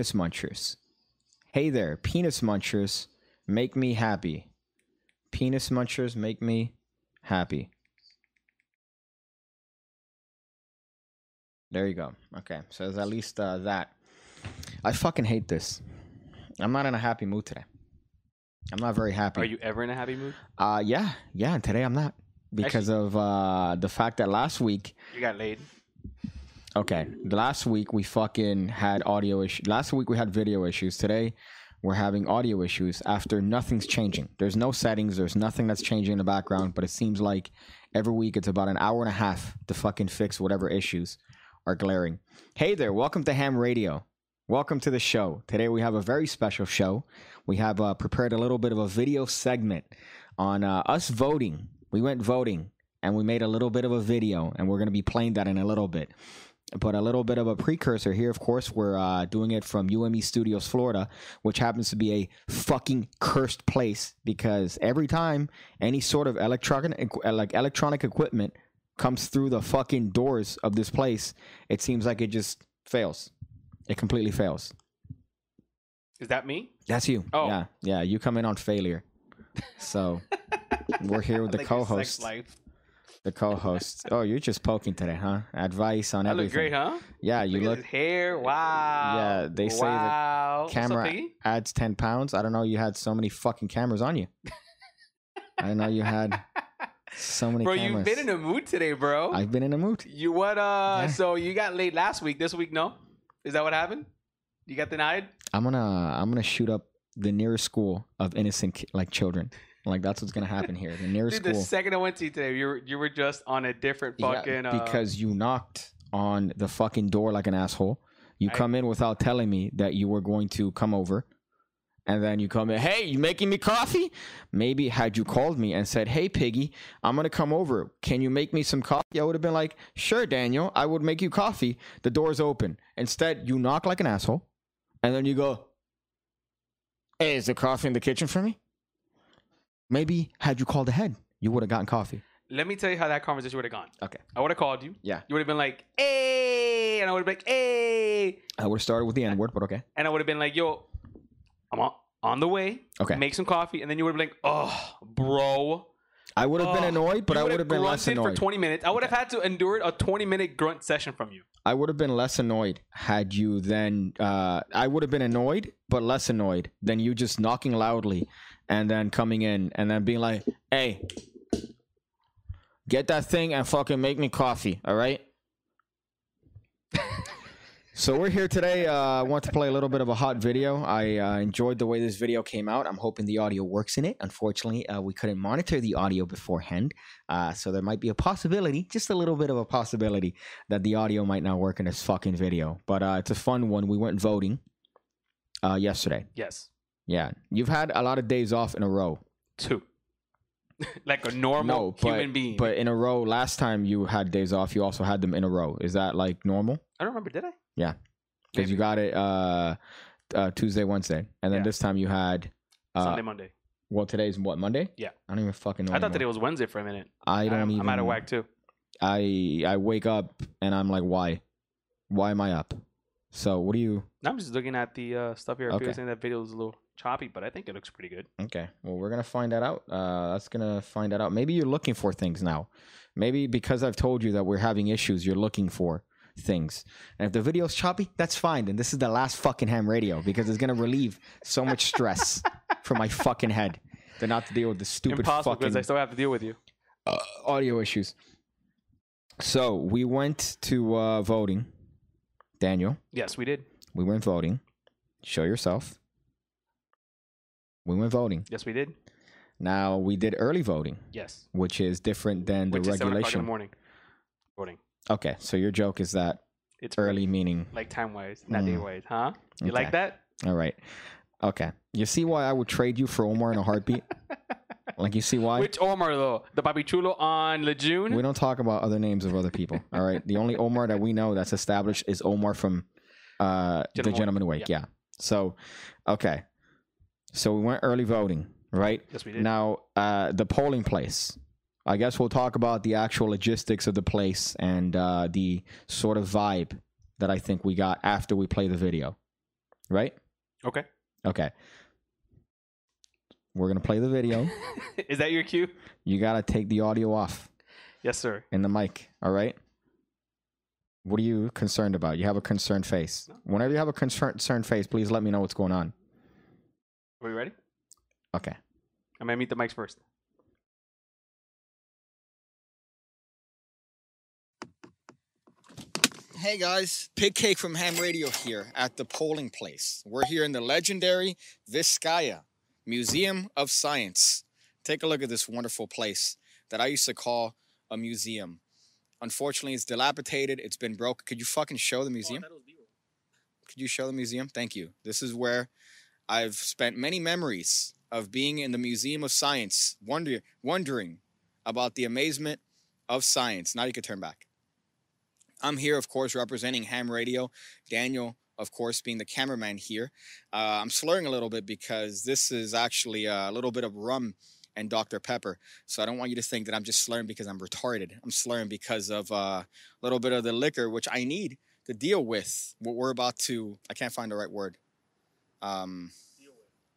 Penis munchers. Hey there, penis munchers, make me happy. Penis munchers make me happy. There you go. Okay, so there's at least uh, that. I fucking hate this. I'm not in a happy mood today. I'm not very happy. Are you ever in a happy mood? Uh, yeah, yeah. And today I'm not because of uh the fact that last week. You got laid. Okay, last week we fucking had audio issues. Last week we had video issues. Today we're having audio issues. After nothing's changing. There's no settings. There's nothing that's changing in the background. But it seems like every week it's about an hour and a half to fucking fix whatever issues are glaring. Hey there, welcome to Ham Radio. Welcome to the show. Today we have a very special show. We have uh, prepared a little bit of a video segment on uh, us voting. We went voting and we made a little bit of a video, and we're going to be playing that in a little bit. But a little bit of a precursor here, of course, we're uh, doing it from UME Studios, Florida, which happens to be a fucking cursed place because every time any sort of electronic, like electronic equipment comes through the fucking doors of this place, it seems like it just fails. It completely fails. Is that me? That's you. Oh. Yeah, yeah. You come in on failure. So we're here with the Like co-host. The co-host. Oh, you're just poking today, huh? Advice on I look everything. great, huh? Yeah, you look, look. hair. Wow. Yeah, they say the wow. Up, Camera Piggy? adds ten pounds. I don't know. You had so many fucking cameras on you. I know you had so many Bro, cameras. you've been in a mood today, bro. I've been in a mood. You what? Uh, Yeah. so you got late last week. This week, no? Is that what happened? You got denied? I'm gonna I'm gonna shoot up the nearest school of innocent like children. Like that's what's gonna happen here. The nearest Dude, the second I went to you today, you were you were just on a different Yeah, fucking. uh, because you knocked on the fucking door like an asshole. You I- come in without telling me that you were going to come over. And then you come in, hey, you making me coffee? Maybe had you called me and said, hey, Piggy, I'm going to come over. Can you make me some coffee? I would have been like, sure, Daniel, I would make you coffee. The door's open. Instead, you knock like an asshole. And then you go, hey, is there coffee in the kitchen for me? Maybe had you called ahead, you would have gotten coffee. let me tell you how that conversation would have gone. Okay. I would have called you. Yeah. You would have been like, "Hey," and I would have been like, "Hey," I would have started with the N word, but okay. and I would have been like, "Yo, I'm on, on the way. Okay. Make some coffee," and then you would have been like, "Oh, bro." I would have been Oh, annoyed, but I would have been less annoyed. for 20 minutes. I would have had to endure a 20 minute grunt session from you. I would have been less annoyed had you then. Uh, I would have been annoyed, but less annoyed than you just knocking loudly and then coming in and then being like, "Hey, get that thing and fucking make me coffee." All right. so we're here today. Uh, I want to play a little bit of a hot video. I uh, enjoyed the way this video came out. I'm hoping the audio works in it. Unfortunately, uh, we couldn't monitor the audio beforehand, uh, so there might be a possibility, just a little bit of a possibility, that the audio might not work in this fucking video. But uh, it's a fun one. We went voting uh, yesterday. Yes. Yeah, you've had a lot of days off in a row. Two. like a normal No, but, human being. but in a row. Last time you had days off, you also had them in a row. Is that like normal? I don't remember, did I? Yeah, because you got it uh, uh, Tuesday, Wednesday, and then Yeah. this time you had. Uh, Sunday, Monday. Well, today's what Monday? Yeah. I don't even fucking know. I thought anymore. today was Wednesday for a minute. I don't I'm, even. I'm out of whack too. I I wake up and I'm like, why? Why am I up? So what do you? I'm just looking at the uh, stuff here. Okay. People saying that video is a little choppy, but I think it looks pretty good. Okay, well we're gonna find that out. Uh, that's gonna find that out. Maybe you're looking for things now. Maybe because I've told you that we're having issues, you're looking for things. And if the video's choppy, that's fine. Then this is the last fucking ham radio because it's gonna relieve so much stress from my fucking head to not to deal with the stupid Impossible fucking because I still have to deal with you. uh, audio issues. So we went to uh, voting. Daniel, Yes, we did. we went voting. Show yourself. We went voting. Yes, we did. Now we did early voting, Yes. which is different than the Which is seven in the regulation. morning. Voting. Okay, so your joke is that It's early meaning like time wise, not Mm. day wise, huh? You Okay. like that? all right. Okay, you see why I would trade you for Omar in a heartbeat? like you see why? Which Omar though? The Papi Chulo on Lejeune? We don't talk about other names of other people. All right. The only Omar that we know that's established is Omar from uh, the Gentleman Gentleman Wake. Yeah. So, okay. So we went early voting, right? Yes, we did. Now, uh, the polling place. I guess we'll talk about the actual logistics of the place and uh, the sort of vibe that I think we got after we play the video. right? Okay. Okay. We're gonna play the video. Is that your cue? You gotta take the audio off Yes, sir. in the mic. All right. What are you concerned about? You have a concerned face. Whenever you have a concern- concerned face, please let me know what's going on. Are we ready? Okay. I'm gonna meet the mics first. Hey guys, Pig Cake from Ham Radio here at the polling place. We're here in the legendary Vizcaya Museum of Science. Take a look at this wonderful place that I used to call a museum. Unfortunately, it's dilapidated, it's been broke. Could you fucking show the museum? Oh, Could you show the museum? Thank you. This is where I've spent many memories of being in the Museum of Science, wonder, wondering about the amazement of science. Now you can turn back. I'm here, of course, representing Ham Radio. Daniel, of course, being the cameraman here. Uh, I'm slurring a little bit because this is actually a little bit of rum and Dr. Pepper. So I don't want you to think that I'm just slurring because I'm retarded. I'm slurring because of uh, a little bit of the liquor, which I need to deal with what we're about to. I can't find the right word. Um,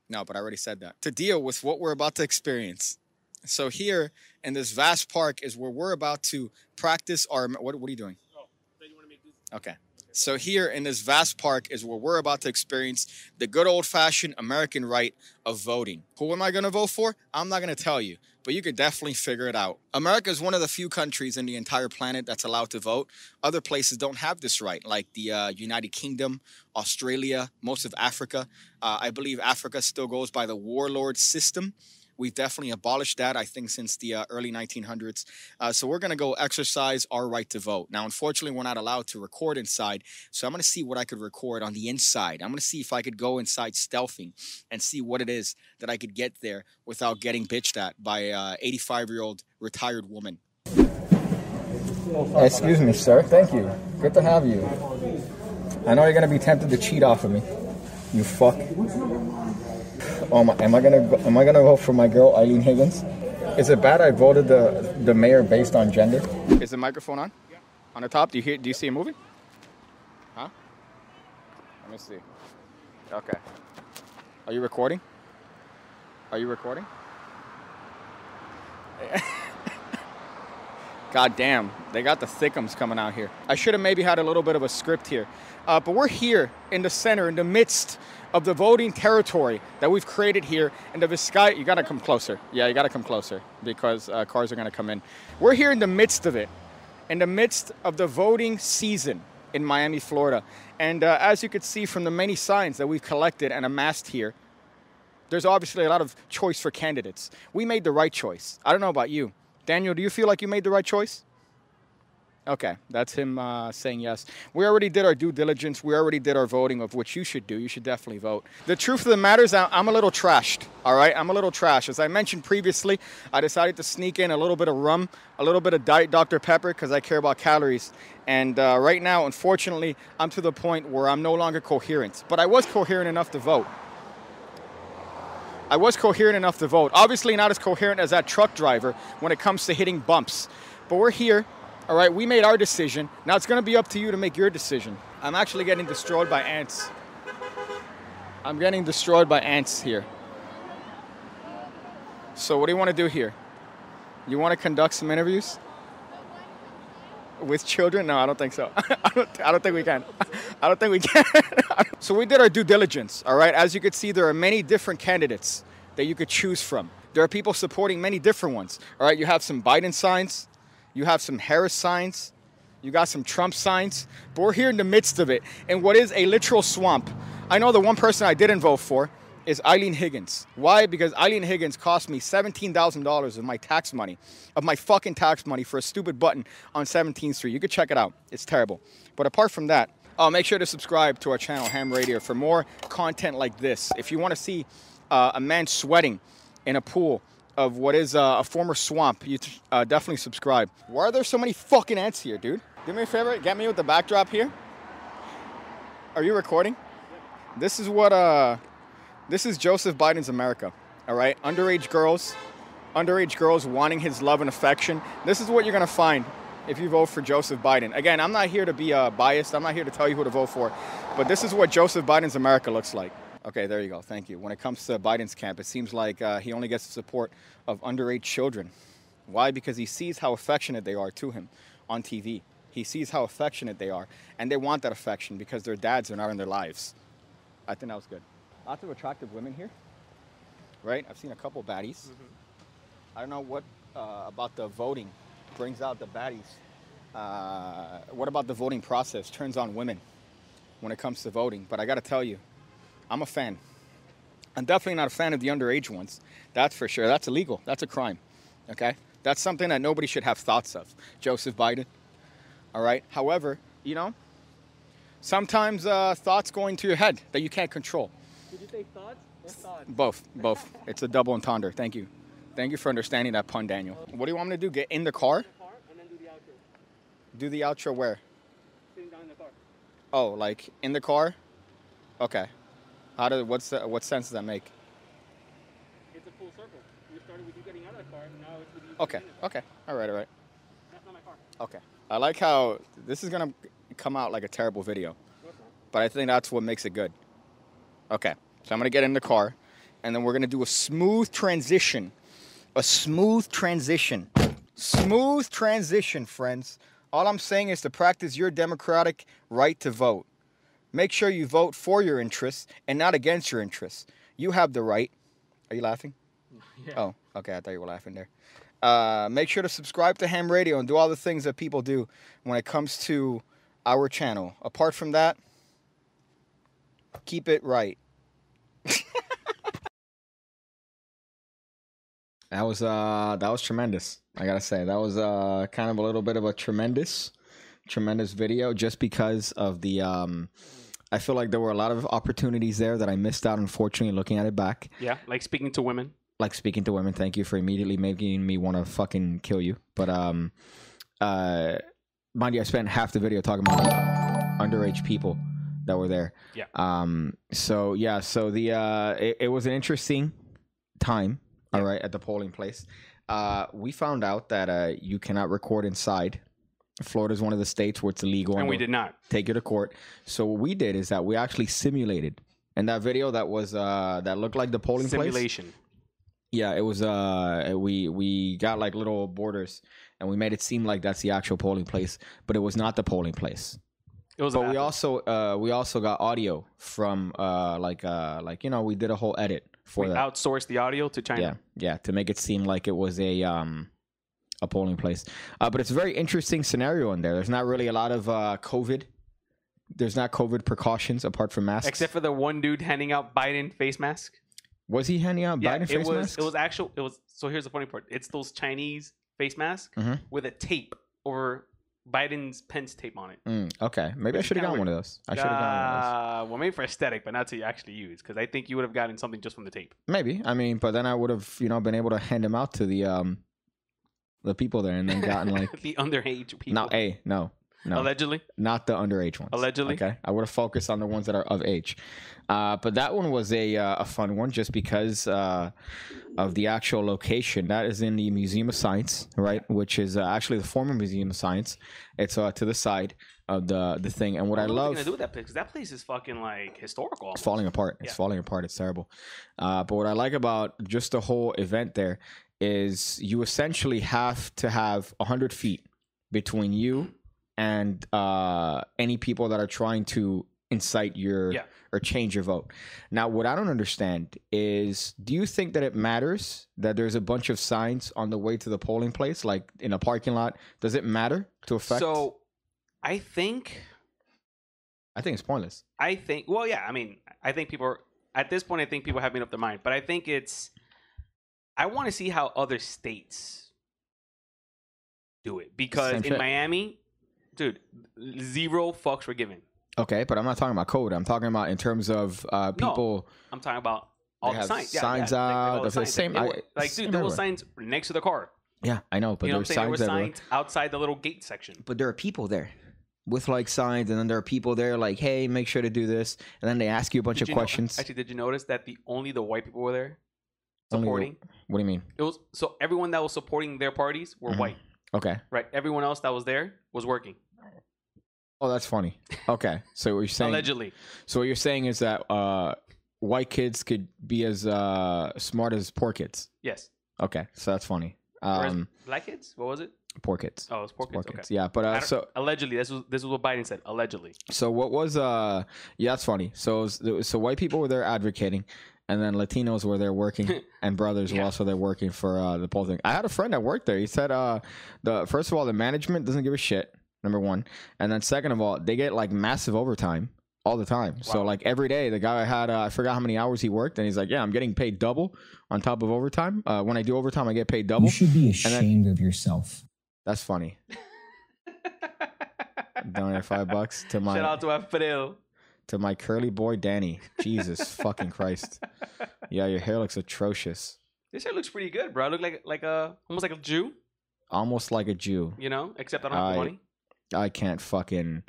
no, but I already said that. To deal with what we're about to experience. So here in this vast park is where we're about to practice our. What, what are you doing? Okay. So here in this vast park is where we're about to experience the good old fashioned American right of voting. Who am I going to vote for? I'm not going to tell you, but you could definitely figure it out. America is one of the few countries in the entire planet that's allowed to vote. Other places don't have this right, like the uh, United Kingdom, Australia, most of Africa. Uh, I believe Africa still goes by the warlord system. We've definitely abolished that, I think, since the uh, early 1900s. Uh, so we're going to go exercise our right to vote. Now, unfortunately, we're not allowed to record inside. So I'm going to see what I could record on the inside. I'm going to see if I could go inside stealthing and see what it is that I could get there without getting bitched at by a 85 year old retired woman. Excuse me, sir. Thank you. Good to have you. I know you're going to be tempted to cheat off of me. You fuck. Oh am I gonna go, am I gonna vote for my girl Eileen Higgins? Is it bad I voted the the mayor based on gender? Is the microphone on? Yeah. On the top? Do you hear? Do you see a movie? Huh? Let me see. Okay. Are you recording? Are you recording? God damn, they got the thickums coming out here. I should have maybe had a little bit of a script here. Uh, but we're here in the center, in the midst of the voting territory that we've created here in the Vizcaya. You gotta come closer. Yeah, you gotta come closer because uh, cars are gonna come in. We're here in the midst of it, in the midst of the voting season in Miami, Florida. And uh, as you can see from the many signs that we've collected and amassed here, there's obviously a lot of choice for candidates. We made the right choice. I don't know about you. Daniel, do you feel like you made the right choice? Okay, that's him uh, saying yes. We already did our due diligence. We already did our voting of which you should do. You should definitely vote. The truth of the matter is, I'm a little trashed. All right, I'm a little trashed. As I mentioned previously, I decided to sneak in a little bit of rum, a little bit of Diet Dr. Pepper because I care about calories. And uh, right now, unfortunately, I'm to the point where I'm no longer coherent. But I was coherent enough to vote. I was coherent enough to vote. Obviously, not as coherent as that truck driver when it comes to hitting bumps. But we're here. All right, we made our decision. Now it's going to be up to you to make your decision. I'm actually getting destroyed by ants. I'm getting destroyed by ants here. So, what do you want to do here? You want to conduct some interviews? With children? No, I don't think so. I, don't, I don't think we can. I don't think we can. so, we did our due diligence, all right? As you can see, there are many different candidates that you could choose from. There are people supporting many different ones, all right? You have some Biden signs, you have some Harris signs. You got some Trump signs. But we're here in the midst of it in what is a literal swamp. I know the one person I didn't vote for is Eileen Higgins. Why? Because Eileen Higgins cost me $17,000 of my tax money, of my fucking tax money for a stupid button on 17th Street. You could check it out. It's terrible. But apart from that, uh, make sure to subscribe to our channel, Ham Radio, for more content like this. If you want to see uh, a man sweating in a pool, of what is uh, a former swamp, you uh, definitely subscribe. Why are there so many fucking ants here, dude? Do me a favor, get me with the backdrop here. Are you recording? This is what uh, this is Joseph Biden's America. All right, underage girls, underage girls wanting his love and affection. This is what you're gonna find if you vote for Joseph Biden. Again, I'm not here to be uh, biased. I'm not here to tell you who to vote for, but this is what Joseph Biden's America looks like. Okay, there you go. Thank you. When it comes to Biden's camp, it seems like uh, he only gets the support of underage children. Why? Because he sees how affectionate they are to him on TV. He sees how affectionate they are, and they want that affection because their dads are not in their lives. I think that was good. Lots of attractive women here, right? I've seen a couple baddies. I don't know what uh, about the voting brings out the baddies. Uh, what about the voting process turns on women when it comes to voting? But I got to tell you, I'm a fan. I'm definitely not a fan of the underage ones. That's for sure. That's illegal. That's a crime. Okay? That's something that nobody should have thoughts of. Joseph Biden. All right? However, you know, sometimes uh, thoughts go into your head that you can't control. Did you say thoughts or thoughts? Both, both. It's a double entendre. Thank you. Thank you for understanding that pun, Daniel. What do you want me to do? Get in the car? car and then do the outro. Do the outro where? Sitting down in the car. Oh, like in the car? Okay. How does what's the, what sense does that make? It's a full circle. We started with you getting out of the car, and now it's with you Okay. getting in the car. Okay. All right. All right. That's not my car. Okay. I like how this is gonna come out like a terrible video, No, it's not. but I think that's what makes it good. Okay. So I'm gonna get in the car, and then we're gonna do a smooth transition. A smooth transition. Smooth transition, friends. All I'm saying is to practice your democratic right to vote. Make sure you vote for your interests and not against your interests. You have the right. Are you laughing? Yeah. Oh, okay. I thought you were laughing there. Uh, make sure to subscribe to Ham Radio and do all the things that people do when it comes to our channel. Apart from that, keep it right. that was uh that was tremendous. I gotta say that was uh kind of a little bit of a tremendous, tremendous video just because of the um. I feel like there were a lot of opportunities there that I missed out. Unfortunately, looking at it back, Yeah, like speaking to women. like speaking to women. Thank you for immediately making me want to fucking kill you. But um, uh, mind you, I spent half the video talking about underage people that were there. Yeah. Um. So yeah. So the uh, it, it was an interesting time. All Yeah. right, at the polling place. Uh, we found out that uh, you cannot record inside. Florida is one of the states where it's illegal, And we did not. take you to court. So what we did is that we actually simulated. And that video that was uh that looked like the polling place. Simulation. Yeah, it was. Uh, we we got like little borders, and we made it seem like that's the actual polling place, but it was not the polling place. It was But we also uh we also got audio from uh like uh like you know we did a whole edit for we that. outsourced the audio to China. Yeah, yeah, to make it seem like it was a um a polling place. Uh, but it's a very interesting scenario in there. There's not really a lot of uh COVID. There's not COVID precautions apart from masks. Except for the one dude handing out Biden face mask. was he handing out Yeah, Biden it face was. masks? It was actual. It was. So here's the funny part. It's those Chinese face masks Mhm. with a tape or Biden's Pence tape on it. Mm, okay, maybe I Which should have gotten one of those. I should have gotten one of those. Uh, well, maybe for aesthetic, but not to actually use, because I think you would have gotten something just from the tape. Maybe. I mean, but then I would have, you know, been able to hand them out to the um the people there and then gotten like the underage people. no, a no. No. Allegedly. not the underage ones. Allegedly. Okay. I would have focused on the ones that are of age. Uh, but that one was a uh, a fun one just because uh, of the actual location. That is in the Museum of Science, right? Which is uh, actually the former Museum of Science. It's uh, to the side of the the thing. And what I don't know love gonna do with that place? that place is fucking like historical. it's falling apart. It's Yeah. falling apart. It's terrible. Uh, but what I like about just the whole event there is you essentially have to have 100 feet between you and uh, any people that are trying to incite your Yeah. or change your vote. Now, what I don't understand is do you think that it matters that there's a bunch of signs on the way to the polling place, like in a parking lot? Does it matter to affect? So, I think I think it's pointless. I think. Well, yeah. I mean, I think people are at this point. I think people have made up their mind, but I think it's. I want to see how other states do it because Same in shit. Miami, dude, zero fucks were given. Okay, but I'm not talking about code. I'm talking about in terms of uh, No. people. I'm talking about all They the have signs. Yeah, signs yeah, like- like out, all the signs. same- I- like, it's dude, there were signs next to the car. Yeah, I know, but you know there's I'm? There were signs outside the little gate section. But there are people there with like signs, and then there are people there like, "Hey, make sure to do this," and then they ask you a bunch Did of you know- questions. actually, did you notice that the only the white people were there supporting? what do you mean? It was so everyone that was supporting their parties were Mhm. white. Okay. Right. Everyone else that was there was working. Oh, that's funny. Okay. So what you're saying? Allegedly. So what you're saying is that uh, white kids could be as uh, smart as poor kids. Yes. Okay. So that's funny. Whereas Um, black kids? What was it? poor kids. Oh, it was poor Poor kids. kids. Okay. Yeah. But I uh, don't- so allegedly, this was this was what Biden said. Allegedly. So what was uh yeah that's funny. So it was- so white people were there advocating, and then Latinos were there working, and brothers were Yeah. also there working for uh, the poll thing. I had a friend that worked there. He said uh the first of all the management doesn't give a shit. Number one, and then second of all they get like massive overtime all the time. So like every day the guy had uh, I forgot how many hours he worked, and he's like yeah I'm getting paid double on top of overtime. Uh, when I do overtime I get paid double. You should be then- ashamed of yourself. That's funny. Donate five bucks to my Shout out to Alfredo. To my curly boy Danny. Jesus fucking Christ. Yeah, your hair looks atrocious. This hair looks pretty good, bro. I look like like a almost like a Jew, Almost like a Jew. you know, except I don't have the money. I can't fucking.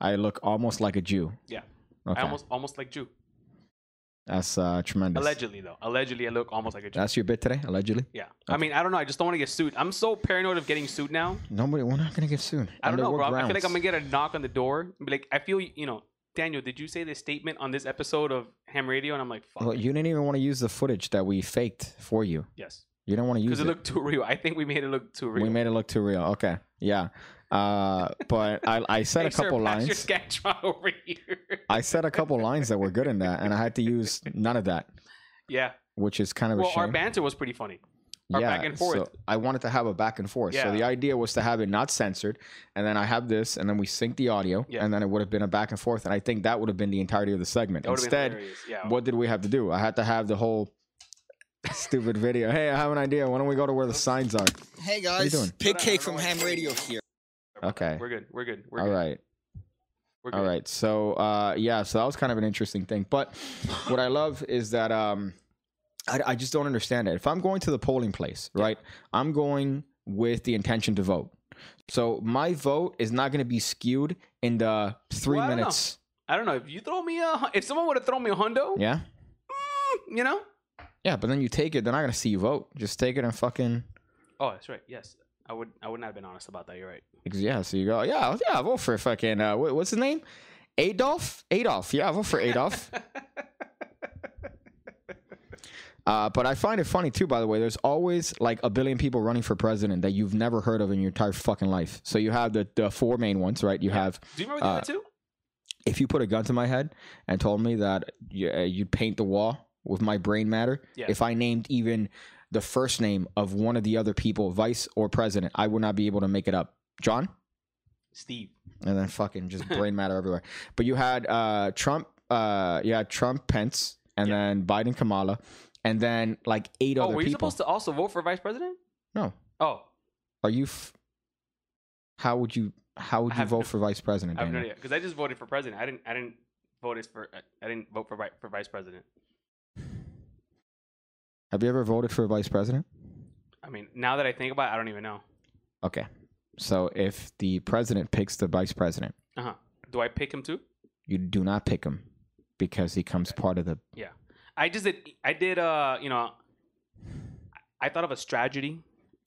I look almost like a Jew. Yeah. Okay. I almost almost like Jew. That's uh, tremendous. Allegedly though. Allegedly I look almost like a Jew. That's your bit today, allegedly. yeah. I mean, I don't know. I just don't want to get sued. I'm so paranoid of getting sued now. Nobody. We're not gonna get sued. I don't Under know, bro. I feel like? I'm gonna get a knock on the door. and Be like, I feel you know, Daniel, did you say this statement on this episode of Ham Radio? And I'm like, fuck. Well, you didn't even want to use the footage that we faked for you. yes. You don't want to use Because it. it looked too real. I think we made it look too real. We made it look too real. Okay. Yeah. Uh, but I, I said Hey, a couple sir, pass your lines. Scantron over here. I said a couple lines that were good in that, and I had to use none of that, yeah. which is kind of a Well, our banter was pretty funny. Our back and forth. So I wanted to have a back and forth. Yeah. So the idea was to have it not censored, and then I have this, and then we sync the audio, Yeah. and then it would have been a back and forth, and I think that would have been the entirety of the segment. That would've been Instead. Yeah. what did we have to do? I had to have the whole stupid video. Hey, I have an idea. Why don't we go to where the signs are? Hey you guys, doing? Pig Cake from Ham Radio here. Okay. We're good. We're good. We're All good. right. All right. So uh, yeah, so that was kind of an interesting thing. But what I love is that um, I, I just don't understand it. If I'm going to the polling place, right, I'm going with the intention to vote. So my vote is not going to be skewed in the three Well, I don't minutes. I don't know if you throw me a if someone would have thrown me a hundo, Yeah. you know. Yeah, but then you take it, they're not going to see you vote. Just take it and fucking. Oh, that's right. Yes, I would. I would not have been honest about that. You're right. Because yeah, so you go, yeah, yeah, I vote for fucking, uh, what's his name? Adolf? Adolf. Yeah, I vote for Adolf. Uh, but I find it funny too, by the way. There's always like a billion people running for president that you've never heard of in your entire fucking life. So you have the, the four main ones, right? You have Do you remember the Uh, other two? if you put a gun to my head and told me that you, uh, you'd paint the wall with my brain matter, Yeah. if I named even the first name of one of the other people, vice or president, I would not be able to make it up. John? Steve. and then fucking just brain matter everywhere. But you had uh, Trump, uh, you had Trump, Pence, and Yeah. then Biden, Kamala, and then like eight Oh, other were you people. supposed to also vote for vice president? No, Oh, are you? F- how would you? How would I you have vote no- for vice president? I have no Daniel? idea because I just voted for president. I didn't. I didn't vote as for. I didn't vote for vi- for vice president. Have you ever voted for a vice president? I mean, now that I think about it, I don't even know. Okay, so if the president picks the vice president, Uh huh. Do I pick him too? you do not pick him because he comes part of the. Yeah. I just did. I did. Uh, you know, I thought of a strategy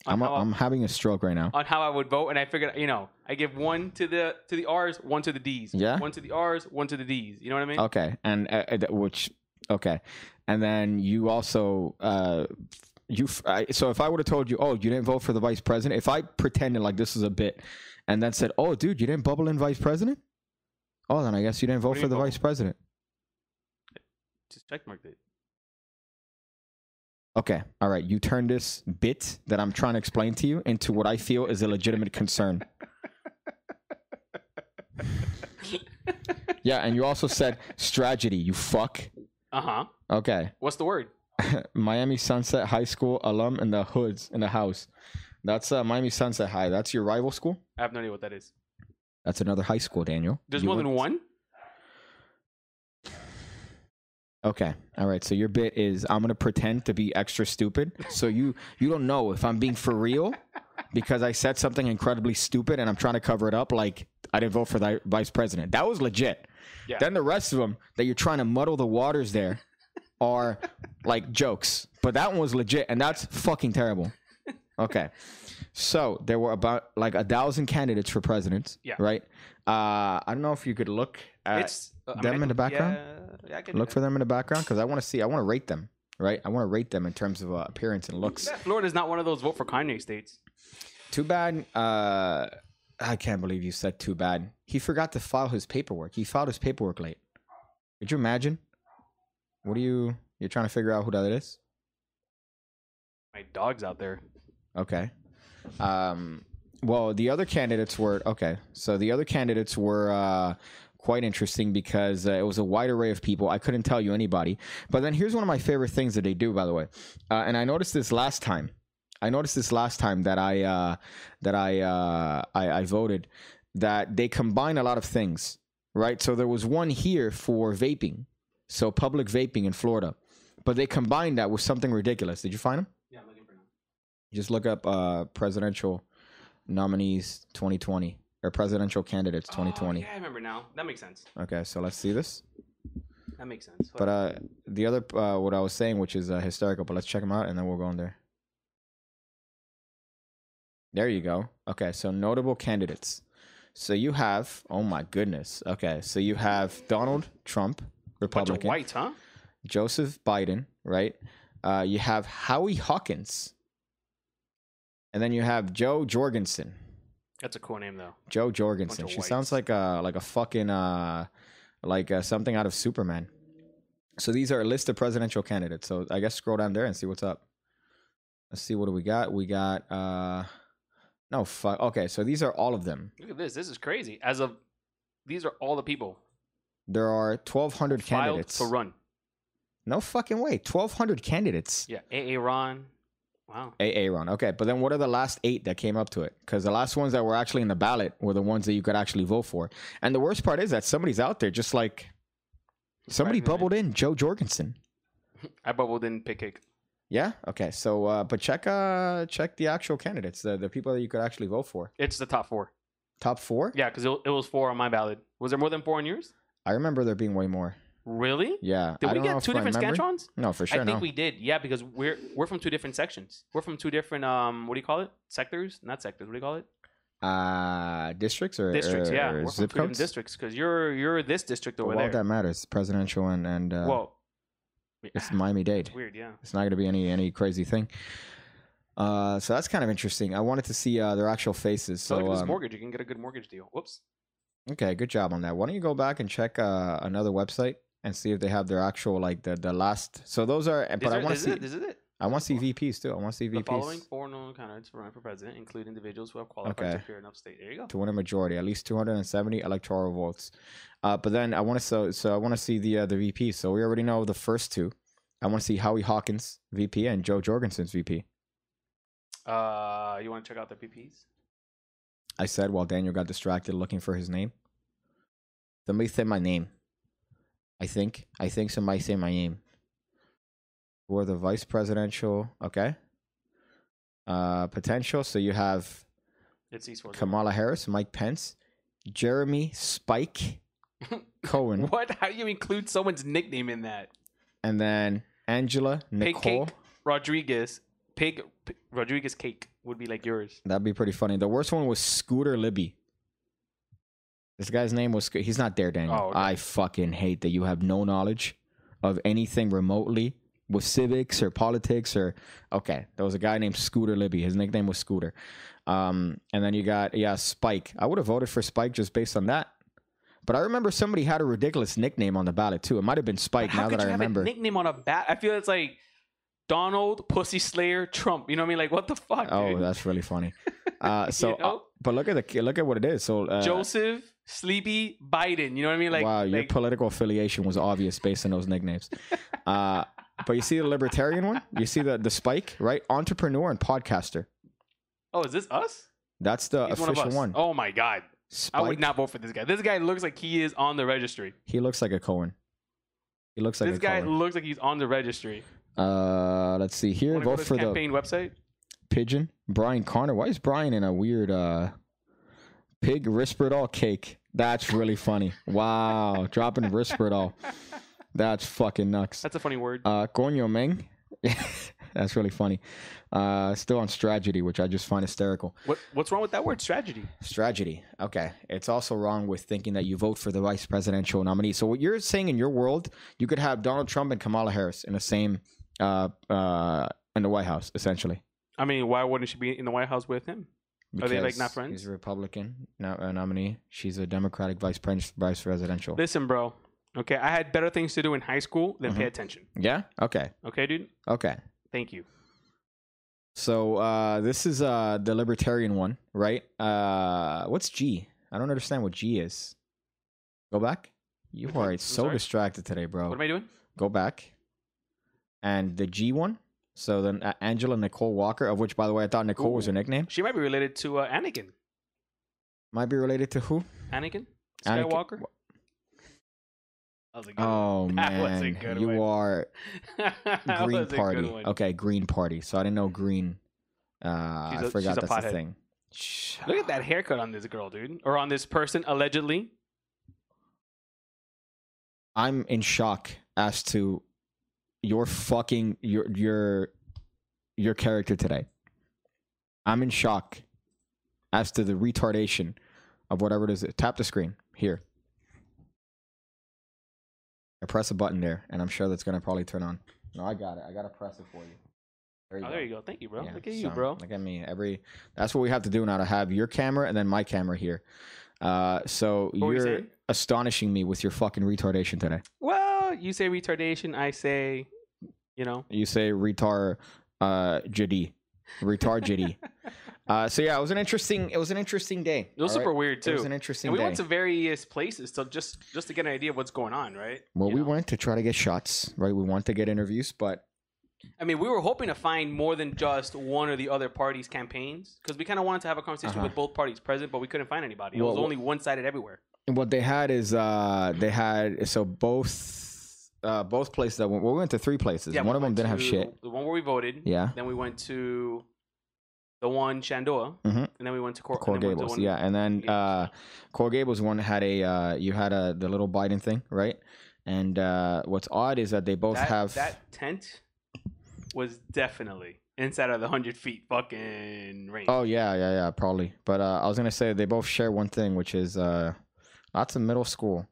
I'm, I- I'm having a stroke right now. on how I would vote, and I figured, you know, I give one to the to the R's, one to the D's. Yeah? One to the R's, one to the D's. You know what I mean? Okay, and uh, uh, which okay, and then you also uh, you I, so if I would have told you, oh, you didn't vote for the vice president, if I pretended like this is a bit, and then said, oh, dude, you didn't bubble in vice president, oh, then I guess you didn't vote for the mean vice president. Just checkmarked it. Okay, all right, you turn this bit that I'm trying to explain to you into what I feel is a legitimate concern. yeah, and you also said strategy. You fuck. Uh huh. Okay. What's the word? Miami Sunset High School alum in the hoods in the house. That's uh, Miami Sunset High. That's your rival school. I have no idea what that is. That's another high school, Daniel. There's You more went- than one. Okay, all right. So your bit is I'm gonna pretend to be extra stupid. So you you don't know if I'm being for real because I said something incredibly stupid and I'm trying to cover it up. Like I didn't vote for the vice president. That was legit. Yeah. Then the rest of them that you're trying to muddle the waters there are like jokes. But that one was legit, and that's fucking terrible. Okay. So there were about like a thousand candidates for president. Yeah. Right. Uh, I don't know if you could look it's uh, I them in the background? Yeah, yeah look for them in the background because I want to see. I want to rate them. Right. I want to rate them in terms of uh, appearance and looks. Yeah, is not one of those vote for Kanye states. Too bad. Uh, I can't believe you said too bad. He forgot to file his paperwork. He filed his paperwork late. Could you imagine? What are you? You're trying to figure out who that is? My dog's out there. Okay. Um, well, the other candidates were okay. So the other candidates were uh, quite interesting because uh, it was a wide array of people. I couldn't tell you anybody. But then here's one of my favorite things that they do, by the way. Uh, and I noticed this last time. I noticed this last time that I uh, that I, uh, I I voted that they combine a lot of things, right? So there was one here for vaping, so public vaping in Florida, but they combined that with something ridiculous. Did you find them? Yeah, I'm looking for now. Just look up uh, presidential nominees 2020 or presidential candidates 2020. Oh, yeah, I remember now. That makes sense. Okay, so let's see this. That makes sense. But uh, the other uh, what I was saying, which is uh, hysterical, but let's check them out and then we'll go in there. There you go. Okay, so notable candidates. So you have, oh my goodness. Okay, so you have Donald Trump, bunch of Republican. whites, huh? Joseph Biden, right? Uh, you have Howie Hawkins, and then you have Jo Jorgensen. That's a cool name though. Jo Jorgensen. She sounds like a like a fucking uh like uh, something out of Superman. So these are a list of presidential candidates. So I guess scroll down there and see what's up. Let's see what do we got. We got uh no fuck. Okay, so these are all of them. Look at this. This is crazy. As of these are all the people There are 1200 filed candidates. to run. No fucking way. 1200 candidates. Yeah, AA Ron. Wow. A run. Okay, but then what are the last eight that came up to it? Because the last ones that were actually in the ballot were the ones that you could actually vote for. And the worst part is that somebody's out there just like somebody Surprisingly. bubbled in Jo Jorgensen. I bubbled in pick cake. Yeah. Okay. So, uh, but check uh check the actual candidates, the the people that you could actually vote for. It's the top four. Top four. Yeah, because it, it was four on my ballot. Was there more than four on yours? I remember there being way more. Really? Yeah. Did I we get two different scantrons? No, for sure. I think no. we did. Yeah, because we're we're from two different sections. We're from two different um what do you call it? Sectors? Not sectors. What do you call it? uh districts or Districts. or yeah, we're from zip codes. districts because you're you're this district over well, there. that matters. Presidential and and uh, Whoa. it's Miami Dade. weird. Yeah. It's not going to be any any crazy thing. Uh, so that's kind of interesting. I wanted to see uh, their actual faces. So, So look at this um, mortgage. You can get a good mortgage deal. Whoops. okay, good job on that. Why don't you go back and check uh, another website and see if they have their actual like the the last. So those are. Is But I want to see. it? This is it. I want to see VPs too. I want to see The following VPs four known candidates for running for president include individuals who have qualified Okay. to appear in upstate. There you go. to win a majority, at least 270 electoral votes. Uh, but then I want to so so I want to see the uh, the VP. So we already know the first two. I want to see Howie Hawkins VP and Jo Jorgensen's VP. Uh, you want to check out the PPs? I said while Daniel got distracted looking for his name. Somebody say my name. I think. I think somebody say my name. For the vice presidential, okay. Uh potential. So you have It's Eastwood. Kamala Harris, Mike Pence, Jeremy Spike Cohen, What? How do you include someone's nickname in that? and then Angela Pig Nicole. Cake Rodriguez. Pig, P- Rodriguez Cake would be like yours. That'd be pretty funny. The worst one was Scooter Libby. This guy's name was. He's not there, Daniel. Oh, okay. I fucking hate that you have no knowledge of anything remotely with civics or politics or. Okay, there was a guy named Scooter Libby. His nickname was Scooter. Um, and then you got yeah Spike. I would have voted for Spike just based on that. But I remember somebody had a ridiculous nickname on the ballot too. It might have been Spike. How now could that I you have remember. a nickname on a bat? I feel it's like Donald Pussy Slayer Trump. You know what I mean? Like what the fuck? oh, dude? that's really funny. Uh, so, You know? uh, but look at the look at what it is. So uh, Joseph Sleepy Biden. You know what I mean? Like wow, your like, political affiliation was obvious based on those nicknames. Uh, but you see the libertarian one? You see the the spike, right? Entrepreneur and podcaster. oh, is this us? That's the He's one of official us. one. Oh my god. Spike. I would not vote for this guy. This guy looks like he is on the registry. He looks like a Cohen. He looks like this guy Cohen. looks like he's on the registry. Uh, let's see here. Wanna Vote for the campaign website. pigeon. Brian Connor. Why is Brian in a weird uh pig Risperdal cake? That's really funny. Wow, dropping Risperdal. That's fucking nuts. That's a funny word. Uh, Coño Meng. That's really funny. Uh, still on strategy, which I just find hysterical. What what's wrong with that word strategy? Strategy. Okay. It's also wrong with thinking that you vote for the vice presidential nominee. So what you're saying in your world, you could have Donald Trump and Kamala Harris in the same uh uh in the White House, essentially. I mean, why wouldn't she be in the White House with him? Are they, like, not friends? He's a Republican no, uh, nominee. She's a Democratic vice pres- vice presidential. Listen, bro. Okay, I had better things to do in high school than Mm-hmm. pay attention. Yeah. Okay. Okay, dude. Okay. Thank you. So uh, this is uh, the libertarian one, right? Uh, what's G? I don't understand what G is. Go back. You are I'm so sorry? distracted today, bro. What am I doing? Go back. And the G one. So then uh, Angela Nicole Walker, of which, by the way, I thought Nicole was Ooh. her nickname. She might be related to uh, Anakin. Might be related to who? Anakin Anakin- Skywalker. That was a good Oh was a man, you one. are Green was a Party. Okay, Green Party. So I didn't know Green. Uh, She's I a- forgot a that's the pothead. thing. Look at that haircut on this girl, dude, or on this person allegedly. I'm in shock as to your fucking your your your character today. I'm in shock as to the retardation of whatever it is. Tap the screen here. I press a button there, and I'm sure that's gonna probably turn on. No, I got it. I gotta press it for you. There you Oh, go. there you go. Thank you, bro. Yeah, Look at you, bro. Look at me. Every that's what we have to do now to have your camera and then my camera here. Uh, so What you you're saying? astonishing me with your fucking retardation today. Well, you say retardation. I say, you know, You say retard uh jiddy. Retard jiddy. uh so yeah, it was an interesting it was an interesting day. it was all super right? weird too. It was an interesting And we day. went to various places, so just just to get an idea of what's going on, right? well, You we know? went to try to get shots, right? We want to get interviews, but I mean, we were hoping to find more than just one or the other party's campaigns because we kind of wanted to have a conversation Uh-huh. with both parties present, but we couldn't find anybody. It Well, was only one sided everywhere. And what they had is uh they had so both uh both places that went, well, we went to three places. Yeah, one we of them didn't have shit. The one where we voted. Yeah. Then we went to the one Shandoa, Mhm. and then we went to Cor- Coral Gables, one- yeah, and then uh, Coral Gables one had a uh, you had a the little Biden thing, right? And uh, what's odd is that they both that, have that tent was definitely inside of the hundred feet fucking range. Oh yeah, yeah, yeah, probably. But uh, I was gonna say they both share one thing, which is uh, lots of middle school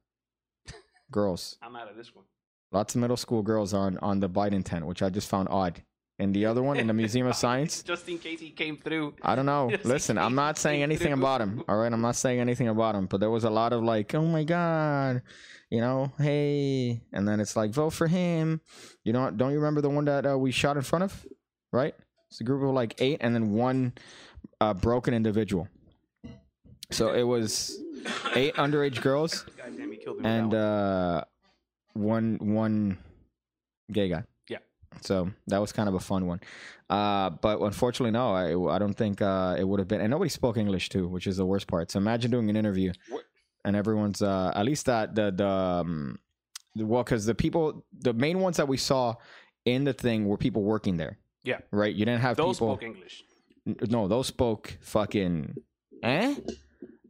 girls. I'm out of this one. Lots of middle school girls on on the Biden tent, which I just found odd. And the other one in the Museum of Science, Just in case he came through. I don't know. Just Listen, I'm not saying anything through. about him. All right, I'm not saying anything about him. But there was a lot of like, oh my god, you know, hey, and then it's like vote for him. You know, don't you remember the one that uh, we shot in front of? Right, it's a group of like eight, and then one uh, broken individual. So it was eight underage girls God damn, he killed me. with and uh, one one gay guy. Yeah. So that was kind of a fun one. Uh, but unfortunately, no, I, I don't think uh, it would have been. And nobody spoke English too, which is the worst part. So imagine doing an interview What- and everyone's uh, at least that the the, um, the well, because the people, the main ones that we saw in the thing were people working there. Yeah. Right. You didn't have Those people. spoke English. N- No, those spoke fucking. Eh?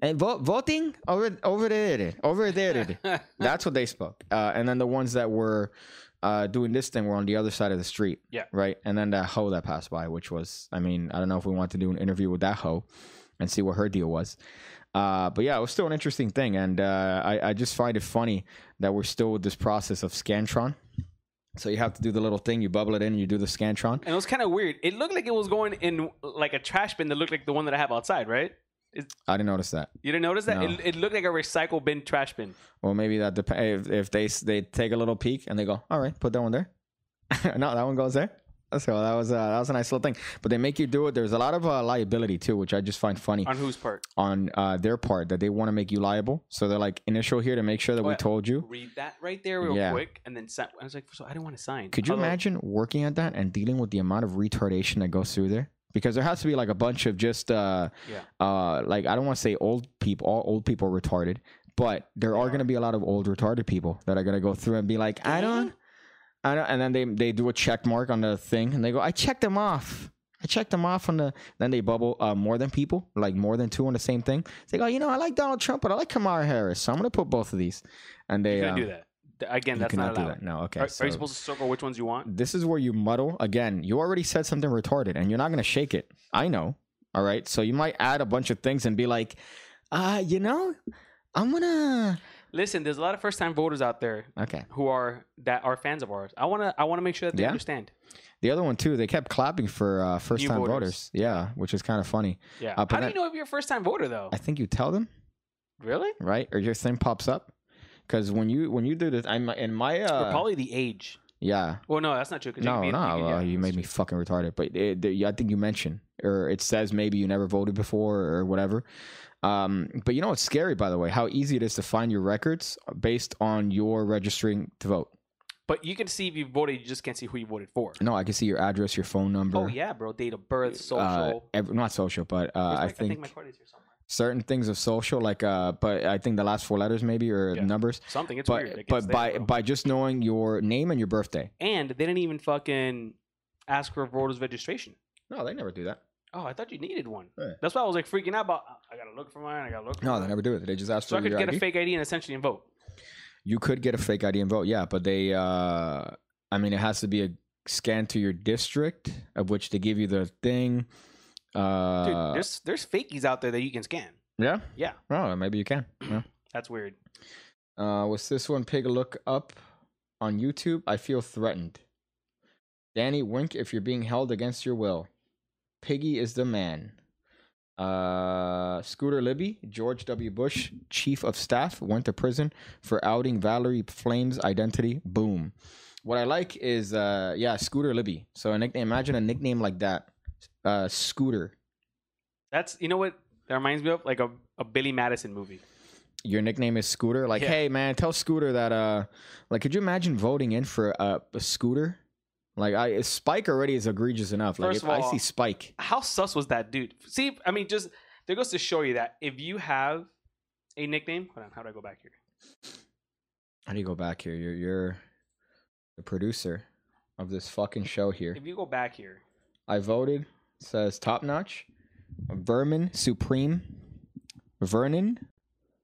And vote voting over over there over there. That's what they spoke. Uh, and then the ones that were uh, doing this thing were on the other side of the street. Yeah. Right. And then that hoe that passed by, which was, I mean, I don't know if we want to do an interview with that hoe and see what her deal was. Uh, but yeah, it was still an interesting thing. And uh, I, I just find it funny that we're still with this process of Scantron. So you have to do the little thing, you bubble it in, you do the Scantron. And it was kind of weird. It looked like it was going in like a trash bin that looked like the one that I have outside, right? I didn't notice that. You didn't notice that? No. It, it looked like a recycle bin trash bin. Well, maybe that depends. If, if they they take a little peek and they go, all right, put that one there. no, that one goes there. So that was uh, that was a nice little thing. But they make you do it. There's a lot of uh, liability too, which I just find funny On whose part? on uh, their part that they want to make you liable. So they're like initial here to make sure that Oh, we told you. Read that right there real Yeah. quick, and then sign. I was like, so I didn't want to sign. Could you Although- imagine working at that and dealing with the amount of retardation that goes through there? Because there has to be like a bunch of just uh, Yeah. uh, like I don't want to say old people. All old people are retarded, but there are going to be a lot of old retarded people that are going to go through and be like, I don't, I don't, and then they they do a check mark on the thing and they go, I checked them off. I checked them off on the. Then they bubble uh, more than people, like more than two on the same thing. They go, you know, I like Donald Trump, but I like Kamala Harris, so I'm going to put both of these. And they uh, do that. Again, you that's cannot not do allowed. that. No, okay. Are, so are you supposed to circle which ones you want? this is where you muddle. Again, you already said something retarded, and you're not gonna shake it. I know. All right. So you might add a bunch of things and be like, uh, you know, I'm gonna. Listen, there's a lot of first time voters out there Okay. who are that are fans of ours. I wanna I wanna make sure that they Yeah? understand. The other one too. They kept clapping for uh, first time voters. voters. Yeah, which is kind of funny. Yeah. Uh, How do that- you know if you're a first time voter though? I think you tell them. really? right? Or your thing pops up. Because when you when you do this, I'm in my or uh, probably the age. yeah. Well, no, that's not true. you No, can no, you well, you made me fucking retarded. But it, it- I think you mentioned, or it says maybe you never voted before or whatever. Um, but you know what's scary, by the way, how easy it is to find your records based on your registering to vote. But you can see if you voted. You just can't see who you voted for. No, I can see your address, your phone number. Oh yeah, bro. Date of birth, social. Uh, ev- not social, but uh, my- I think, my card is here somewhere. Certain things of social, like uh, but I think the last four letters maybe or Yeah. numbers. Something. It's but weird. Like, but it's there, by bro. by just knowing your name and your birthday. and they didn't even fucking ask for a voter's registration. No, they never do that. Oh, I thought you needed one. Yeah. That's why I was like freaking out about. I gotta look for mine. I gotta look. For No, mine. they never do it. They just ask So for I could your get ID. a fake ID and essentially and vote. You could get a fake ID and vote, yeah, but they, uh, I mean, it has to be a scan to your district, of which they give you the thing. Dude, Uh, there's there's fakies out there that you can scan. yeah, Yeah, oh, maybe you can. Yeah. that's weird. Uh, what's this one? Pig look up on YouTube. I feel threatened. Danny, wink if you're being held against your will. Piggy is the man. Uh, Scooter Libby, George W. Bush, chief of staff, went to prison for outing Valerie Plame's identity. Boom. What I like is, uh, yeah, Scooter Libby. So a nickname. Imagine a nickname like that. Uh, Scooter. That's you know what that reminds me of like a, a Billy Madison movie. your nickname is Scooter. Like, Yeah. hey man, tell Scooter that uh like could you imagine voting in for a, a scooter? Like I Spike already is egregious enough. Like First if of I see Spike, How sus was that dude? See, I mean, just there goes to show you that if you have a nickname, hold on, how do I go back here? how do you go back here? You're you're the producer of this fucking show here. If you go back here, I voted. Says top notch. Vermin Supreme. Vernon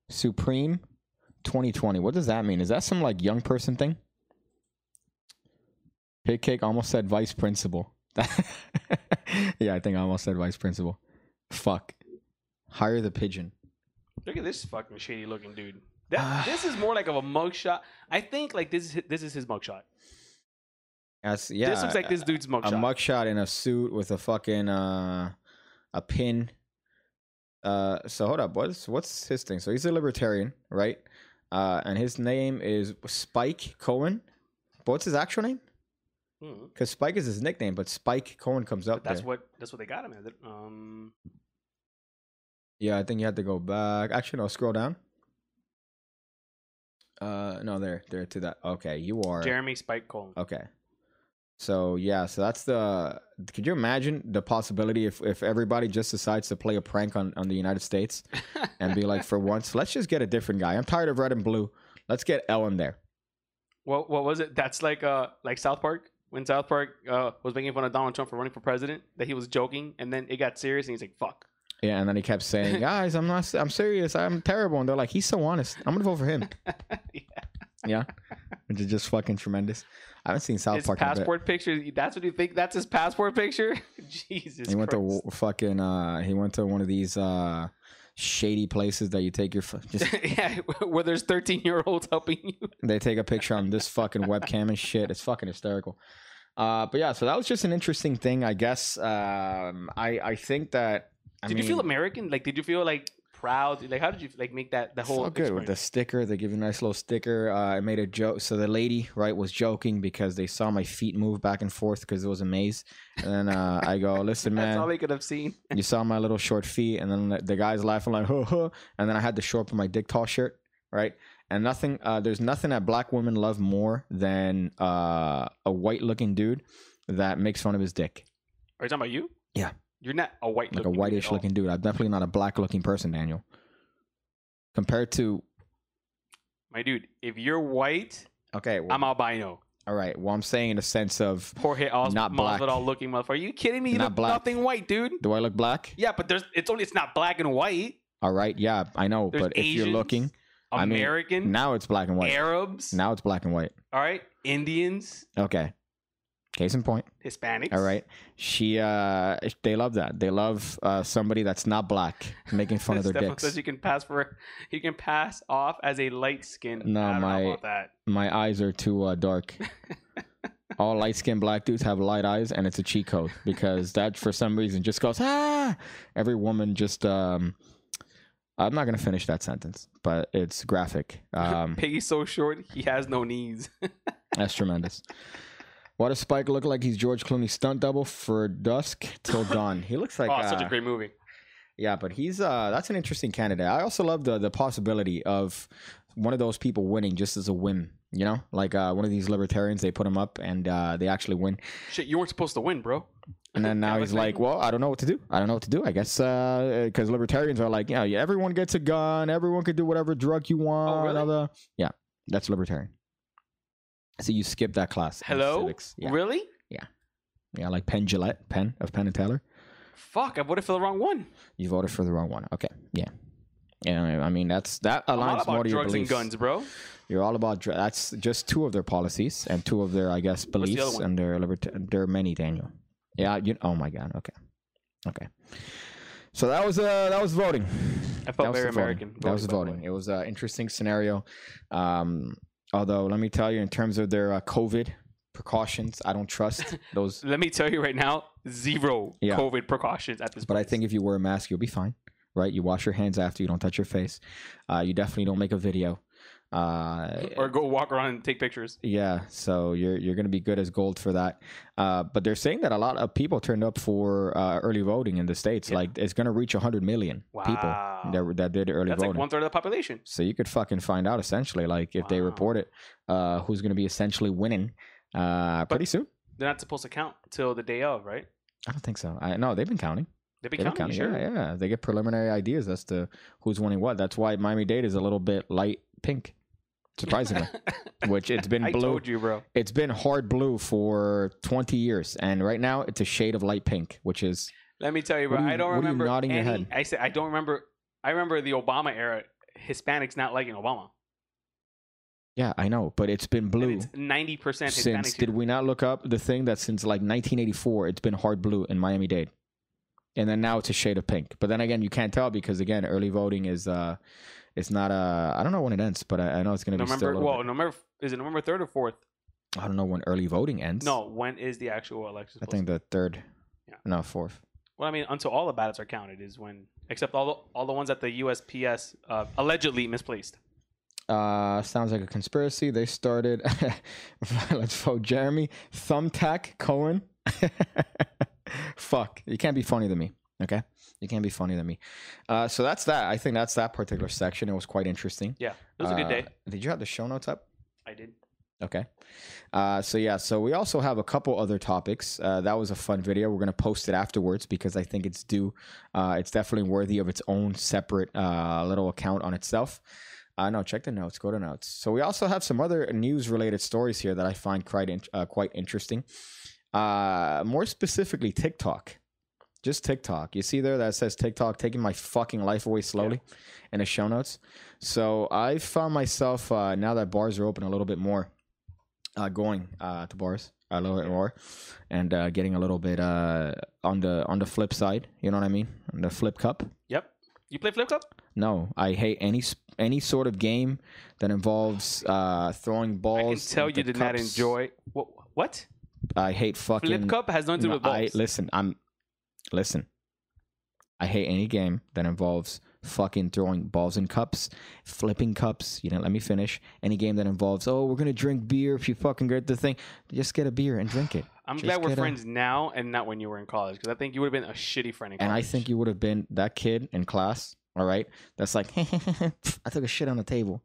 Supreme 2020. What does that mean? Is that some like young person thing? Pig Cake almost said vice principal. yeah, I think I almost said vice principal. Fuck. Hire the pigeon. look at this fucking shady looking dude. That, this is more like of a mugshot. I think like this is hi- this is his mugshot. That's yeah. this looks like this dude's mugshot. a mugshot. in a suit with a fucking uh a pin. Uh so hold up, what's what's his thing? So he's a libertarian, right? Uh and his name is Spike Cohen. But what's his actual name? Hmm. Because Spike is his nickname, but Spike Cohen comes up That's there. what that's what they got him as. Um, Yeah, I think you have to go back. Actually, no, scroll down. Uh no, there, there to that. Okay, you are Jeremy Spike Cohen. Okay. So yeah, so that's the. Could you imagine the possibility if if everybody just decides to play a prank on on the United States and be like, for once, let's just get a different guy. I'm tired of red and blue. Let's get Ellen there. What what was it? That's like uh like South Park when South Park uh was making fun of Donald Trump for running for president. That he was joking, and then it got serious, and he's like, "Fuck." Yeah, and then he kept saying, "Guys, I'm not. I'm serious. I'm terrible." And they're like, "He's so honest. I'm gonna vote for him." yeah. Yeah, which is just fucking tremendous. I haven't seen South His Park. in a bit. passport picture. That's what you think? That's his passport picture? Jesus. He went to Christ. w- fucking. uh He went to one of these uh shady places that you take your just yeah, where there's 13 year olds helping you. They take a picture on this fucking webcam and shit. It's fucking hysterical. Uh, but yeah, so that was just an interesting thing, I guess. Um, I I think that. I Did mean, you feel American? Like, did you feel like proud? Like, how did you like make that the it's whole all good with the sticker. They give you a nice little sticker. Uh, I made a joke. So the lady, right, was joking because they saw my feet move back and forth because it was a maze. And then uh, I go, listen, man, That's all they could have seen. you saw my little short feet. And then the- guy's laughing like, huh. And then I had to show up in my dick tall shirt, right? And nothing, uh, there's nothing that black women love more than uh, a white looking dude that makes fun of his dick. Are you talking about you? Yeah. You're not a white like a whitish looking dude. I'm definitely not a black looking person, Daniel. Compared to My dude, if you're white, okay, well, I'm albino. all right. Well, I'm saying in the sense of Jorge Os- Not black. Masvidal looking motherfucker. Are you kidding me? You Not look black. nothing white, dude. do I look black? Yeah, but there's it's only it's not black and white. All right, yeah, I know. There's but if you're looking, I mean, American, Now it's black and white. Arabs, Now it's black and white. all right, Indians, Okay. Case in point. Hispanics. All right. She uh they love that. They love uh somebody that's not black making fun of their dicks. says you can pass for you can pass off as a light skin. No, my- know about that. My eyes are too uh, dark. All light skinned black dudes have light eyes and it's a cheat code because that for some reason just goes ah every woman just um I'm not gonna finish that sentence, but it's graphic. Um Piggy's so short he has no knees. That's tremendous. Why does Spike look like he's George Clooney stunt double for Dusk Till Dawn? He looks like oh, such a uh, great movie. yeah, but he's uh that's an interesting candidate. I also love the the possibility of one of those people winning just as a whim. You know, like uh, one of these libertarians, they put him up and uh, they actually win. Shit, you weren't supposed to win, bro. And then now he's like, well, I don't know what to do. I don't know what to do. I guess because libertarians are like, yeah, yeah, everyone gets a gun. Everyone can do whatever drug you want. Oh, really? Yeah, that's libertarian. So you skip that class. Hello. Yeah. really? Yeah, like Penn Jillette, Penn of Penn and Teller. Fuck, I voted for the wrong one. You voted for the wrong one. Okay, yeah, yeah. I mean, that's that aligns more to your drugs and beliefs. guns, bro. You're all about dr- that's just two of their policies and two of their, I guess, beliefs one? and their liberty. There are many, Daniel. Yeah. You. Oh my God. Okay. Okay. So that was uh that was voting. I felt very the voting. American. That was voting, the voting. It was an interesting scenario. Um, although let me tell you, in terms of their uh, COVID precautions, I don't trust those. Let me tell you right now, zero Yeah. COVID precautions at this. But I think if you wear a mask, you'll be fine, right? You wash your hands after. You don't touch your face. Uh, you definitely don't make a video. Uh, or go walk around and take pictures. yeah, so you're you're gonna be good as gold for that. Uh, but they're saying that a lot of people turned up for uh, early voting in the states. Yeah. Like it's gonna reach 100 million people that that did early That's voting. like one third of the population. So you could fucking find out essentially, like if they report it, uh, who's gonna be essentially winning uh, pretty soon. They're not supposed to count till the day of, right? I don't think so. I no, they've been counting. They've been They've been counting. counting. sure? Yeah, yeah. They get preliminary ideas as to who's winning what. That's why Miami Dade is a little bit light pink, surprisingly. which it's been I blue. told you, bro. It's been hard blue for 20 years, and right now it's a shade of light pink, which is Let me tell you, bro. You- I don't are you remember. nodding your head? I said I don't remember. I remember the Obama era. Hispanics not liking Obama. yeah, I know, but it's been blue it's ninety percent Hispanics. since. Did we not look up the thing that since like 1984 it's been hard blue in Miami Dade, and then now it's a shade of pink. But then again, you can't tell because again, early voting is uh, it's not uh, I don't know when it ends, but I, I know it's gonna be still. Well, bit- November is it November third or fourth? I don't know when early voting ends. No, when is the actual election? I think the third. Yeah. No, fourth. Well, I mean, until all the ballots are counted is when, except all the all the ones that the USPS uh, allegedly misplaced. Uh, sounds like a conspiracy. They started. let's vote Jeremy Thumbtack Cohen. Fuck, you can't be funny than me. Okay, you can't be funnier than me. Uh, so that's that. I think that's that particular section. It was quite interesting. Yeah, it was a good Uh, day. Did you have the show notes up? I did. Okay. Uh, so yeah, so we also have a couple other topics. Uh, that was a fun video. We're gonna post it afterwards because I think it's due. Uh, it's definitely worthy of its own separate uh, little account on itself. Uh, no, check the notes. Go to notes. So we also have some other news-related stories here that I find quite in- uh, quite interesting. Uh, more specifically, TikTok. Just TikTok. You see there that says TikTok taking my fucking life away slowly in the show notes. So I found myself uh, now that bars are open a little bit more, uh, going uh, to bars a little bit more, and uh, getting a little bit uh, on the on the flip side. You know what I mean? On the flip cup. Yep. You play flip cup? No, I hate any any sort of game that involves uh, throwing I can balls. tell you did not enjoy. What? What? I hate fucking Flip cup has nothing to do with balls. I listen. I'm listen. I hate any game that involves fucking throwing balls in cups, flipping cups. You didn't let me finish. Any game that involves oh we're gonna drink beer if you fucking get the thing. Just get a beer and drink it. I'm Just glad we're get a- friends now and not when you were in college because I think you would have been a shitty friend in college. And I think you would have been that kid in class. All right, that's like I took a shit on the table.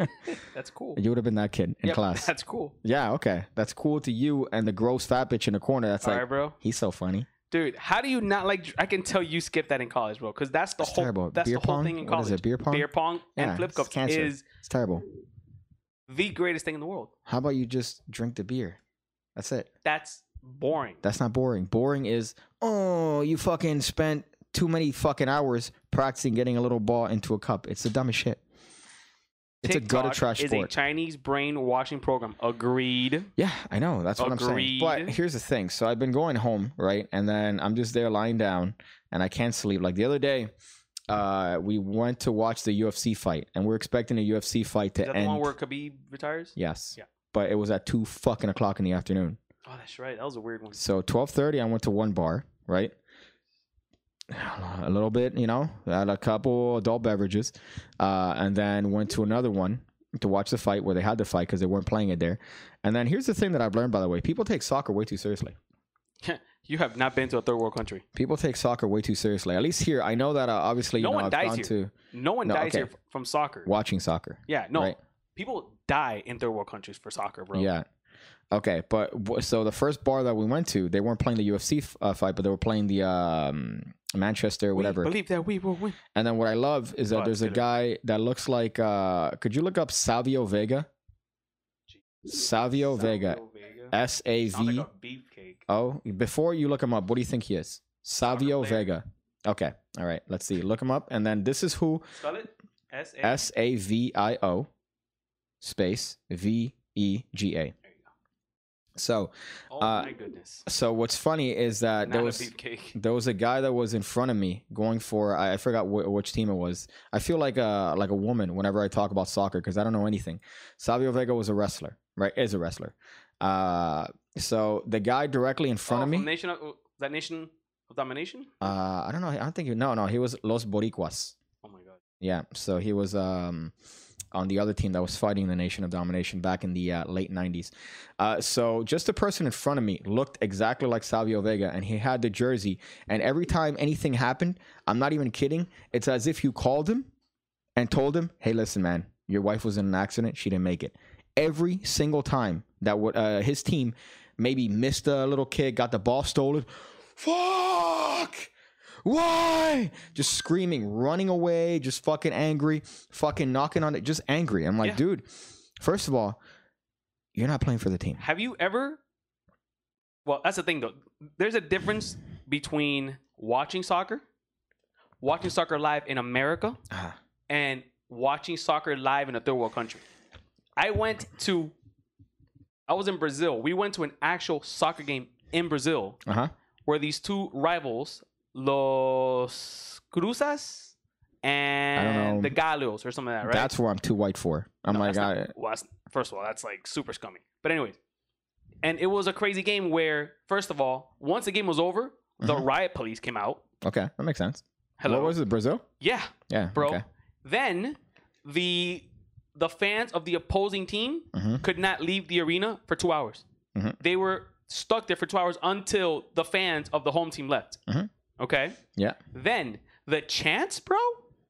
that's cool. you would have been that kid in Yep, class. That's cool. Yeah, okay, that's cool to you and the gross fat bitch in the corner. That's All like right, bro. he's so funny. Dude, how do you not like? I can tell you skipped that in college, bro, because that's the It's whole. terrible. That's Beer the whole pong? thing in college. is it, beer pong? Beer pong and Yeah, flip it's cups cancer. is It's terrible. the greatest thing in the world. How about you just drink the beer? That's it. That's boring. That's not boring. Boring is, oh, you fucking spent too many fucking hours practicing getting a little ball into a cup. It's the dumbest shit. It's a gutter TikTok trash is sport. a Chinese brainwashing program. Agreed. Yeah, I know. That's what I'm saying. But here's the thing. So I've been going home, right? And then I'm just there lying down and I can't sleep. Like the other day, uh, we went to watch the UFC fight and we're expecting a UFC fight to Is that the end. one where Khabib retires? yes. Yeah. But it was at two fucking o'clock in the afternoon. Oh, that's right. That was a weird one. So twelve thirty, I went to one bar, right? A little bit, you know, had a couple adult beverages, uh, and then went to another one to watch the fight where they had the fight because they weren't playing it there. And then here's the thing that I've learned, by the way: people take soccer way too seriously. You have not been to a third world country. People take soccer way too seriously. At least here, I know that uh, obviously, you No know, one I've dies gone here. to No one No, dies okay. here from soccer. watching soccer. Yeah, no. Right. People die in third world countries for soccer, bro. Yeah. Okay, but so the first bar that we went to, they weren't playing the UFC f- uh, fight, but they were playing the um, Manchester, We whatever. believe that we will win. And then what I love is that Oh, there's a guy that looks like. Uh, could you look up Savio Vega? Savio Vega, Savio Vega. S A Sounds V like a beefcake. O. Before you look him up, what do you think he is? Savio. Vega. Okay, all right. Let's see. Look him up, and then this is who Spell it. S A. S A V I O space V E G A. There you go. So, Oh uh, my goodness. so what's funny is that Not there was there was a guy that was in front of me going for I, I forgot wh- which team it was. I feel like a like a woman whenever I talk about soccer because I don't know anything. Savio Vega was a wrestler, right? Is a wrestler. Uh, so the guy directly in front oh, of me. Nation of, that nation of domination. uh, I don't know. I don't think you. No, no. He was Los Boricuas. Oh my god. Yeah. So he was um on the other team that was fighting the Nation of Domination back in the uh, late '90s. Uh, so just the person in front of me looked exactly like Savio Vega, and he had the jersey. And every time anything happened, I'm not even kidding. It's as if you called him and told him, "Hey, listen, man, your wife was in an accident. She didn't make it." Every single time that uh, his team maybe missed a little kick, got the ball stolen. Fuck! Why? Just screaming, running away, just fucking angry, fucking knocking on it, just angry. I'm like, Yeah. dude, first of all, you're not playing for the team. Have you ever? Well, that's the thing though. There's a difference between watching soccer, watching soccer live in America, Ah, and watching soccer live in a third world country. I went to. I was in Brazil. We went to an actual soccer game in Brazil uh huh. where these two rivals, Los Cruzas and the Galos or something like that, right? That's where I'm too white for. I'm No, like, not- well, that's, first of all, that's like super scummy. But anyways, and it was a crazy game where, first of all, once the game was over, the Mhm. riot police came out. okay, that makes sense. Hello, What was it, Brazil? yeah, Yeah, bro. Okay. Then the the fans of the opposing team Mhm. could not leave the arena for two hours. Mhm. They were stuck there for two hours until the fans of the home team left. Okay. Yeah. Then the chance, bro,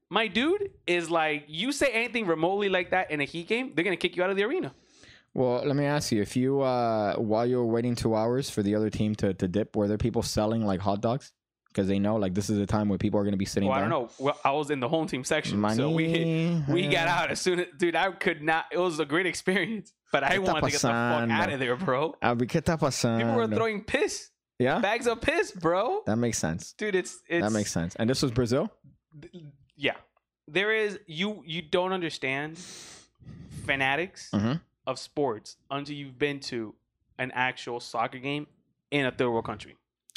my dude, is like you say anything remotely like that in a Heat game, they're gonna kick you out of the arena. Well, let me ask you: If you, uh, while you were waiting two hours for the other team to, to dip, were there people selling like hot dogs? Because they know like this is a time where people are going to be sitting Well, I don't know. Well, I was in the home team section, so we Money. we got out as soon as dude. I could not. It was a great experience, but I wanted to get the fuck out of there, bro. Ah, ¿Qué está pasando? People were throwing piss, Yeah, bags of piss, bro. that makes sense. Dude, it's it's that makes sense. And this was Brazil. yeah. There is you you don't understand fanatics Mhm. of sports until you've been to an actual soccer game in a third world country.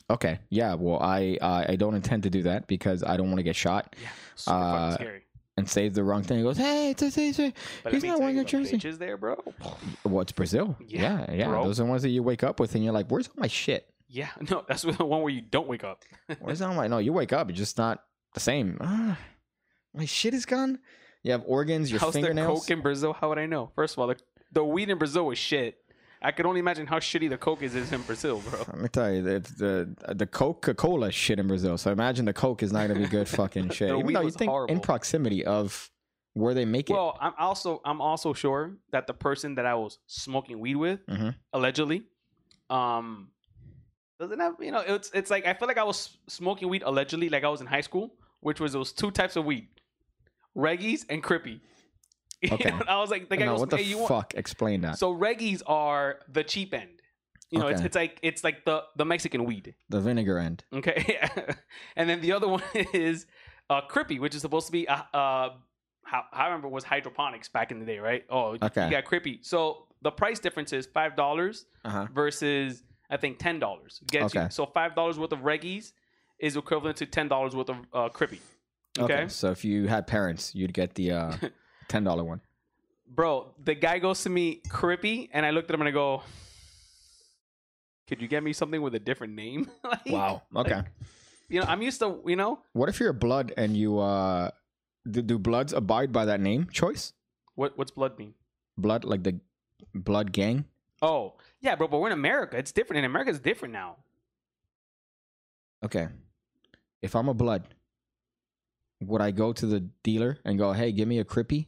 Okay, yeah. Well, I I I don't intend to do that because I don't want to get shot Yeah, super Uh, fucking scary. and say the wrong thing. He goes, hey, it's, it's, it's, it's. But he's not wearing you a jersey. Bitches there, bro. What's Brazil? Yeah, Yeah, yeah. Those are the ones that you wake up with, and you're like, "Where's all my shit? Yeah, no, that's the one where you don't wake up. Where's all my?" No, you wake up, it's just not the same. Ah, my shit is gone. You have organs, your How's the coke in Brazil? How would I know? First of all, the, the weed in Brazil was shit. I could only imagine how shitty the coke is in Brazil, bro. Let me tell you, the the, the Coca Cola shit in Brazil. So imagine the Coke is not gonna be good fucking shit. The Even weed though you was think in horrible. proximity of where they make it. Well, I'm also I'm also sure that the person that I was smoking weed with, Mhm. allegedly, um, doesn't have you know it's it's like I feel like I was smoking weed allegedly like I was in high school, which was those two types of weed, reggies and crippy. Okay. I was like, the guy no, goes, what the "Hey, you want-" fuck? Explain that. So reggies are the cheap end. You know, it's, Okay. it's like it's like the the Mexican weed. the vinegar end. Okay, and then the other one is uh, crippy, which is supposed to be uh, uh, how, I remember was hydroponics back in the day, right? Oh, Okay. you got crippy. So the price difference is five dollars Uh huh. versus I think ten dollars. Gets you. Okay. So five dollars worth of reggies is equivalent to ten dollars worth of uh, crippy. Okay. Okay? So if you had parents, you'd get the uh, ten dollar one. bro. The guy goes to me crippy, and I looked at him and I go, "Could you get me something with a different name?" like, Wow. Okay. like, you know, I'm used to you know what if you're a blood and you uh, do, do bloods abide by that name choice? what what's blood mean? Blood like the blood gang. Oh yeah, bro. But we're in America. It's different. In America, it's different now. Okay. If I'm a blood, would I go to the dealer and go, "Hey, give me a crippy"?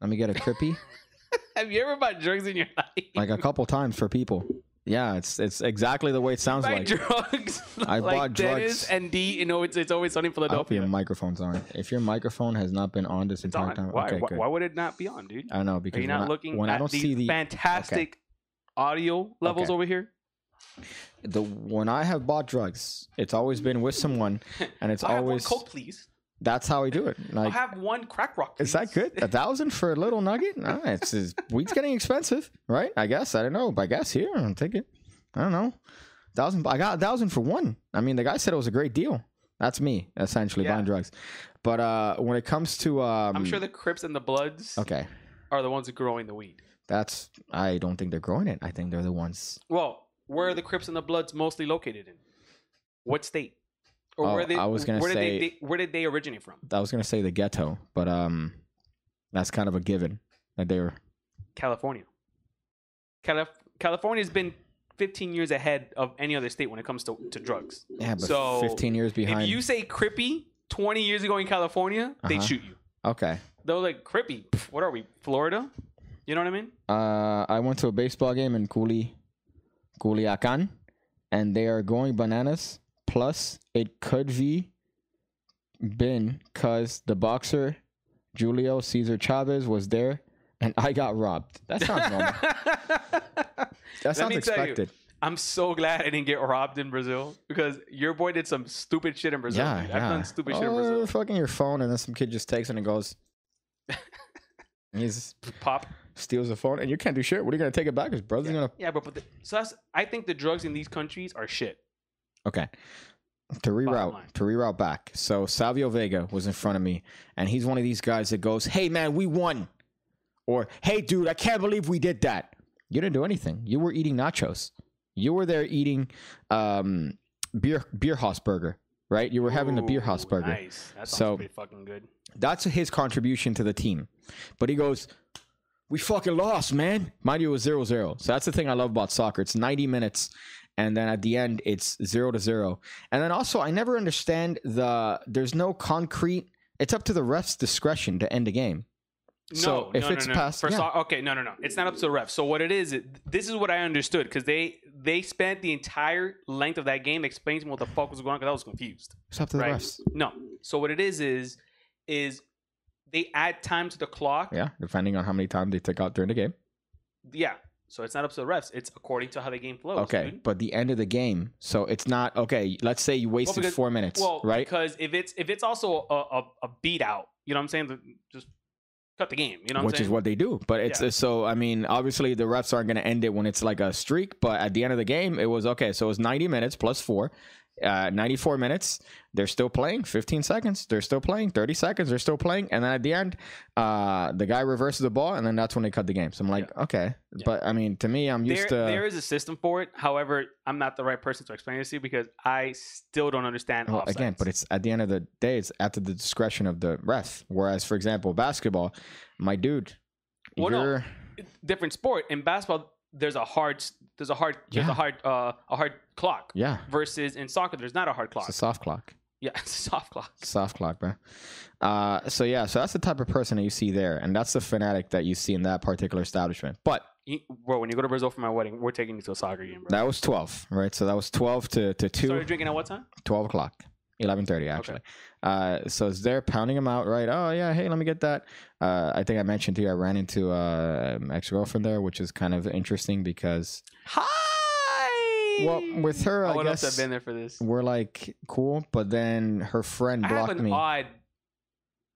Let me get a crippy. Have you ever bought drugs in your life? like a couple times for people. Yeah, it's it's exactly the way it sounds like. drugs. I like bought Dennis drugs. and Dee. You know, it's it's always sunny in I hope Philadelphia. your microphone's on. If your microphone has not been on this It's entire on. time, Why? okay, why? good. Why would it not be on, dude? I don't know Are because you when, not I, looking when at I don't these see the fantastic audio levels Okay. over here? the when I have bought drugs, it's always been with someone, and it's I'll have one always Coke, please. That's how we do it. I'll have one crack rock. is that good? A thousand for a little nugget? No, it's, it's weed's getting expensive, right? I guess I don't know, but I guess here I'll take it. I don't know, thousand. I got a thousand for one. I mean, the guy said it was a great deal. That's me essentially Yeah. buying drugs. But uh, when it comes to um, I'm sure the Crips and the Bloods okay, are the ones growing the weed. that's I don't think they're growing it. I think they're the ones. Well, where are the Crips and the Bloods mostly located in? What state? Or Oh, where they? I was gonna where say- Did they, where did they originate from? I was gonna say the ghetto, but um, that's kind of a given that they're California. Calif- California's been 15 years ahead of any other state when it comes to, to drugs. yeah, but So, 15 years behind. If you say Crippy 20 years ago in California, they'd Uh-huh. shoot you. okay, They're like, Crippy, what are we, Florida? You know what I mean? uh, I went to a baseball game in Culi, Culiacan, and they are going bananas. Plus, it could be been cause the boxer Julio Cesar Chavez was there, and I got robbed. That sounds normal. That sounds tell you, expected. I'm so glad I didn't get robbed in Brazil because your boy did some stupid shit in Brazil. Yeah, dude. yeah. I've done stupid shit in oh, Brazil. fucking your phone, and then some kid just takes it and goes. He's Pop. steals the phone, and you can't do shit. What are you gonna take it back? His brother's gonna. Yeah, but, but the, so that's I think the drugs in these countries are shit. Okay. To reroute, to reroute back. So Savio Vega was in front of me, and he's one of these guys that goes, "Hey man, we won," or "Hey dude, I can't believe we did that." You didn't do anything. You were eating nachos. You were there eating um, beer beer house burger, right? You were having the beer house burger. Nice. That sounds So- pretty fucking good. That's his contribution to the team. But he goes, We fucking lost, man. Mind you, it was 0 0. So that's the thing I love about soccer. It's 90 minutes, and then at the end, it's 0 to 0. And then also, I never understand the there's no concrete, it's up to the ref's discretion to end a game. No, So, if no, it's no, no. past- For yeah. so- okay, no, no, no. It's not up to the ref. So what it is, it, this is what I understood because they they spent the entire length of that game explaining what the fuck was going on because I was confused. It's up to the refs. No. So what it is is is they add time to the clock. Yeah, depending on how many times they took out during the game. Yeah. So it's not up to the refs. It's according to how the game flows. Okay, dude. but the end of the game, so it's not okay. Let's say you wasted because- four minutes, Well, right? Because if it's if it's also a, a, a beat out, you know what I'm saying? Just cut the game. You know what which is what they do. But it's Yeah. so I mean, obviously the refs aren't going to end it when it's like a streak. But at the end of the game, it was okay. So it was 90 minutes plus four, uh, 94 minutes. They're still playing. 15 seconds. They're still playing. 30 seconds. They're still playing. And then at the end, uh, the guy reverses the ball, and then that's when they cut the game. So I'm like, okay. Yeah. But I mean, to me, I'm used there, to. there is a system for it. However, I'm not the right person to explain this to you because I still don't understand. Well, again, but it's at the end of the day, it's at the discretion of the ref. Whereas, for example, basketball, my dude, Well, you're different sport. In basketball, there's a hard there's a hard there's a hard uh, a hard clock. yeah, Versus in soccer, there's not a hard it's clock. a soft clock. yeah, it's a soft clock. soft clock, bro. Uh, so yeah, so that's the type of person that you see there, and that's the fanatic that you see in that particular establishment. But You, bro, when you go to Brazil for my wedding, we're taking you to a soccer game, bro. that was twelve, right? So that was twelve to to two, Started drinking at what time? 12 o'clock. 11:30 actually. Uh, so it's there pounding them out, right? Oh yeah, hey, let me get that. Uh, I think I mentioned to you I ran into uh, an ex girlfriend there, which is kind of interesting because Hi. well, with her, I I would love to guess have been there for this. we're like cool, but then her friend I have blocked an me. odd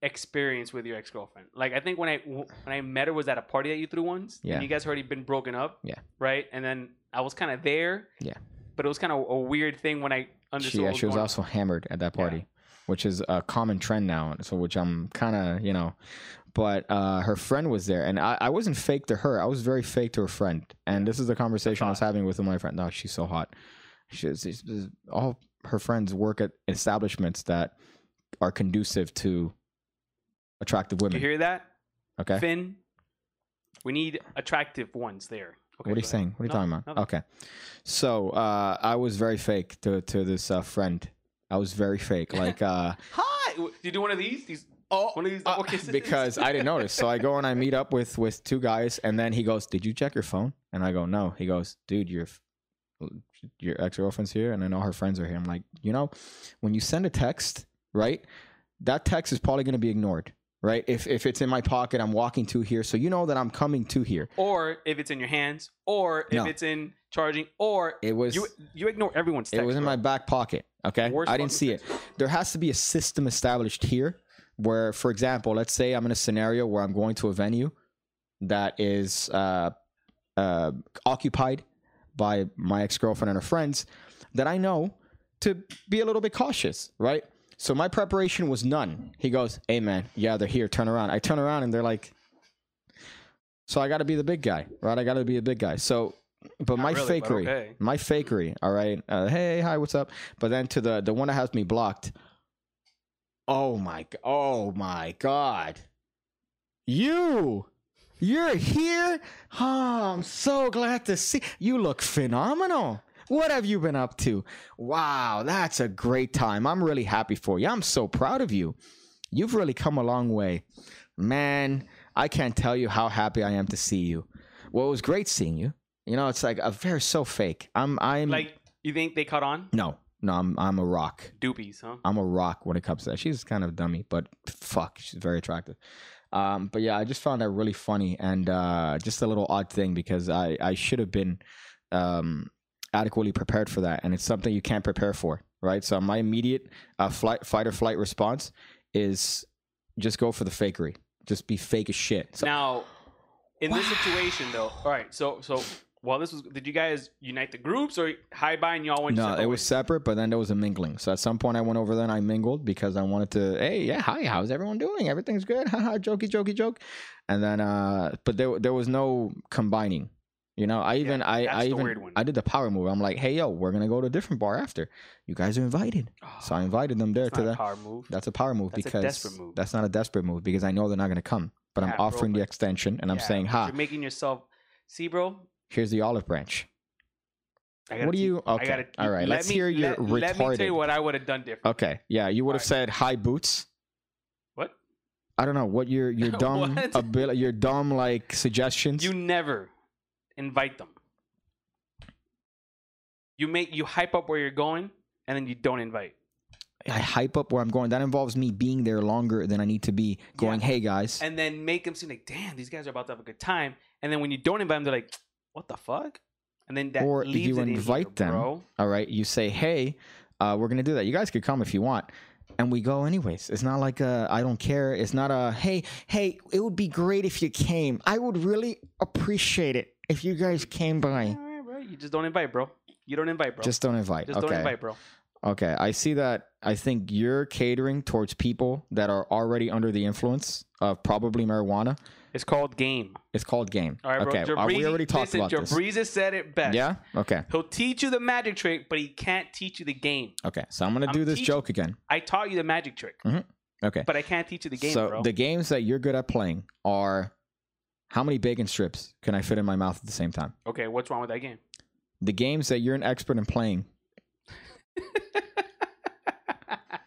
experience with your ex girlfriend? Like I think when I when I met her was at a party that you threw once. Yeah. And you guys already been broken up. Yeah. Right. And then I was kind of there. Yeah. But it was kind of a weird thing when I understood. She, yeah, she was going also hammered at that party, which is a common trend now. So, which I'm kind of, you know, but uh, her friend was there, and I, I wasn't fake to her. I was very fake to her friend, and this is the conversation I was having with my friend. No, she's so hot. She's, she's all her friends work at establishments that are conducive to attractive women. You hear that, okay, Finn? We need attractive ones there. Okay, what are you saying? What are you No, talking about? nothing. Okay, so uh, I was very fake to to this uh, friend. I was very fake, like. uh Hi. Do you do one of these? These. Oh, One of these uh, kisses? because I didn't notice. So I go and I meet up with with two guys, and then he goes, "Did you check your phone?" And I go, "No." He goes, "Dude, your your ex girlfriend's here, and I know her friends are here." I'm like, you know, when you send a text, right? That text is probably going to be ignored, right? If if it's in my pocket, I'm walking to here, so you know that I'm coming to here. or if it's in your hands, or if No. it's in charging, or It was you you ignore everyone's text. it was in bro. my back pocket. Okay, Worst I didn't see it. There has to be a system established here where, for example, let's say I'm in a scenario where I'm going to a venue that is uh, uh, occupied by my ex girlfriend and her friends, that I know to be a little bit cautious, right? So my preparation was none. He goes, "Hey man, yeah, they're here. Turn around." I turn around and they're like, "So I got to be the big guy, right? I got to be the big guy." So, but Not my really, but fakery, okay. my fakery, all right. Uh, hey, hi, what's up? But then to the the one that has me blocked. Oh my, oh my God, you, you're here. Oh, I'm so glad to see you. Look phenomenal. What have you been up to? Wow, that's a great time. I'm really happy for you. I'm so proud of you. You've really come a long way. Man, I can't tell you how happy I am to see you. Well, it was great seeing you. You know, it's like a very so fake. I'm I'm like you think they caught on? no, no, I'm I'm a rock. Doopies, huh? I'm a rock when it comes to that. She's kind of a dummy, but fuck, she's very attractive. Um, but yeah, I just found that really funny and uh, just a little odd thing because I I should have been um, adequately prepared for that, and it's something you can't prepare for, right? So my immediate uh, flight fight or flight response is just go for the fakery, just be fake as shit. So now, in this situation, though, all right. So, so while this was, did you guys unite the groups or hi bye and y'all went? No, it was separate, but then there was a mingling. So at some point, I went over there and I mingled because I wanted to. Hey, yeah, hi, how's everyone doing? Everything's good. Haha, jokey, jokey, joke. And then, uh, but there there was no combining. You know, I even I I even. I did the power move. I'm like, hey yo, we're gonna go to a different bar after. You guys are invited. So I invited them there to the. power move. That's a power move That's a because desperate move. that's not a desperate move because I know they're not gonna come. But I'm Yeah, bro, offering the extension and I'm saying, ha, You're making yourself. See, bro. Here's the olive branch. What do you? I Okay, gotta, all right. let Let's me- hear your let, retarded. Let me tell you what I would have done different. Okay, yeah, you would have said high boots. What? I don't know what your your dumb ability, your dumb like suggestions. You never invite them. You make you hype up where you're going, and then you don't invite. I hype up where I'm going. That involves me being there longer than I need to be. Going, hey guys, and then make them seem like, damn, these guys are about to have a good time. And then when you don't invite them, they're like, what the fuck? And then that Or leaves you it in invite here, them. bro. all right. You say, hey, uh, we're gonna do that. You guys could come if you want, and we go anyways. It's not like a I don't care. It's not a hey hey. It would be great if you came. I would really appreciate it if you guys came by. All right, bro. You just don't invite, bro. You don't invite, bro. Just don't invite. Just okay. don't invite, bro. Okay, I see that. I think you're catering towards people that are already under the influence of probably marijuana. It's called game. It's called game. All right, bro. okay, uh, we already talked listen, about this. Jabriza said it best. Yeah. Okay. He'll teach you the magic trick, but he can't teach you the game. Okay. So I'm gonna I'm do this teaching- joke again. I taught you the magic trick, Okay. but I can't teach you the game, so bro. the games that you're good at playing are how many bacon strips can I fit in my mouth at the same time? okay, what's wrong with that game? The games that you're an expert in playing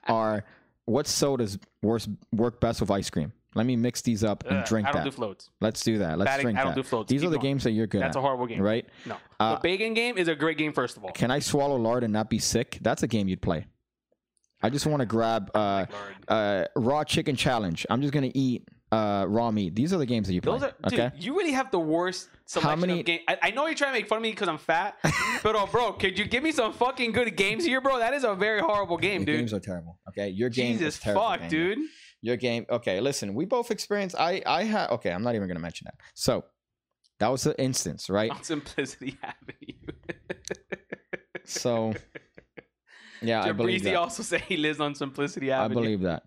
are what sodas works work best with ice cream. Let me mix these up and drink I don't that. do floats. Let's do that. Let's Batting- drink I don't that. do floats. These Keep are the going. games that you're good at. That's at, a horrible game. right? No. Uh, the bacon game is a great game, first of all. Can I swallow lard and not be sick? That's a game you'd play. I just want to grab uh, uh, raw chicken challenge. I'm just gonna eat uh, raw meat. These are the games that you play. Those are, okay. dude, you really have the worst selection many- of games. I, I know you're trying to make fun of me because I'm fat, but oh, bro, could you give me some fucking good games here, bro? That is a very horrible game, Your dude. games are terrible. Okay, your game Jesus is terrible. fuck, Daniel. dude. Your game. Okay, listen, we both experienced. I I had. Okay, I'm not even gonna mention that. So that was the instance, right? On Simplicity Avenue. So yeah, I believe Jabrizi that. also said he lives on Simplicity Avenue. I believe that.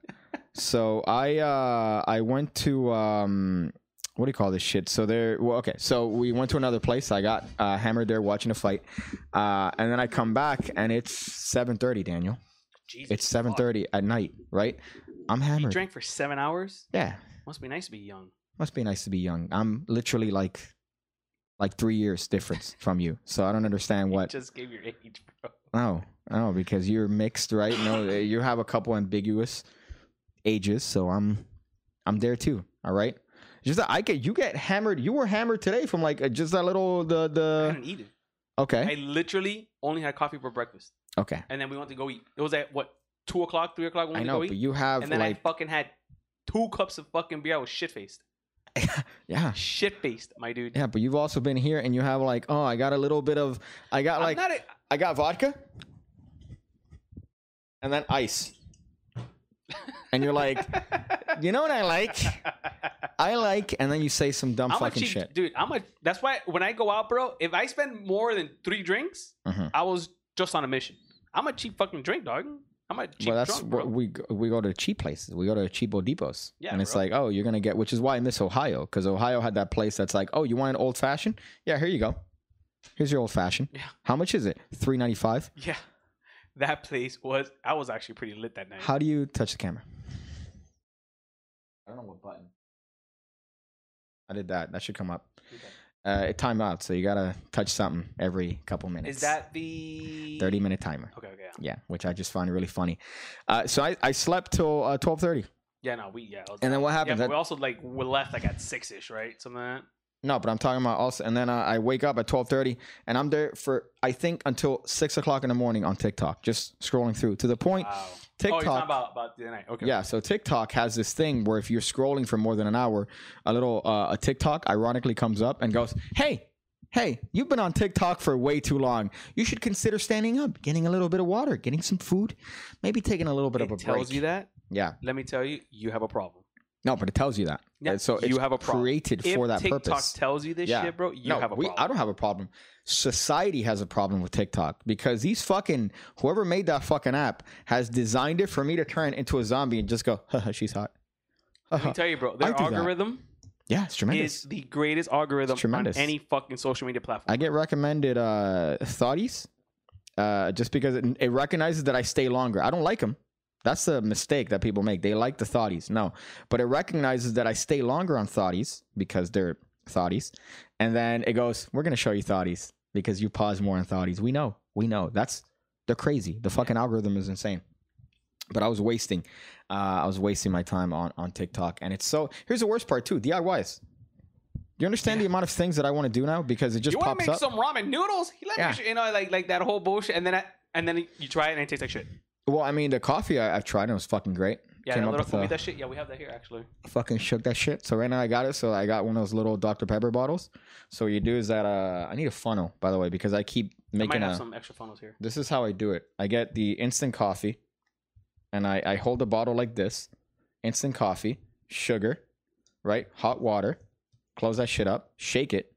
So I uh I went to um what do you call this shit? So there well okay, so we went to another place. I got uh hammered there watching a fight. Uh and then I come back and it's seven thirty, Daniel. Jesus It's seven thirty at night, right? I'm hammered. You drank for seven hours? Yeah. Must be nice to be young. Must be nice to be young. I'm literally like like three years difference from you. So I don't understand You what just gave your age, bro. No, no, because you're mixed, right? No, you have a couple ambiguous ages, so I'm, I'm there too. All right, just that I get you get hammered. You were hammered today from like uh, just that little the the. I didn't eat it. Okay, I literally only had coffee for breakfast, okay, and then we went to go eat. It was at what two o'clock, three o'clock. We I went know, go but eat, you have and then like I fucking had two cups of fucking beer. I was shit faced, yeah, shit faced, my dude. yeah, but you've also been here and you have like oh I got a little bit of I got like a, I got vodka, and then ice, and you're like you know what I like I like, and then you say some dumb I'm fucking cheap shit. dude. I'm a. That's why when I go out, bro, if I spend more than three drinks, Mhm. I was just on a mission. I'm a cheap fucking drink, dog. I'm a cheap well, that's drunk, bro. what we go, we go to cheap places. We go to cheapo depots, Yeah, and it's bro. like, oh, you're gonna get, which is why I miss Ohio because Ohio had that place that's like, oh, you want an old fashioned? Yeah, here you go. Here's your old fashioned. Yeah. How much is it? Three ninety five. yeah, that place was. I was actually pretty lit that night. How do you touch the camera? I don't know what button. I did that. That should come up. Uh, it timed out, so you gotta touch something every couple minutes. Is that the thirty minute timer? Okay, okay. Yeah, Yeah, which I just find really funny. Uh, so I, I slept till uh, twelve thirty. yeah no, we yeah. I And then what happened? That- we also like we left like at six ish, right? Something like that. No, but I'm talking about also, and then uh, I wake up at twelve thirty, and I'm there for I think until six o'clock in the morning on TikTok, just scrolling through to the point. Wow. Oh, TikTok, you're talking about about the night. Okay. yeah. So TikTok has this thing where if you're scrolling for more than an hour, a little uh, a TikTok ironically comes up and goes, "Hey, hey, you've been on TikTok for way too long. You should consider standing up, getting a little bit of water, getting some food, maybe taking a little bit of a It tells break." you that. Yeah, Let me tell you, you have a problem. No, but it tells you that. Yeah, so you it's have a problem. created If for that TikTok purpose. TikTok tells you this Yeah. shit, bro, you no, have a we, problem. I don't have a problem. Society has a problem with TikTok because these fucking whoever made that fucking app has designed it for me to turn into a zombie and just go, Haha, she's hot. Let me tell you, bro. Their do that. algorithm yeah, it's tremendous. is the greatest algorithm It's tremendous. on any fucking social media platform. I get recommended uh thoughties uh just because it, it recognizes that I stay longer. I don't like them. That's the mistake that people make. They like the thoughties. No, but it recognizes that I stay longer on thoughties because they're thoughties, and then it goes, "We're gonna show you thoughties because you pause more on thoughties." We know, we know. That's they're crazy. The fucking algorithm is insane. But I was wasting, uh, I was wasting my time on on TikTok, and it's so. Here's the worst part too: DIYs. Do you understand the amount of things that I want to do now because it just you want pops to make up. some ramen noodles? He let Yeah. me, you know, like like that whole bullshit, and then I, and then you try it and it tastes like shit. Well, I mean, the coffee I, I've tried and it was fucking great. Yeah, Came that little a- that shit. Yeah, we have that here actually. fucking shook that shit. So right now I got it. So I got one of those little Dr Pepper bottles. So what you do is that uh, I need a funnel, by the way, because I keep I might making have a. some extra funnels here. This is how I do it. I get the instant coffee, and I I hold the bottle like this, instant coffee, sugar, right, hot water, close that shit up, shake it.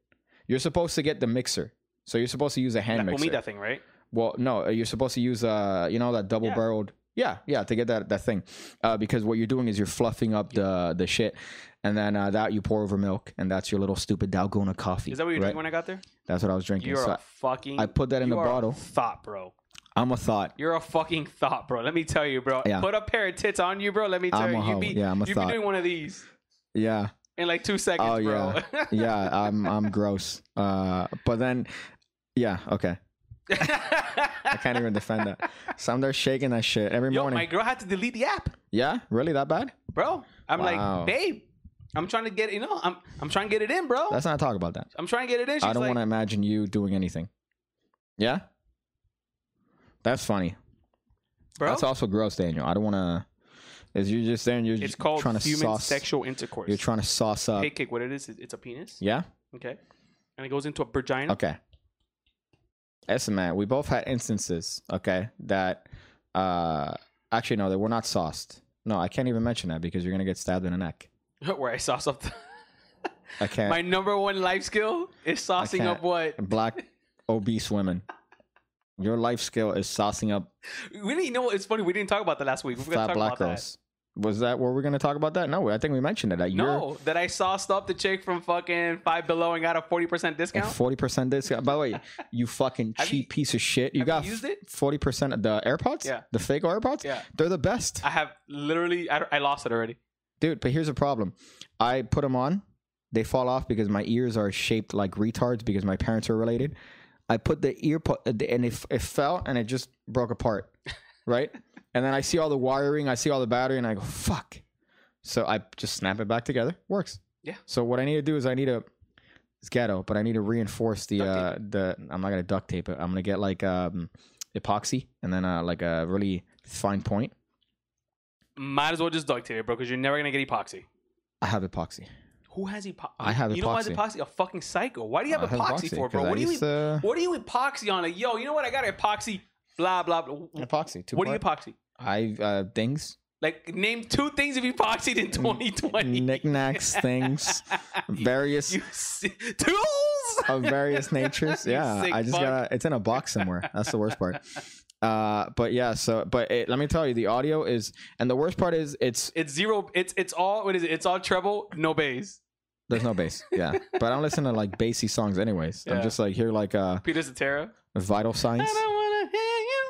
You're supposed to get the mixer. So you're supposed to use a hand La mixer. comida thing, right? Well, no, uh, you're supposed to use uh, you know, that double Yeah. barreled. Yeah, yeah, to get that that thing, uh, because what you're doing is you're fluffing up the the shit, and then uh, that you pour over milk, and that's your little stupid Dalgona coffee. Is that what you're right? drinking when I got there? That's what I was drinking. You're So a fucking. I put that in you the bottle. Thought, bro. I'm a thought. You're a fucking thought, bro. Let me tell you, bro. Yeah. Put a pair of tits on you, bro. Let me tell I'm you, a you be Yeah, I'm a you be thought. doing one of these Yeah, in like two seconds, Oh, bro. yeah, I'm I'm gross. Uh, but then, yeah, okay, I can't even defend that. So I'm there shaking that shit every Yo, morning. my girl had to delete the app, yeah, really that bad? bro. I'm Wow. like, babe, I'm trying to get you know, I'm I'm trying to get it in, bro. Let's not talk about that. I'm trying to get it in. She's I don't like, want to imagine you doing anything. Yeah, that's funny. bro. That's also gross, Daniel. I don't want to. Is you're just saying you're it's just called trying to human sauce. sexual intercourse. You're trying to sauce up. hey, kick. What it is? It's a penis. Yeah. Okay, and it goes into a vagina. Okay. Listen, man, we both had instances, okay, that uh actually no, they were not sauced. No, I can't even mention that because you're gonna get stabbed in the neck. Where I sauce up. The I can't. My number one life skill is saucing up what? Black obese women. Your life skill is saucing up We didn't you know. It's funny. We didn't talk about that last week. We forgot to talk black about that. girls. Was that were we're gonna talk about that? No, I think we mentioned it. That No, that I sauced up the chick from fucking Five Below and got a forty percent discount. forty percent discount. By the way, you fucking cheap you- piece of shit. You got you used it? forty percent of the AirPods. Yeah. the fake AirPods. Yeah. they're the best, I have literally. I, I lost it already. dude. But here's the problem: I put them on, they fall off because my ears are shaped like retards because my parents are related. I put the ear po- uh, and it, it fell and it just broke apart, right? And then I see all the wiring, I see all the battery, and I go fuck. So I just snap it back together. Works. Yeah. So what I need to do is I need to it's ghetto, but I need to reinforce the uh the I'm not gonna duct tape it. I'm gonna get like um epoxy and then uh like a really fine point. Might as well just duct tape it, bro, because you're never gonna get epoxy. I have epoxy. Who has epoxy? I have epoxy. You know why epoxy. epoxy? A fucking psycho. Why do you have I epoxy, for, bro? What do you to- What do you epoxy on? Like, yo, you know what? I got epoxy. Blah blah blah. epoxy. Two What do you epoxy? I uh things, Like, name two things if you've epoxied in 2020. knickknacks, things, various You tools of various natures. Yeah, I just got it's in a box somewhere. That's the worst part. Uh, but yeah, so but it, let me tell you, the audio is, and the worst part is it's It's zero. It's it's all. What is it? It's all treble, no bass. there's no bass. Yeah, but I don't listen to like bassy songs anyways. I'm just like here like uh Peter Cetera. vital signs. don't wanna hear you.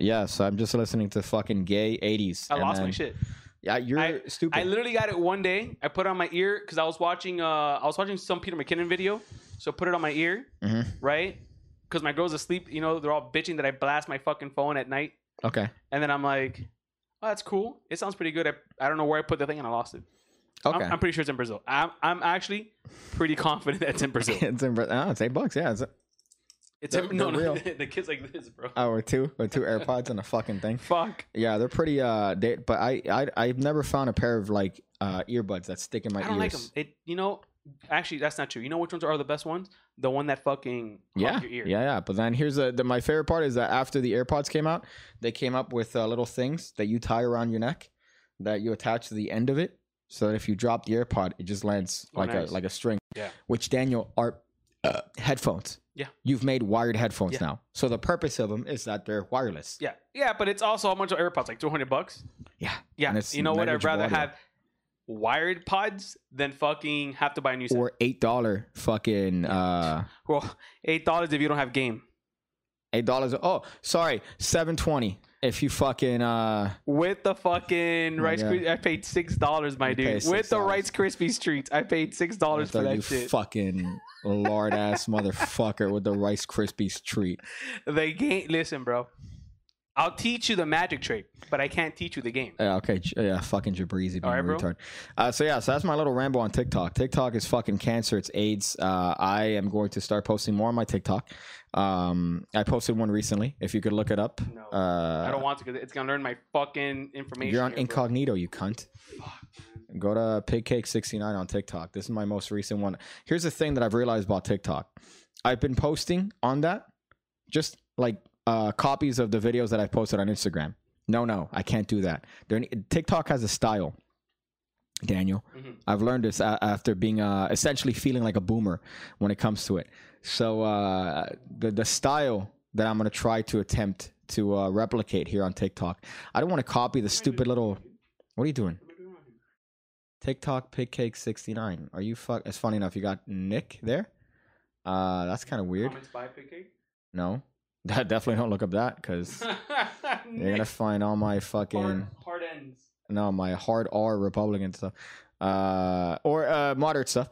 Yeah, so I'm just listening to fucking gay 80s. I lost my shit. Yeah, you're I- stupid. I literally got it one day. I put it on my ear because I was watching. Uh, I was watching some Peter McKinnon video, so I put it on my ear, Mhm. right? Because my girl's asleep. You know, they're all bitching that I blast my fucking phone at night, okay. and then I'm like, "Oh, that's cool. It sounds pretty good." I, I don't know where I put the thing, and I lost it. Okay. I'm, I'm pretty sure it's in Brazil. I'm I'm actually pretty confident that it's in Brazil. it's in, oh, it's eight bucks. Yeah, it's It's They're- no, they're no, real. the kid's like this, bro. oh, or two, or two AirPods and a fucking thing. Fuck. Yeah, they're pretty. Uh, they, but I, I, I've never found a pair of like uh earbuds that stick in my I don't like them. It, you know, actually, that's not true. You know which ones are the best ones? The one that fucking Yeah, your ear. yeah, yeah. But then here's the, the my favorite part is that after the AirPods came out, they came up with uh, little things that you tie around your neck that you attach to the end of it, so that if you drop the AirPod, it just lands Oh, like nice. a like a string. Yeah. Which Daniel are uh, headphones. Yeah. You've made wired headphones Yeah. now, so the purpose of them is that they're wireless. Yeah, yeah, but it's also how much are AirPods? Like two hundred bucks. Yeah. Yeah, you know what? I'd rather audio. have wired pods than fucking have to buy a new set. Or eight dollar fucking uh well, eight dollars if you don't have game eight dollars. Oh, sorry, seven twenty. If you fucking uh with the fucking Rice. God. Kri- I paid six dollars, my You dude. With the Rice Krispies treats, I paid six dollars for that shit. fucking lard ass motherfucker with the Rice Krispies treat. The game. Listen, bro. I'll teach you the magic trick, but I can't teach you the game. Yeah, okay, yeah, fucking Jabrizi being All right, a bro. retard. Uh, so yeah, so that's my little ramble on TikTok. TikTok is fucking cancer. It's AIDS. Uh, I am going to start posting more on my TikTok. Um, I posted one recently. If you could look it up. No, Uh, I don't want to because it's gonna learn my fucking information. You're on here, bro. incognito, you cunt. Fuck. Go to pigcake69 on TikTok. This is my most recent one. Here's the thing that I've realized about TikTok. I've been posting on that just like uh, copies of the videos that I posted on Instagram. No, no, I can't do that. There, TikTok has a style. Daniel, Mhm. I've learned this after being uh, essentially feeling like a boomer when it comes to it. So uh, the the style that I'm gonna try to attempt to uh, replicate here on TikTok. I don't want to copy the stupid little. What are you doing? TikTok Pigcake sixty nine. Are you fuck? It's funny enough. You got Nick there. Uh, that's kind of weird. Comments by Pick No, that definitely don't look up that because you're gonna find all my fucking hard, hard ends. no my hard R Republican stuff, uh, or uh, moderate stuff.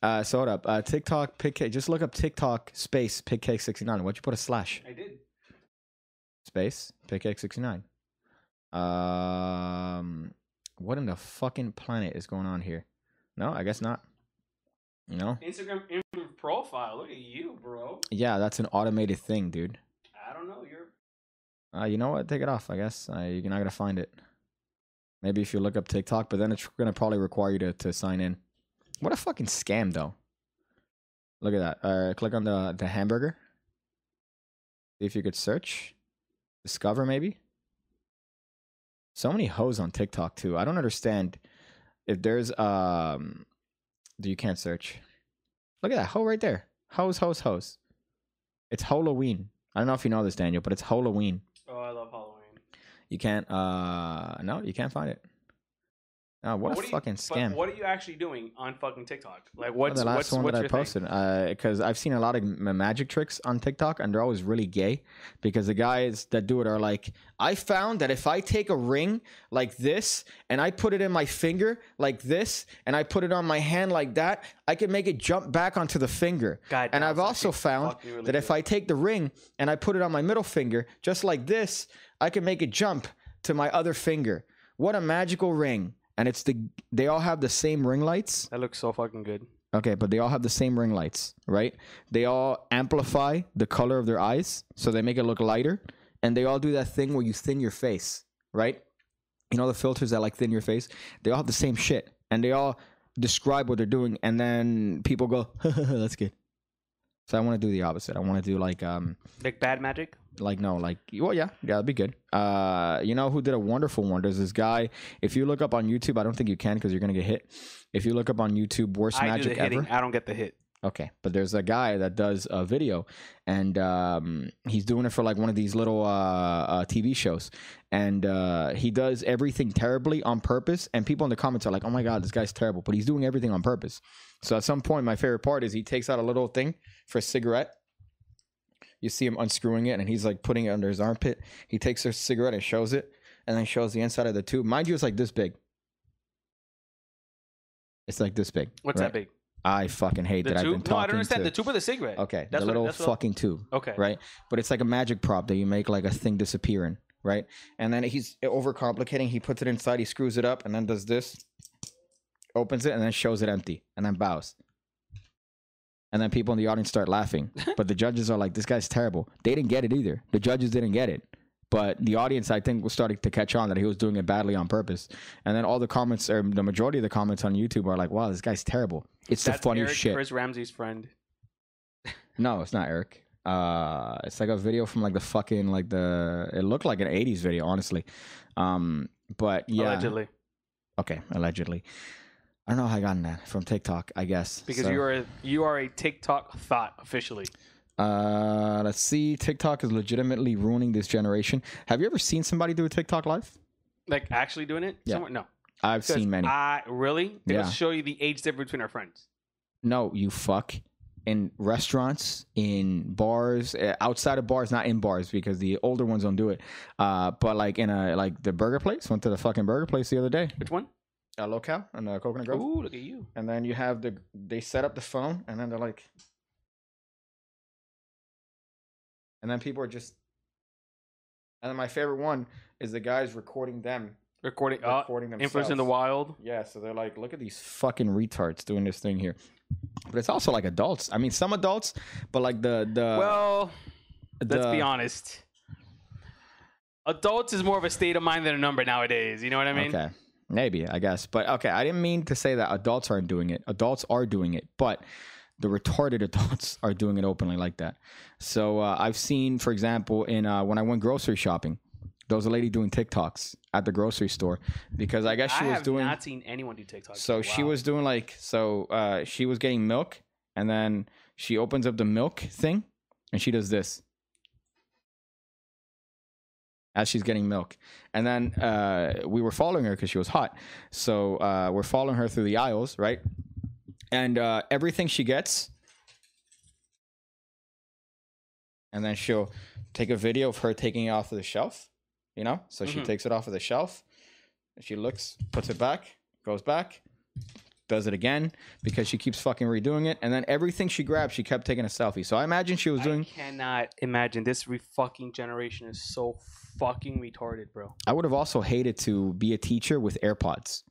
Uh, so hold up. Uh, TikTok Pigcake. Just look up TikTok space Pigcake sixty nine. Why'd you put a slash? I did. Space Pigcake sixty nine. Um, what in the fucking planet is going on here? No, I guess not. No. Instagram profile. Look at you, bro. Yeah, that's an automated thing, dude. I don't know. You're Uh, you know what? Take it off. I guess uh, you're not gonna find it. Maybe if you look up TikTok, but then it's gonna probably require you to, to sign in. What a fucking scam, though. Look at that. Uh, click on the the hamburger. See if you could search, discover maybe. So many hoes on TikTok too. I don't understand if there's um do you can't search. Look at that hoe right there. Hoes, hoes, hoes. It's Halloween. I don't know if you know this, Daniel, but it's Halloween. Oh, I love Halloween. You can't uh no, you can't find it. Oh, what, But a are you- fucking scam. what are you actually doing on fucking TikTok? Like, Well, what's the last what's one what's that I posted uh, because I've seen a lot of magic tricks on TikTok and they're always really gay because the guys that do it are like, I found that if I take a ring like this and I put it in my finger like this and I put it on my hand like that, I can make it jump back onto the finger. God, and I've also found really that if. I take the ring and I put it on my middle finger just like this, I can make it jump to my other finger. What a magical ring! And it's the they all have the same ring lights. That looks so fucking good. Okay, but they all have the same ring lights, right? They all amplify the color of their eyes, so they make it look lighter. And they all do that thing where you thin your face, right? You know the filters that like thin your face? They all have the same shit. And they all describe what they're doing. And then people go, that's good. So I want to do the opposite. I want to do like um Like bad magic. Like no like well yeah yeah that'd be good uh you know who did a wonderful one there's this guy if you look up on youtube i don't think you can because you're gonna get hit if you look up on youtube worst I do magic the hitting. ever I don't get the hit. Okay, but there's a guy that does a video, and um, he's doing it for like one of these little uh, uh, TV shows, and uh, he does everything terribly on purpose. And people in the comments are like, "Oh my god, this guy's terrible," but he's doing everything on purpose. So at some point, my favorite part is he takes out a little thing for a cigarette. You see him unscrewing it, and he's like putting it under his armpit. He takes a cigarette and shows it, and then shows the inside of the tube. Mind you, it's like this big. It's like this big. What's right? that big? I fucking hate The that I've been tube? talking No, I don't understand. to- The tube or the cigarette? Okay, That's the little that's what- fucking tube, Okay. right? But it's like a magic prop that you make like a thing disappear in, right? And then he's overcomplicating. He puts it inside, he screws it up, and then does this, opens it, and then shows it empty, and then bows. And then people in the audience start laughing, but the judges are like, "This guy's terrible." They didn't get it either. The judges didn't get it, but the audience, I think, was starting to catch on that he was doing it badly on purpose. And then all the comments, or the majority of the comments on YouTube, are like, "Wow, this guy's terrible." It's That's the funniest Eric shit. Chris Ramsey's friend. No, it's not Eric. Uh, it's like a video from like the fucking like the. It looked like an '80s video, honestly. Um, but yeah, Allegedly. okay, allegedly. I don't know how I got that from TikTok. I guess Because So, you are you are a TikTok thought officially. Uh, let's see. TikTok is legitimately ruining this generation. Have you ever seen somebody do a TikTok live? Like actually doing it? Yeah. Somewhere? No. I've seen many. I really? They'll Yeah. show you the age difference between our friends. No, you fuck. In restaurants, in bars, uh, outside of bars, not in bars because the older ones don't do it. Uh, but like in a like the burger place. Went to the fucking burger place the other day. Which one? Uh, locale in uh, Coconut Grove. Ooh, look at you. And then you have the they set up the phone, and then they're like, and then people are just. And then my favorite one is the guys recording them, Recording uh, recording themselves. influence in the wild. Yeah, so they're like, look at these fucking retards doing this thing here. But it's also like adults. I mean, some adults, but like the the well, let's be honest. Adults is more of a state of mind than a number nowadays. You know what I mean? okay, maybe I guess, but okay, I didn't mean to say that adults aren't doing it. Adults are doing it, but the retarded adults are doing it openly like that. So uh, I've seen, for example, in uh, when I went grocery shopping, there was a lady doing TikToks at the grocery store because I guess she I was have doing. not seen anyone do TikTok. So she was doing like so uh she was getting milk and then she opens up the milk thing and she does this as she's getting milk. And then uh we were following her cuz she was hot. So uh we're following her through the aisles, right? And uh everything she gets and then she'll take a video of her taking it off of the shelf, you know? So she Mhm. takes it off of the shelf. She looks, puts it back, goes back, does it again because she keeps fucking redoing it, and then everything she grabbed, she kept taking a selfie. So I imagine she was doing. I cannot imagine this re- fucking generation is so fucking retarded, bro. I would have also hated to be a teacher with AirPods.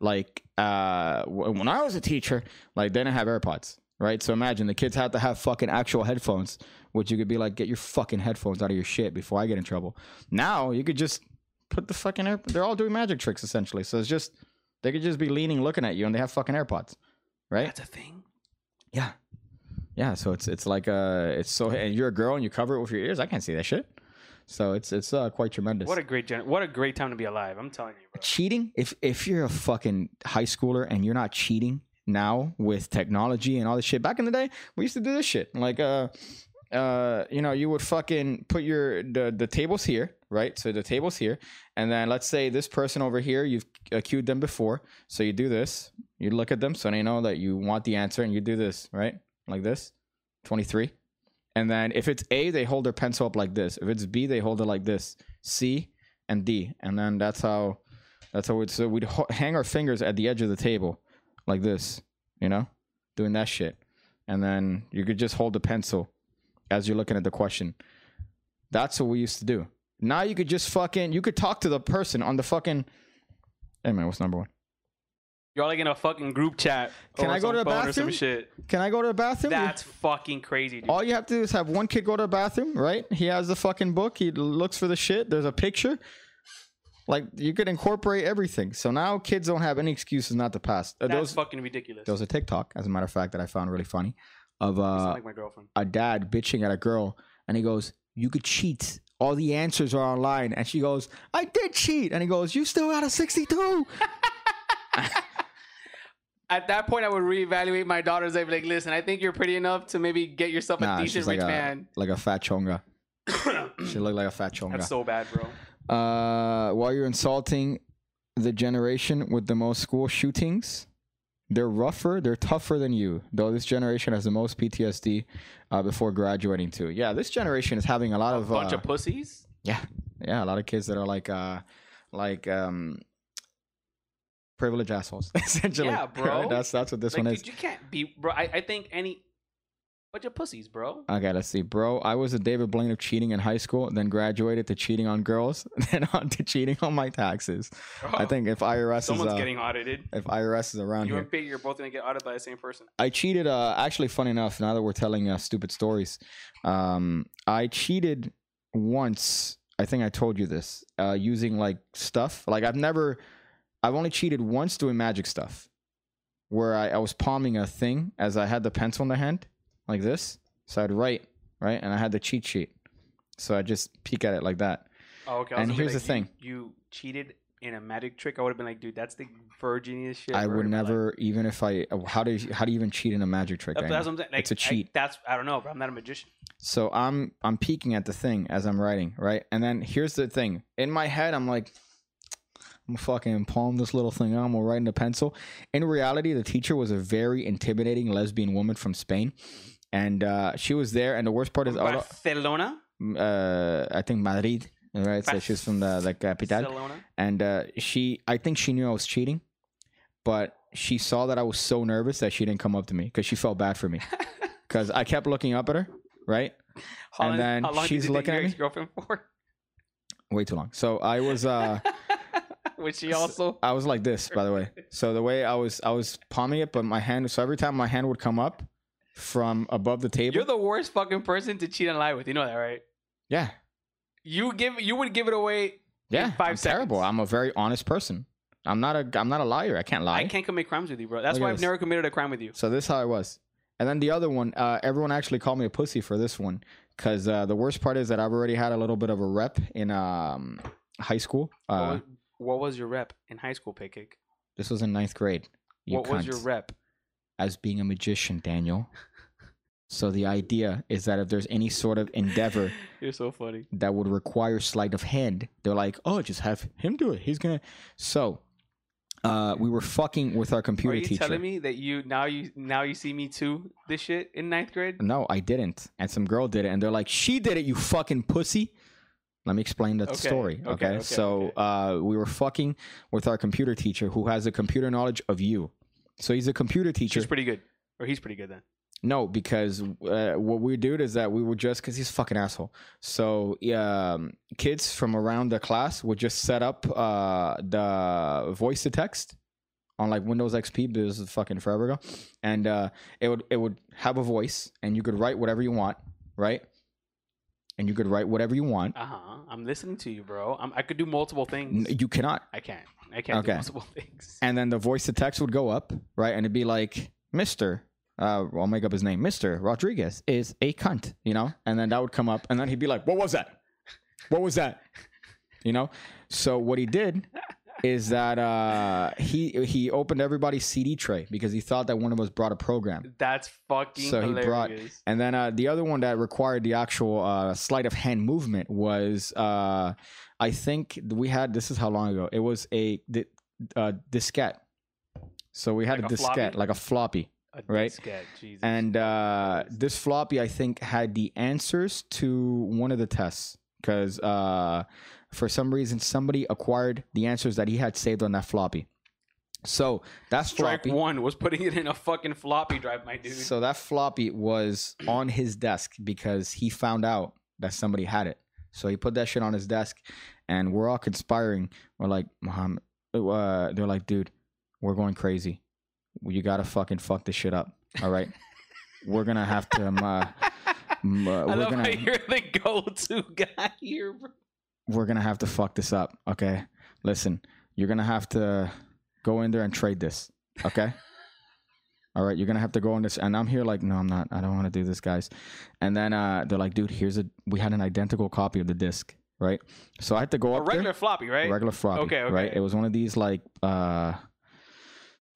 Like uh, when I was a teacher, like they didn't have AirPods, right? So imagine the kids had to have fucking actual headphones, which you could be like, get your fucking headphones out of your shit before I get in trouble. Now you could just put the fucking air. They're all doing magic tricks essentially. So it's just they could just be leaning, looking at you, and they have fucking AirPods, right? That's a thing. Yeah. Yeah, so it's it's like uh it's so and you're a girl and you cover it with your ears. I can't see that shit. So it's it's uh, quite tremendous. What a great gen- what a great time to be alive. I'm telling you, bro. cheating if if you're a fucking high schooler and you're not cheating now with technology and all this shit back in the day we used to do this shit like uh uh you know you would fucking put your the the tables here right? So the tables here. And then let's say this person over here you've accused them before. So you do this. You look at them. So they know that you want the answer and you do this right? Like this. 23 and then if it's a they hold their pencil up like this. If it's b they hold it like this. C and d. And then that's how that's how we'd so we'd hang our fingers at the edge of the table like this, you know, doing that shit, and then you could just hold the pencil as you're looking at the question. That's what we used to do. Now you could just fucking you could talk to the person on the fucking. Hey man, what's number one? You're like in a fucking group chat. Can I go to the bathroom? Some shit. Can I go to the bathroom? That's fucking crazy, dude. All you have to do is have one kid go to the bathroom, right? He has the fucking book. He looks for the shit. There's a picture. Like you could incorporate everything. So now kids don't have any excuses not to pass. Uh, That's those fucking ridiculous. there was a TikTok, as a matter of fact, that I found really funny, of uh, like my girlfriend. a dad bitching at a girl, and he goes, "You could cheat. All the answers are online." And she goes, "I did cheat," and he goes, "You still got a 62." At that point, I would reevaluate my daughters. I'd be like, "Listen, I think you're pretty enough to maybe get yourself a nah, decent like rich a man." like a fat chonga. She looked like a fat chonga. That's so bad, bro. uh, while you're insulting the generation with the most school shootings, they're rougher, they're tougher than you. Though this generation has the most PTSD uh, before graduating too. Yeah, this generation is having a lot of. A of bunch uh, of pussies. yeah, yeah, a lot of kids that are like uh, like um, privileged assholes. Essentially, Yeah, bro. that's that's what this Like, one dude, is. you can't be, bro. I, I think any bunch of pussies, bro. Okay, let's see, bro. I was a David Blaine of cheating in high school, then graduated to cheating on girls, then on to cheating on my taxes. I think if IRS is someone's uh, getting audited. if IRS is around You here, and Piggy are both gonna get audited by the same person. I cheated. Uh, actually, funny enough, now that we're telling uh, stupid stories, um, I cheated once. I think I told you this. Uh, using like stuff. Like I've never. I've only cheated once doing magic stuff, where I, I was palming a thing as I had the pencil in the hand, like this. So I'd write right, and I had the cheat sheet. So I just peek at it like that. Oh, okay. And here's the thing. You, you cheated in a magic trick. I would have been like, dude, that's the virginiest shit. I would never, even if I. How do you, how do you even cheat in a magic trick? That's, that's what I'm saying. Like, It's a cheat. that's I don't know, bro. I'm not a magician. So I'm I'm peeking at the thing as I'm writing, right? And then here's the thing. In my head, I'm like, I'm fucking palm this little thing out. I'm gonna write in a pencil. In reality, the teacher was a very intimidating lesbian woman from Spain, and uh, she was there. And the worst part is, Barcelona. uh, I think Madrid, right? So she's from the the capital, Barcelona. and uh, she, I think she knew I was cheating, but she saw that I was so nervous that she didn't come up to me because she felt bad for me because I kept looking up at her, right? How And long- then how long she's did you looking at me? ex-girlfriend for? Way too long. So I was uh Was she also? I was like this, by the way. So the way I was I was palming it, but my hand so every time my hand would come up from above the table. You're the worst fucking person to cheat and lie with. You know that, right? yeah. You give you would give it away. Yeah. five I'm terrible. I'm a very honest person. I'm not a I'm not a liar. I can't lie. I can't commit crimes with you, bro. That's Look why I've this. never committed a crime with you. So this is how I was. And then the other one, uh, everyone actually called me a pussy for this one because uh, the worst part is that I've already had a little bit of a rep in um, high school. what, Uh, was, what was your rep in high school, Pancake? this was in ninth grade. You What was your rep? as being a magician, Daniel. So the idea is that if there's any sort of endeavor You're so funny. that would require sleight of hand, they're like, "Oh, just have him do it. He's gonna." So, uh, we were fucking with our computer Are you teacher. telling me that you now you now you see me too this shit in ninth grade? No, I didn't. And some girl did it, and they're like, "She did it, you fucking pussy." Let me explain the Okay, story. okay, Okay, okay, so. Uh, we were fucking with our computer teacher, who has a computer knowledge of you. So he's a computer teacher. She's pretty good, or he's pretty good then. No, because uh, what we do is that we would just because he's a fucking asshole. So yeah, um, kids from around the class would just set up uh, the voice to text on like Windows XP. This is fucking forever ago, and uh, it would it would have a voice, and you could write whatever you want, right? And you could write whatever you want. Uh huh. I'm listening to you, bro. I'm, I could do multiple N- things. You cannot. I can't. I can't Okay. do multiple things. And then the voice to text would go up, right? And it'd be like, Mister, uh, I'll make up his name, Mister Rodriguez is a cunt, you know? And then that would come up, and then he'd be like, "What was that?" What was that? You know. So what he did is that uh, he he opened everybody's CD tray because he thought that one of us brought a program. That's fucking So he hilarious. brought- And then uh, the other one that required the actual uh, sleight of hand movement was, uh, I think we had. This is how long ago? It was a uh, diskette. So we had Like a a floppy? like a floppy, A right? Jesus. and uh, this floppy I think had the answers to one of the tests because uh, for some reason somebody acquired the answers that he had saved on that floppy. So that strike floppy. one was putting it in a fucking floppy drive, my dude. So that floppy was on his desk because he found out that somebody had it. So he put that shit on his desk, and we're all conspiring. We're like, Muhammad, uh, they're like, dude, we're going crazy. You gotta fucking fuck this shit up. All right, we're gonna have to. Um, uh, um, uh, I love gonna how you're the go-to guy here, bro. we're gonna have to fuck this up. Okay, listen, you're gonna have to go in there and trade this. Okay. All right, you're gonna have to go on this, and I'm here like, no, I'm not. I don't want to do this, guys. And then uh, they're like, dude, here's a. We had an identical copy of the disc, right? So I had to go A up regular there, floppy, right? regular floppy, Okay, okay. right? It was one of these like, uh,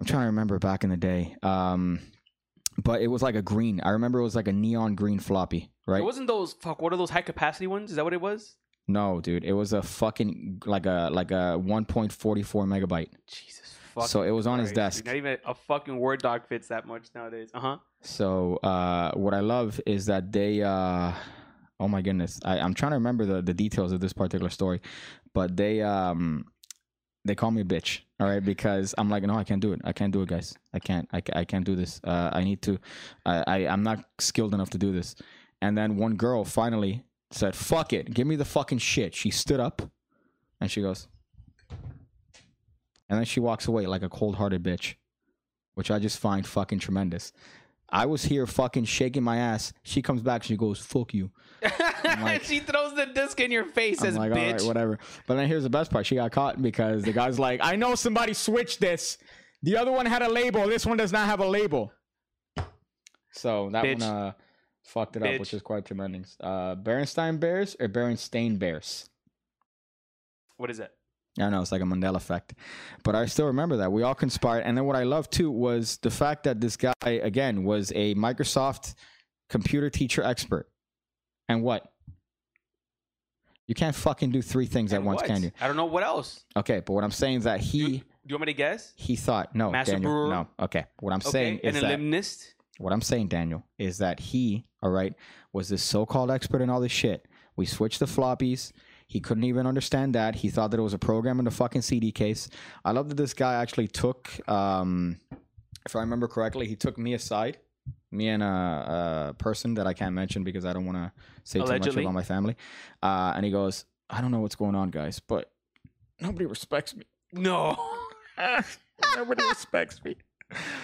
I'm trying to remember back in the day, um, but it was like a green. I remember it was like a neon green floppy, right? It wasn't those fuck. What are those high capacity ones? Is that what it was? No, dude, it was a fucking like a like a 1.44 megabyte. Jesus. So it was on his desk. Not even a fucking Word doc fits that much nowadays. Uh huh. So uh, what I love is that they, uh, oh my goodness, I, I'm trying to remember the, the details of this particular story, but they um, they call me a bitch, all right, because I'm like, no, I can't do it. I can't do it, guys. I can't. I, I can't do this. Uh, I need to. I, I I'm not skilled enough to do this. And then one girl finally said, "Fuck it, give me the fucking shit." She stood up, and she goes, and then she walks away like a cold-hearted bitch, which I just find fucking tremendous. I was here fucking shaking my ass. She comes back. She goes, "Fuck you." like- she throws the disc in your face, I'm as like, bitch. right, whatever. But then here's the best part: she got caught because the guy's like, "I know somebody switched this. The other one had a label. This one does not have a label." So that Bitch. one uh, fucked it up, which is quite tremendous. Uh, Berenstein Bears or Berenstain Bears? What is it? I don't know. It's like a Mandela effect. But I still remember that. We all conspired. And then what I love too was the fact that this guy, again, was a Microsoft computer teacher expert. And what? You can't fucking do three things at once, what? can you? I don't know what else. Okay, but what I'm saying is that Do he you, do you want me to guess? he thought no, Master Daniel, brewer? no. Okay, what I'm saying Okay, an is that alumnist. what I'm saying, Daniel, is that he, all right, was this so-called expert in all this shit. We switched the floppies. He couldn't even understand that. He thought that it was a program in the fucking CD case. I love that this guy actually took, um, if I remember correctly, he took me aside, me and a, a person that I can't mention because I don't want to say too much about my family. Uh, and he goes, "I don't know what's going on, guys, but nobody respects me. No. nobody respects me."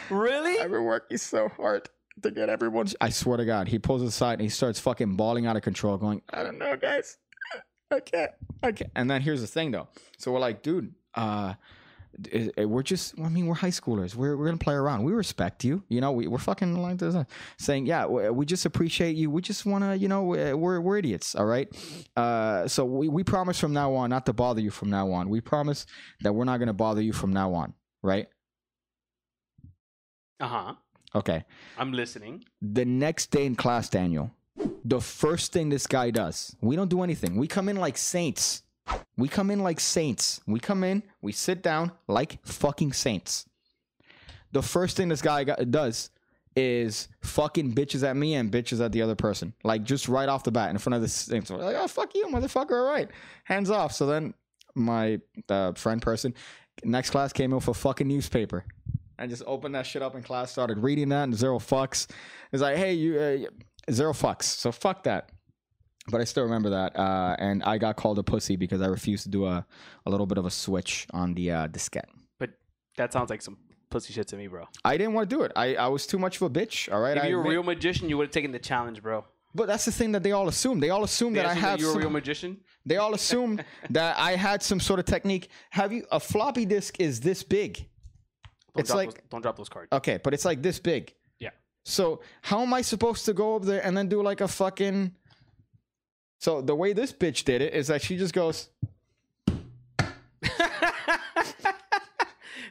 really? I've been working so hard to get everyone. I swear to God, he pulls aside and he starts fucking bawling out of control, going, "I don't know, guys, I can't, I can't." And then here's the thing, though. So we're like, dude, uh, i- i- we're just, I mean, we're high schoolers. We're we're gonna play around. We respect you, you know. We we're fucking like this, uh, saying, yeah, we, we just appreciate you. We just wanna, you know, we're we're, we're idiots, all right. Uh, so we we promise from now on not to bother you from now on. We promise that we're not gonna bother you from now on, right? Uh huh. Okay. I'm listening. the next day in class, Daniel, the first thing this guy does, we don't do anything. We come in like saints. We come in like saints. We come in, we sit down like fucking saints. The first thing this guy got, does is fucking bitches at me and bitches at the other person. Like just right off the bat in front of the saints. We're like, oh, fuck you, motherfucker. All right. Hands off. So then my uh, friend person, next class came in a fucking newspaper. I just opened that shit up in class, started reading that, and zero fucks. It's like, hey, you, uh, zero fucks. So fuck that. But I still remember that, uh, and I got called a pussy because I refused to do a, a little bit of a switch on the uh, diskette. But that sounds like some pussy shit to me, bro. I didn't want to do it. I, I was too much of a bitch. All right, If I you're a admit- real magician, you would have taken the challenge, bro. but that's the thing that they all assume. They all assume that I Assume have you're a some, real magician. They all assume that I had some sort of technique. Have you? A floppy disk is this big. Don't It's drop like- those, don't drop those cards. Okay, but it's like this big. So how am I supposed to go up there and then do like a fucking So the way this bitch did it is that she just goes,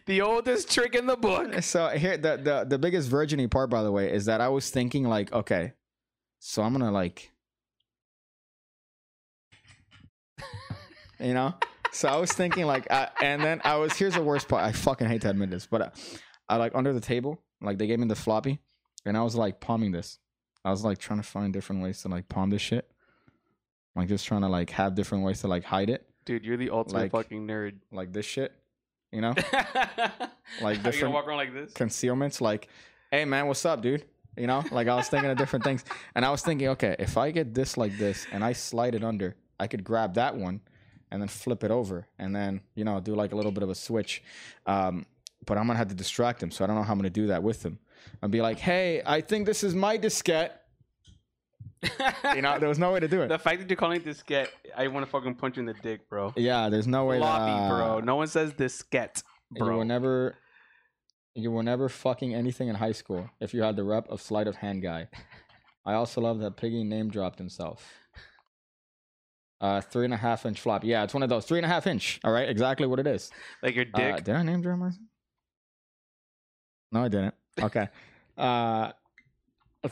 the oldest trick in the book. So here the the the biggest virginy part, by the way, is that I was thinking like, okay, so I'm gonna like, you know, so I was thinking like, I, and then I was here's the worst part. I fucking hate to admit this, but uh, I like under the table, like they gave me the floppy, and I was like palming this. I was like trying to find different ways to like palm this shit, like just trying to like have different ways to like hide it, Dude, you're the ultimate Like- fucking nerd. like this shit, you know. like you different- walk around like this? concealments like hey man what's up dude you know like i was thinking of different things and i was thinking okay if i get this like this and i slide it under i could grab that one and then flip it over and then you know do like a little bit of a switch um, but i'm gonna have to distract him so i don't know how i'm gonna do that with him i'll be like hey i think this is my diskette you know there was no way to do it the fact that you're calling it diskette, I want to fucking punch you in the dick, bro. yeah there's no way Floppy, that, uh, bro. No one says diskette, bro. you were never you were never fucking anything in high school if you had the rep of sleight of hand guy. I also love that Piggy name dropped himself. Uh, three and a half inch flop. Yeah, it's one of those three and a half inch. All right, exactly what it is. like your Uh, dick. did I name drop myself? No, I didn't. Okay. uh,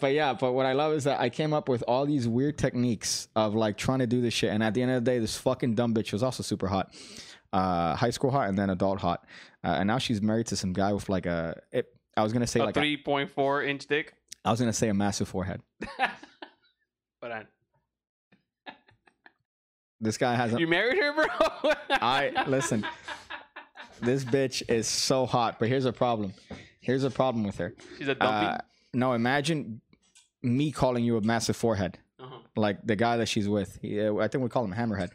but yeah, but what I love is that I came up with all these weird techniques of like trying to do this shit, and at the end of the day, this fucking dumb bitch was also super hot, uh, high school hot, and then adult hot, uh, and now she's married to some guy with like a. It, I was gonna say a like 3.4 inch dick. I was gonna say a massive forehead. but I, This guy has a. you married her, bro. I- listen. This bitch is so hot, but here's a problem. Here's a problem with her. She's a dumpy. Uh, no, imagine me calling you a massive forehead, uh-huh. like the guy that she's with. He, uh, I think we call him Hammerhead.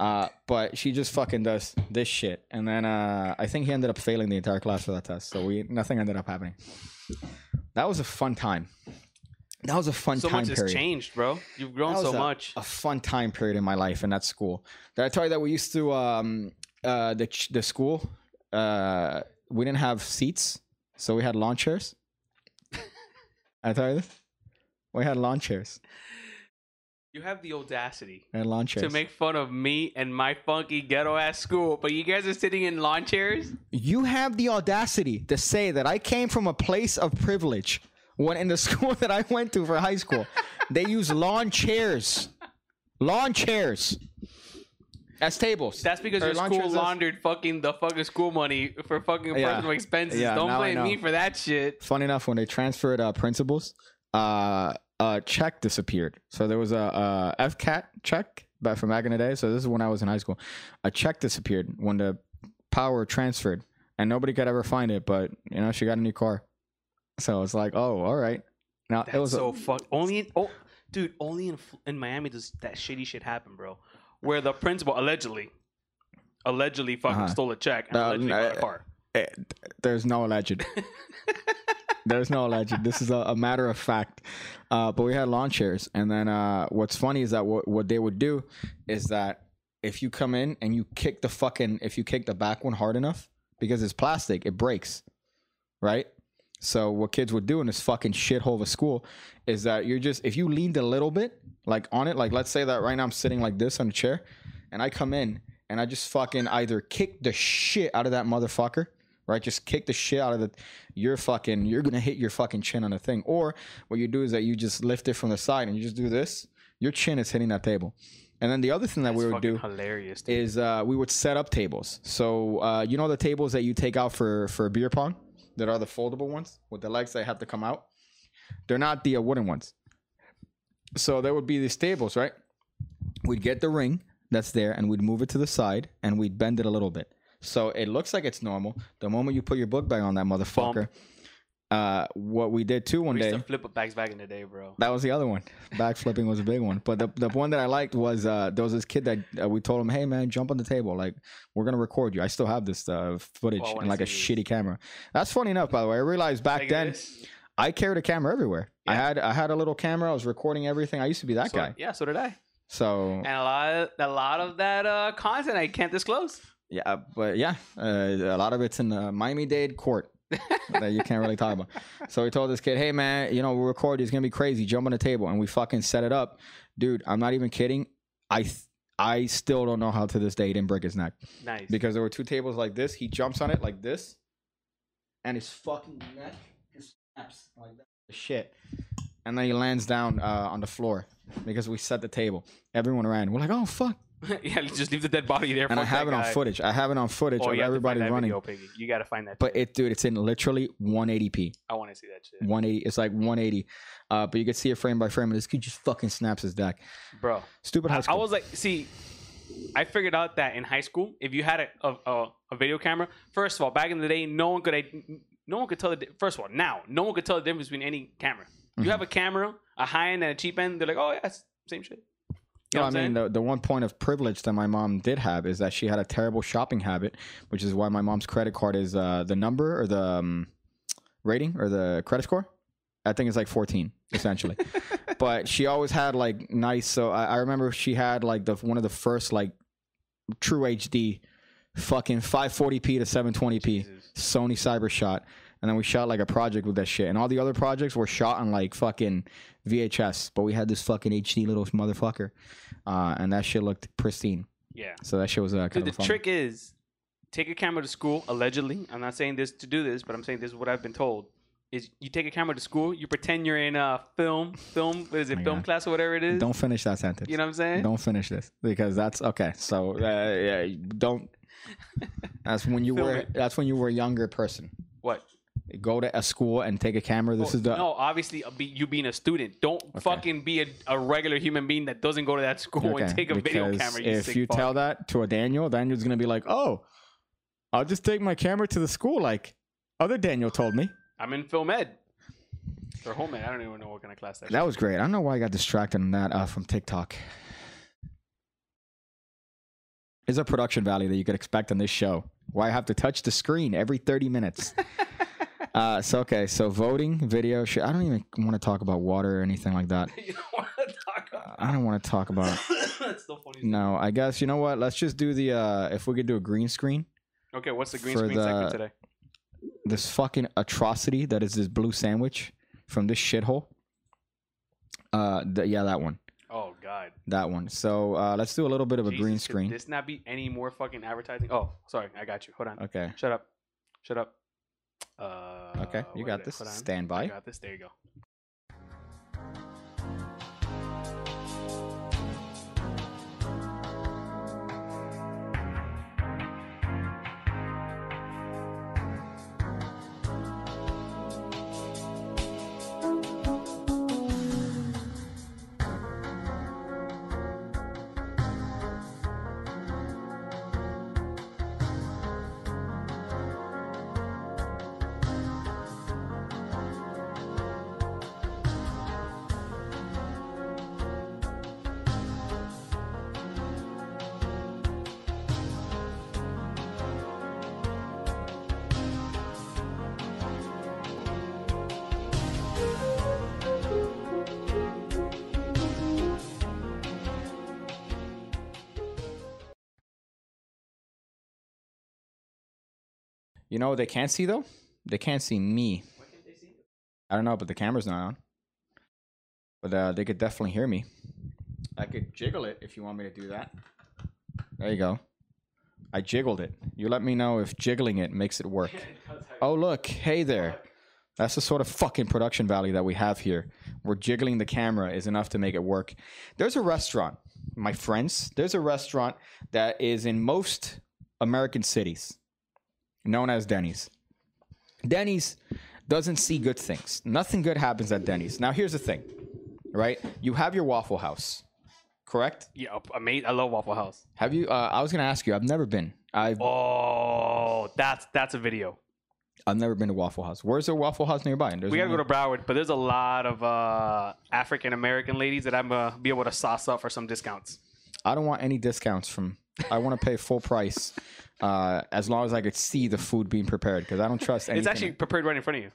Uh, but she just fucking does this shit, and then uh, I think he ended up failing the entire class for that test. So we nothing ended up happening. That was a fun time. That was a fun So time much has period. changed, bro. You've grown so a- much. a fun time period in my life in that school. Did I tell you that we used to um uh the the school uh we didn't have seats, so we had lawn chairs. I tell you this. We had lawn chairs. You have the audacity had lawn chairs. to make fun of me and my funky ghetto ass school, but you guys are sitting in lawn chairs. you have the audacity to say that I came from a place of privilege when in the school that I went to for high school, they use lawn chairs. Lawn chairs. As tables. That's because your school as- laundered fucking the fucking school money for fucking Yeah. personal expenses. Yeah, Don't now I blame me for that shit. Funny enough, when they transferred uh, principals, uh, a check disappeared. So there was a, a FCAT check back from back in the day. So this is when I was in high school. A check disappeared when the power transferred, and nobody could ever find it. But you know, she got a new car, so it's like, oh, all right. Now That's it was so a, fuck. Only in oh, dude. Only in F- in Miami does that shitty shit happen, bro. Where the principal allegedly, allegedly fucking Uh-huh. stole a check and Uh, allegedly got a uh, car. eh, there's no alleged. There's no alleged. This is a, a matter of fact. Uh, but we had lawn chairs, and then uh, what's funny is that what, what they would do is that if you come in and you kick the fucking if you kick the back one hard enough because it's plastic, it breaks, right? So what kids would do in this fucking shithole of a school is that you're just if you leaned a little bit like on it, like let's say that right now I'm sitting like this on a chair, and I come in and I just fucking either kick the shit out of that motherfucker, right? Just kick the shit out of the you're fucking you're gonna hit your fucking chin on the thing. Or what you do is that you just lift it from the side and you just do this, your chin is hitting that table. And then the other thing that That's we would do hilarious. Dude. is uh, we would set up tables. So uh, you know the tables that you take out for for beer pong that are the foldable ones with the legs that have to come out. They're not the uh, wooden ones. So there would be these tables, right? We'd get the ring that's there and we'd move it to the side and we'd bend it a little bit. So it looks like it's normal. The moment you put your book bag on that motherfucker, uh, what we did too one we day. flip bags back in the day, bro. That was the other one. Backflipping was a big one. But the, the one that I liked was uh, there was this kid that uh, we told him, hey, man, jump on the table. Like, we're going to record you. I still have this uh, footage Oh, in like a shitty camera. That's funny enough, by the way. I realized back then this. I carried a camera everywhere. I had I had a little camera. I was recording everything. I used to be that So- guy. Yeah, so did I. So, And a lot, of, a lot of that uh, content I can't disclose. yeah, but yeah, uh, a lot of it's in Miami Dade court. That you can't really talk about. So we told this kid, "Hey man, you know we'll record. It's gonna be crazy. Jump on the table." And we fucking set it up, dude. I'm not even kidding. I th- I still don't know how to this day he didn't break his neck Nice. because there were two tables like this. He jumps on it like this, and his fucking neck just snaps like that. Shit, and then he lands down uh, on the floor because we set the table. Everyone ran. We're like, oh fuck, yeah, just leave the dead body there. and I have it on footage. I have it on footage Oh, of you have to everybody running. Video, Piggy. You gotta find that. But shit. it, dude, it's in literally 180p. I want to see that shit, 180. It's like 180. Uh, but you can see it frame by frame, and this kid just fucking snaps his deck. bro. Stupid high I, I was like, see, I figured out that in high school, if you had a, a, a, a video camera, first of all, back in the day, no one could no one could tell the first of all now no one could tell the difference between any camera. Mm-hmm. You have a camera, a high end and a cheap end. They're like, oh yeah, it's same shit. You know No, I mean, the, the one point of privilege that my mom did have is that she had a terrible shopping habit, which is why my mom's credit card is uh, the number or the um, rating or the credit score. I think it's like 14, essentially. but she always had like nice. So I, I remember she had like the one of the first like true HD fucking 540p to 720p Jesus. Sony Cyber Shot. And then we shot like a project with that shit. And all the other projects were shot on like fucking VHS. But we had this fucking HD little motherfucker. Uh, and that shit looked pristine. Yeah. So that shit was uh, kind Dude, of the fun. trick is take a camera to school. Allegedly, I'm not saying this to do this, but I'm saying this is what I've been told. Is you take a camera to school, you pretend you're in a film, film, what is it, my film God. class or whatever it is. Don't finish that sentence. you know what I'm saying? Don't finish this because that's okay. So uh, yeah, don't. That's when you were. it. That's when you were a younger person. What? Go to a school and take a camera. This Oh, is the. no, obviously, uh, be, you being a student, don't fucking be a, a regular human being that doesn't go to that school and take a video camera. You if you fuck. tell that to a Daniel, Daniel's gonna be like, "Oh, I'll just take my camera to the school like other Daniel told me." I'm in film ed or home ed, I don't even know what kind of class that. That was great. I don't know why I got distracted on that uh, from TikTok. Is a production value that you could expect on this show. Why I have to touch the screen every 30 minutes. uh, so, okay. So, voting, video. Sh- I don't even want to talk about water or anything like that. you don't want to talk about. I don't want to talk about. That's so funny. No, I guess, you know what? Let's just do the, uh, if we could do a green screen, Okay, what's the green For screen segment today? this fucking atrocity that is this blue sandwich from this shithole. Uh, th- yeah, that one. Oh God. That one. So, uh, let's do a little bit of a green could screen. This not be any more fucking advertising. Oh, sorry, I got you. Hold on. Okay. Shut up. Shut up. Uh, Okay, you got this. Stand by. I got this. There you go. You know what they can't see though? They can't see me. Can't see? I don't know, but the camera's not on. But uh, they could definitely hear me. I could jiggle it if you want me to do that. There you go. I jiggled it. You let me know if jiggling it makes it work. Oh look, hey there. That's the sort of fucking production value that we have here. Where jiggling the camera is enough to make it work. There's a restaurant, my friends. There's a restaurant that is in most American cities known as Denny's. Denny's doesn't see good things. Nothing good happens at Denny's. Now, here's the thing, right? You have your Waffle House, correct? Yeah, amazing. I love Waffle House. Have you? Uh, I was gonna ask you. I've never been. I've Oh, that's that's a video. I've never been to Waffle House. Where's the Waffle House nearby? There's We gotta go to Broward, but there's a lot of uh, African American ladies that I'm gonna be able to sauce up for some discounts. I don't want any discounts from. I want to pay full price, uh, as long as I could see the food being prepared because I don't trust anything. It's actually prepared right in front of you.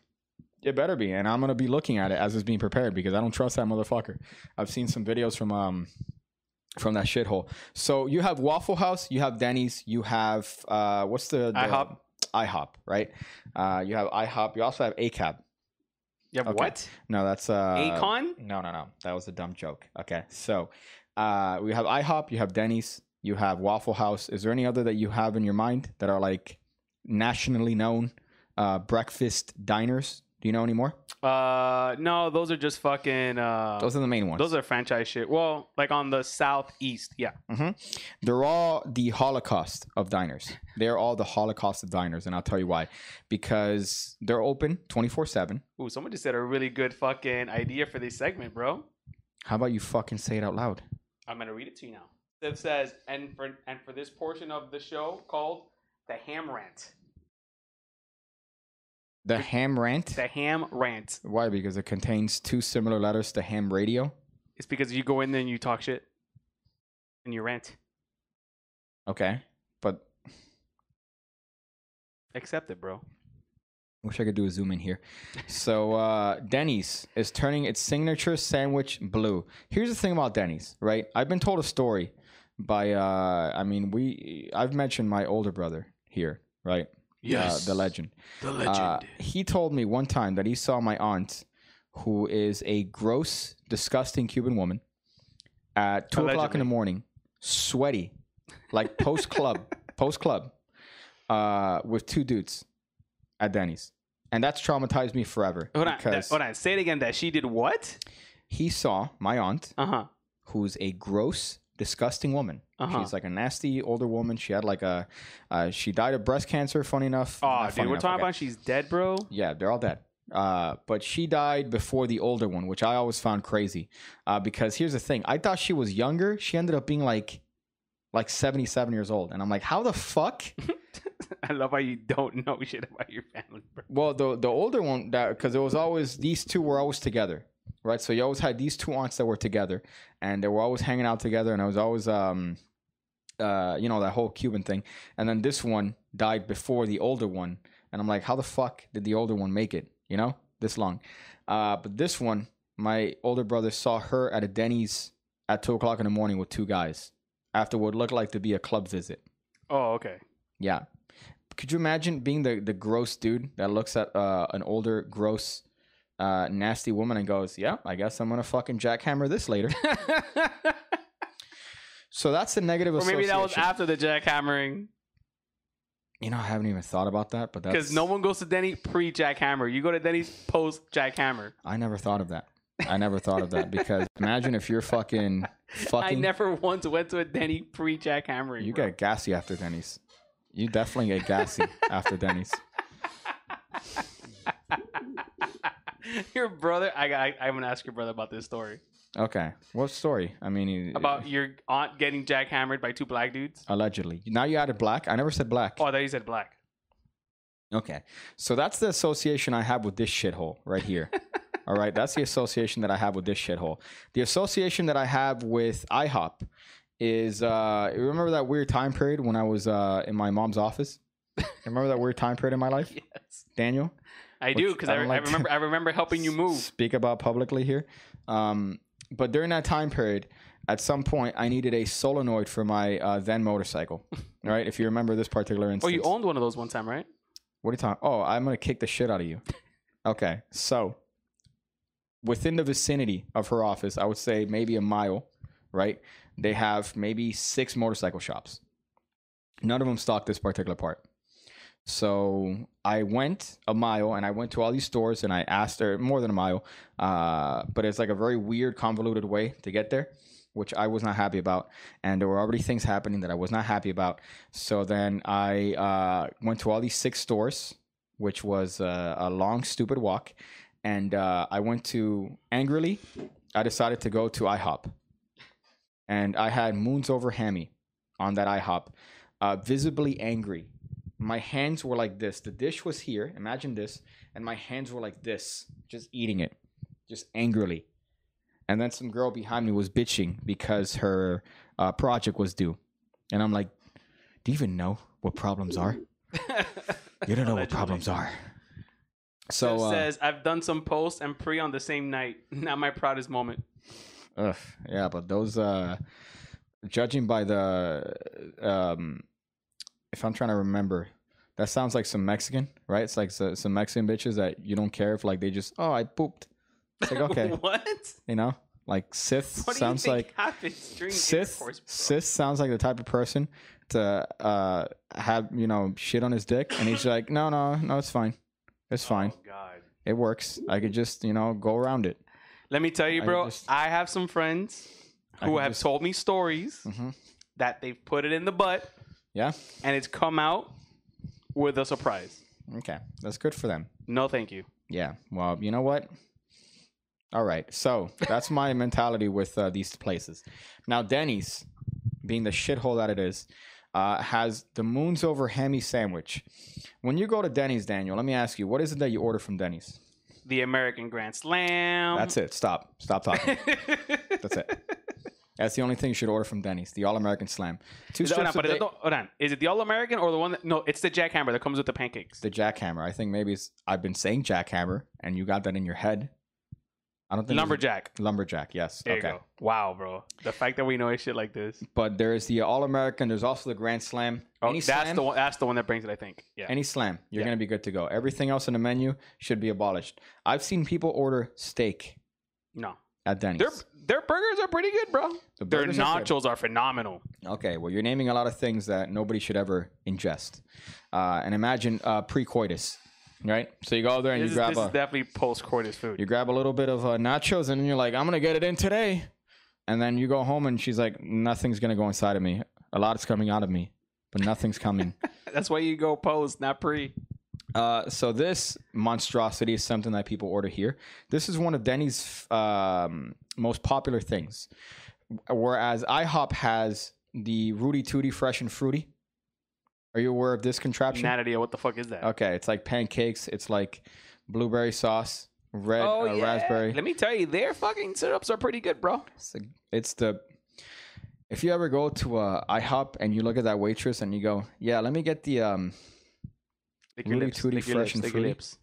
It better be, and I'm gonna be looking at it as it's being prepared because I don't trust that motherfucker. I've seen some videos from um from that shithole. So you have Waffle House, you have Denny's, you have uh what's the, the IHOP. IHOP, right? Uh, you have IHOP. You also have ACAB. You have Okay. what? No, that's uh. Akon? No, no, no. That was a dumb joke. Okay, so uh, we have IHOP, you have Denny's, you have Waffle House. Is there any other that you have in your mind that are like nationally known uh, breakfast diners? Do you know any more? Uh, no, those are just fucking. Uh, Those are the main ones. those are franchise shit. Well, like on the southeast, yeah. They're all the Holocaust of diners. They're all the Holocaust of diners, and I'll tell you why. Because they're open 24 7. Ooh, someone just said a really good fucking idea for this segment, bro. How about you fucking say it out loud? I'm gonna read it to you now. It says, and for and for this portion of the show called the Ham Rant. The ham rant? The Ham Rant. Why? Because it contains two similar letters to ham radio. It's because you go in there and you talk shit, and you rant. Okay. But Accept it, bro. Wish I could do a zoom in here. So uh, Denny's is turning its signature sandwich blue. Here's the thing about Denny's, right? I've been told a story by uh, I mean we I've mentioned my older brother here, right? Uh, the legend. the Uh, he told me one time that he saw my aunt, who is a gross, disgusting Cuban woman, at two o'clock in the morning, sweaty, like post club, post club, uh, with two dudes at Denny's, and that's traumatized me forever. hold on, that, hold on. Say it again. That she did what? he saw my aunt, Uh huh. who's a gross, disgusting woman. Uh-huh. She's like a nasty older woman. She had like a, uh, she died of breast cancer. Funny enough. Oh, dude, funny we're enough, talking okay. about she's dead, bro. Yeah, they're all dead. Uh, but she died before the older one, which I always found crazy. Uh, because here's the thing: I thought she was younger. She ended up being like, like 77 years old, and I'm like, how the fuck? I love how you don't know shit about your family, bro. well, the the older one, that because it was always these two were always together, right? So you always had these two aunts that were together, and they were always hanging out together, and I was always um, uh, you know, that whole Cuban thing. And then this one died before the older one, and I'm like, how the fuck did the older one make it? You know, this long. Uh, but this one, my older brother saw her at a Denny's at two o'clock in the morning with two guys after what looked like to be a club visit. Oh, okay. Yeah. Could you imagine being the, the gross dude that looks at uh, an older, gross, uh, nasty woman and goes, Yeah, I guess I'm to fucking jackhammer this later. so that's the negative or maybe that was after the jackhammering. You know, I haven't even thought about that, but that's. Because no one goes to Denny pre jackhammer. You go to Denny's post jackhammer. I never thought of that. I never thought of that because imagine if you're fucking. fucking. I never once went to a Denny pre jackhammering. You get gassy after Denny's. You definitely get gassy after Denny's. your brother. I, I I'm gonna ask your brother about this story Okay. What story? I mean, you- about your aunt getting jackhammered by two black dudes. allegedly. Now you added black. I never said black. Oh, I thought you said black. Okay. So that's the association I have with this shithole right here. All right. That's the association that I have with this shithole. The association that I have with IHOP is uh you remember that weird time period when I was uh in my mom's office? remember that weird time period in my life? Yes, Daniel? I do because I I, don't I remember I remember helping you move. Speak about publicly here. Um but during that time period, at some point I needed a solenoid for my uh, then motorcycle. right? If you remember this particular instance. Oh, you owned one of those one time, right? What are you talking? Oh, I'm gonna kick the shit out of you. Okay, so within the vicinity of her office, I would say maybe a mile, right? They have maybe six motorcycle shops. None of them stock this particular part. So I went a mile and I went to all these stores and I asked her more than a mile, uh, but it's like a very weird, convoluted way to get there, which I was not happy about. And there were already things happening that I was not happy about. So then I uh, went to all these six stores, which was uh, a long, stupid walk. And uh, I went to angrily, I decided to go to IHOP. And I had Moons Over Hammy on that IHOP, uh, visibly angry. My hands were like this. The dish was here. Imagine this. And my hands were like this, just eating it, just angrily. And then some girl behind me was bitching because her uh, project was due. And I'm like, do you even know what problems are? You don't know what problems are. So uh, says I've done some post and pre on the same night. Not my proudest moment. ugh, yeah, but those, uh, judging by the, um, if I'm trying to remember, That sounds like some Mexican, right? It's like so, some Mexican bitches that you don't care if like they just oh I pooped. It's like okay, what? you know, like Sith What sounds like Sith. Sith sounds like the type of person to uh have you know shit on his dick, and he's like, no, no, no, it's fine, it's fine, Oh, God. it works. I could just you know go around it. Let me tell you, I bro. just- I have some friends who have just- told me stories Mhm. that they've put it in the butt Yeah, and it's come out with a surprise. okay, that's good for them. No, thank you. Yeah. Well, you know what? All right. So that's my mentality with uh, these places. Now, Denny's, being the shithole that it is, uh, has the Moons Over Hammy sandwich. When you go to Denny's, Daniel, let me ask you, what is it that you order from Denny's? The American Grand Slam. That's it. Stop. Stop talking. That's it. That's the only thing you should order from Denny's. The All American Slam. Two Is, it, hold, on, of is, ba- it, hold on. is it the All American or the one that? No, it's the jackhammer that comes with the pancakes. the jackhammer. I think maybe it's. I've been saying jackhammer, and you got that in your head. I don't think Lumberjack. Lumberjack. Yes. There okay. you go. Wow, bro. The fact that we know shit like this. but there is the All American. There's also the Grand Slam. Oh, any that's slam, the one. That's the one that brings it. I think. Yeah. any slam, you're Yeah. gonna be good to go. Everything else in the menu should be abolished. I've seen people order steak no. At Denny's. Their their burgers are pretty good, bro. The Their burgers are good. nachos are phenomenal. Okay, well, you're naming a lot of things that nobody should ever ingest. Uh, and imagine uh, pre-coitus, right? So you go there and This, you is, grab this is a definitely post coitus food. you grab a little bit of uh, nachos, and then you're like, I'm gonna get it in today. And then you go home, and she's like, nothing's gonna go inside of me. A lot is coming out of me, but nothing's coming. That's why you go post, not pre. Uh, so this monstrosity is something that people order here. This is one of Denny's um, most popular things. Whereas IHOP has the Rooty Tooty Fresh and Fruity. Are you aware of this contraption? Not idea what the fuck is that. Okay, it's like pancakes. It's like blueberry sauce, red Oh uh, yeah. raspberry. Let me tell you, their fucking syrups are pretty good, bro. It's the, it's the if you ever go to uh, IHOP and you look at that waitress and you go, yeah, let me get the um Lick your Rooty lips. Tooty lick your Fresh lips. and lick your Fruity? lips.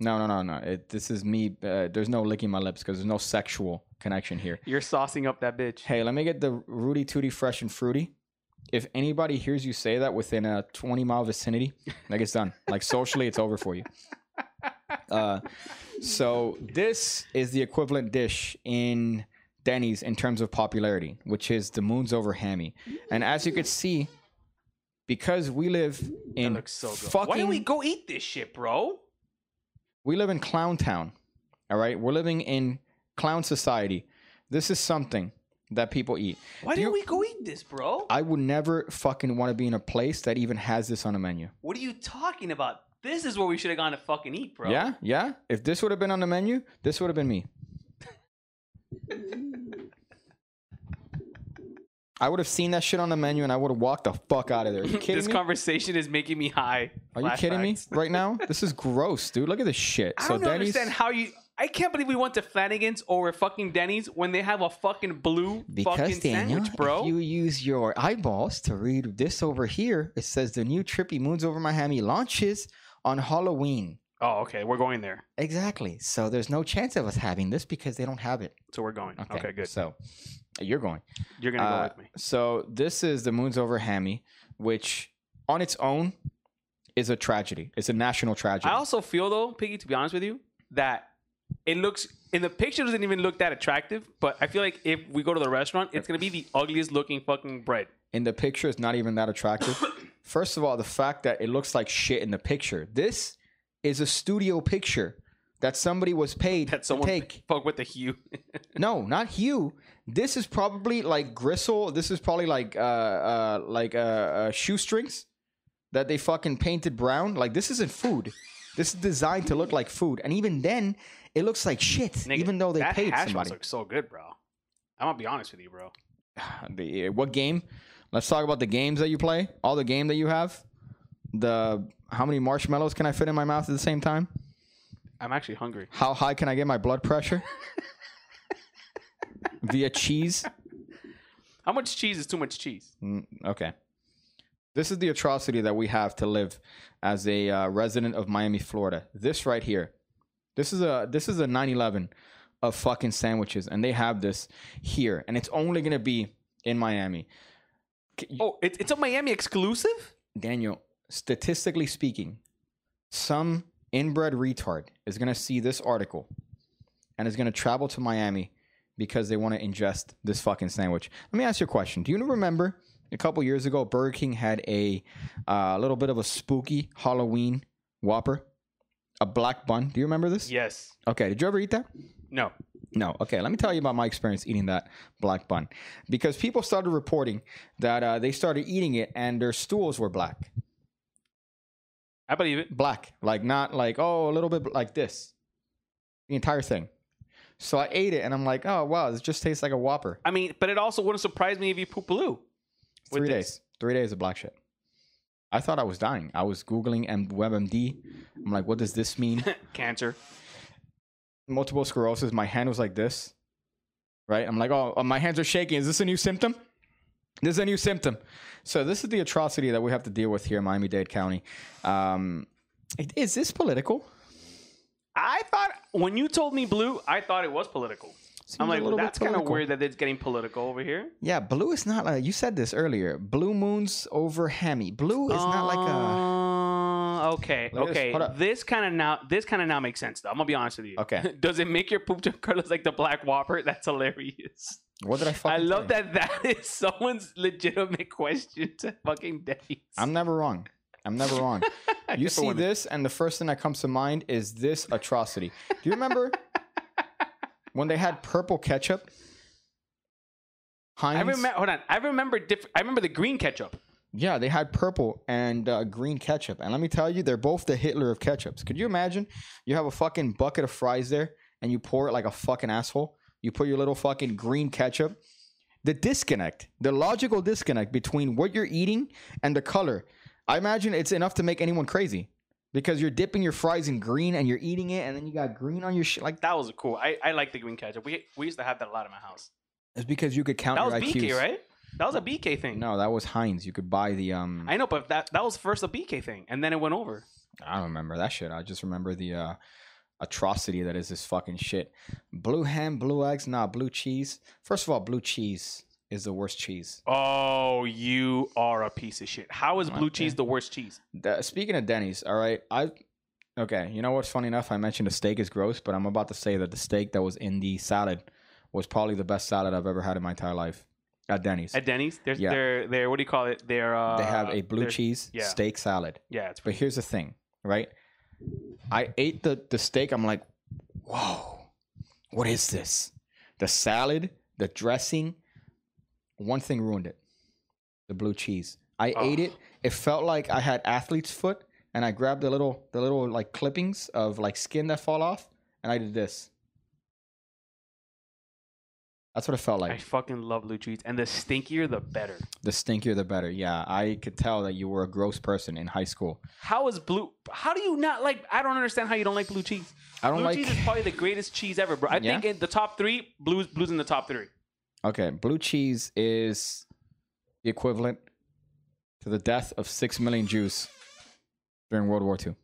No, no, no, no. It, this is me. Uh, there's no licking my lips because there's no sexual connection here. You're saucing up that bitch. Hey, let me get the Rooty Tooty Fresh and Fruity. If anybody hears you say that within a 20 mile vicinity, like it's done. Like socially, it's over for you. Uh, so this is the equivalent dish in Denny's in terms of popularity, which is the Moons Over Hammy. And as you can see, because we live That in looks so good. fucking Why don't we go eat this shit, bro? we live in clown town all right we're living in clown society this is something that people eat Why Do don't you- we go eat this, bro? i would never fucking want to be in a place that even has this on a menu What are you talking about? This is where we should have gone to fucking eat, bro. yeah yeah if this would have been on the menu this would have been me i would have seen that shit on the menu and i would have walked the fuck out of there are you kidding this me conversation is making me high. are you kidding me right now this is gross dude look at this shit I so don't denny's understand how you. I can't believe we went to Flanagan's over fucking Denny's when they have a fucking blue fucking sandwich, bro. if you use your eyeballs to read this over here, it says the new Trippy Moons Over Miami launches on Halloween. oh, okay, we're going there, Exactly. So there's no chance of us having this because they don't have it. so we're going. Okay, good. So you're going. You're gonna go Uh, with me. So this is the Moons Over Hammy, which on its own is a tragedy. It's a national tragedy. I also feel though, Piggy, to be honest with you, that it looks in the picture doesn't even look that attractive. But I feel like if we go to the restaurant, it's gonna be the ugliest looking fucking bread. in the picture it's not even that attractive. First of all, the fact that it looks like shit in the picture. This is a studio picture that somebody was paid That to someone take. fuck with the hue. No, not hue. This is probably like gristle. This is probably like uh uh like uh, uh shoestrings that they fucking painted brown. Like this isn't food. This is designed to look like food, and even then, it looks like shit. Nigga, even though they that paid hash somebody. browns look so good, bro. I'm gonna be honest with you, bro. the, what game? Let's talk about the games that you play. All the game that you have. The how many marshmallows can I fit in my mouth at the same time? I'm actually hungry. How high can I get my blood pressure? Via cheese. How much cheese is too much cheese? Mm, okay. This is the atrocity that we have to live as a uh, resident of Miami, Florida. This right here. This is a this is a 911 of fucking sandwiches, and they have this here, and it's only gonna be in Miami. Oh, it's it's a Miami exclusive. Daniel, statistically speaking, some inbred retard is going to see this article and is going to travel to Miami because they want to ingest this fucking sandwich. Let me ask you a question. Do you remember a couple years ago, Burger King had a uh, little bit of a spooky Halloween Whopper, a black bun? Do you remember this? Yes. Okay. Did you ever eat that? No. No. Okay. Let me tell you about my experience eating that black bun. Because people started reporting that uh, they started eating it and their stools were black. I believe it. Black. Like, not like, oh, a little bit like this. The entire thing. So I ate it and I'm like, oh, wow, this just tastes like a Whopper. I mean, but it also wouldn't surprise me if you poop blue. Three this. days. Three days of black shit. I thought I was dying. I was Googling and WebMD. I'm like, what does this mean? Cancer. multiple sclerosis. My hand was like this, right? I'm like, oh, my hands are shaking. Is this a new symptom? This is a new symptom. So this is the atrocity that we have to deal with here in Miami-Dade County. Um, is this political? I thought when you told me blue, I thought it was political. Seems I'm like, bit that's kind of weird that it's getting political over here. Yeah, blue is not like you said this earlier. Blue moons over Hemi. Blue is not like a. Uh, okay, this. okay. Up. This kind of now, this kind of now makes sense. Though I'm gonna be honest with you. Okay. Does it make your poop turn look like the Black Whopper? That's hilarious. What did I fucking? I love say? that. That is someone's legitimate question to fucking Denny's. I'm never wrong. I'm never wrong. You see women. this, and the first thing that comes to mind is this atrocity. Do you remember when they had purple ketchup? Heinz. I remember. Hold on. I remember. Diff- I remember the green ketchup. Yeah, they had purple and uh, green ketchup, and let me tell you, they're both the Hitler of ketchups. Could you imagine? You have a fucking bucket of fries there, and you pour it like a fucking asshole. You put your little fucking green ketchup. The disconnect, the logical disconnect between what you're eating and the color. I imagine it's enough to make anyone crazy because you're dipping your fries in green and you're eating it, and then you got green on your shit. Like That was cool. I, I like the green ketchup. We we used to have that a lot in my house. it's because you could count That was BK, IQs. right? That was a BK thing. No, that was Heinz. You could buy the um. I know, but that that was first a BK thing, and then it went over. I don't remember that shit. I just remember the uh, atrocity that is this fucking shit. Blue ham, blue eggs, nah, blue cheese. First of all, blue cheese is the worst cheese. Oh, you are a piece of shit. How is blue Okay. cheese the worst cheese? The- speaking of Denny's, all right, I okay. You know what's funny enough? I mentioned the steak is gross, but I'm about to say that the steak that was in the salad was probably the best salad I've ever had in my entire life at Denny's. At Denny's, there's Yeah. they're they're what do you call it? They're uh, they have a blue cheese yeah. steak salad. Yeah, it's But here's the thing, right? I ate the the steak. I'm like, whoa, what is this? The salad, the dressing. One thing ruined it: the blue cheese. I Oh. ate it. It felt like I had athlete's foot, and I grabbed the little the little like clippings of like skin that fall off, and I did this. That's what it felt like. I fucking love blue cheese, and the stinkier the better. The stinkier, the better. Yeah, I could tell that you were a gross person in high school. How is blue? How do you not like? I don't understand how you don't like blue cheese. I don't blue like. Blue cheese is probably the greatest cheese ever, bro. I Yeah? think in the top three, blues blues in the top three. Okay, blue cheese is the equivalent to the death of six million Jews during World War II.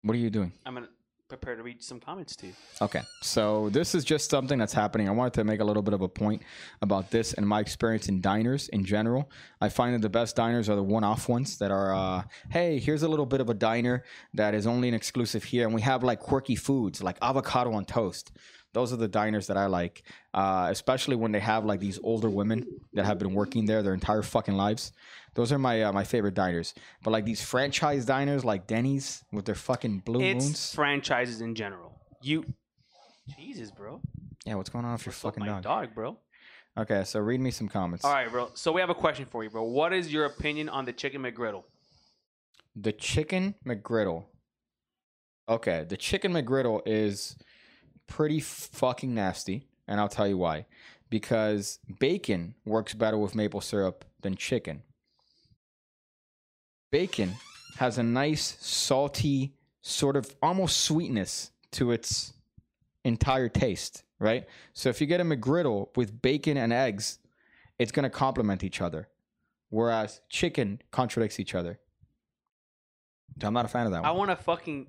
What are you doing? I'm gonna prepare to read some comments to you. Okay, so this is just something that's happening. I wanted to make a little bit of a point about this and my experience in diners in general. I find that the best diners are the one-off ones that are, uh, hey, here's a little bit of a diner that is only an exclusive here, and we have like quirky foods like avocado on toast. Those are the diners that I like, uh, especially when they have like these older women that have been working there their entire fucking lives. Those are my uh, my favorite diners. But like these franchise diners like Denny's with their fucking blue It's moons. franchises in general. You, Jesus, bro. Yeah, what's going on with your fucking dog? dog, bro. Okay, so read me some comments. All right, bro. So we have a question for you, bro. What is your opinion on the chicken McGriddle? The chicken McGriddle. Okay, the chicken McGriddle is pretty fucking nasty, and I'll tell you why. Because bacon works better with maple syrup than chicken. Bacon has a nice, salty, sort of almost sweetness to its entire taste, right? So if you get a McGriddle with bacon and eggs, it's going to complement each other. Whereas chicken contradicts each other. I'm not a fan of that one. I want to fucking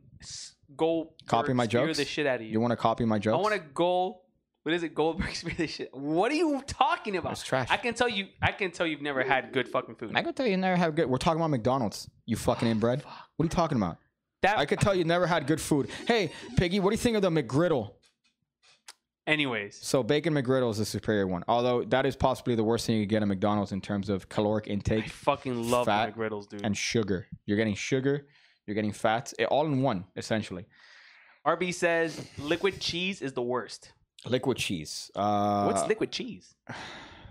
go Copy my spear jokes? the shit out of you. You want to copy my jokes? I want to go What is it? Goldberg's really shit. What are you talking about? It's trash. I can tell you. I can tell you've never had good fucking food. I can tell you never have good. We're talking about McDonald's. You fucking ah, inbred. What are you talking about? That. I could tell you never had good food. Hey, Piggy, what do you think of the McGriddle? anyways, So bacon McGriddle is the superior one. Although that is possibly the worst thing you get at McDonald's in terms of caloric intake. I fucking love fat McGriddles, dude. and sugar. You're getting sugar, you're getting fats, it, all in one essentially. RB says liquid cheese is the worst. Liquid cheese. Uh, What's liquid cheese?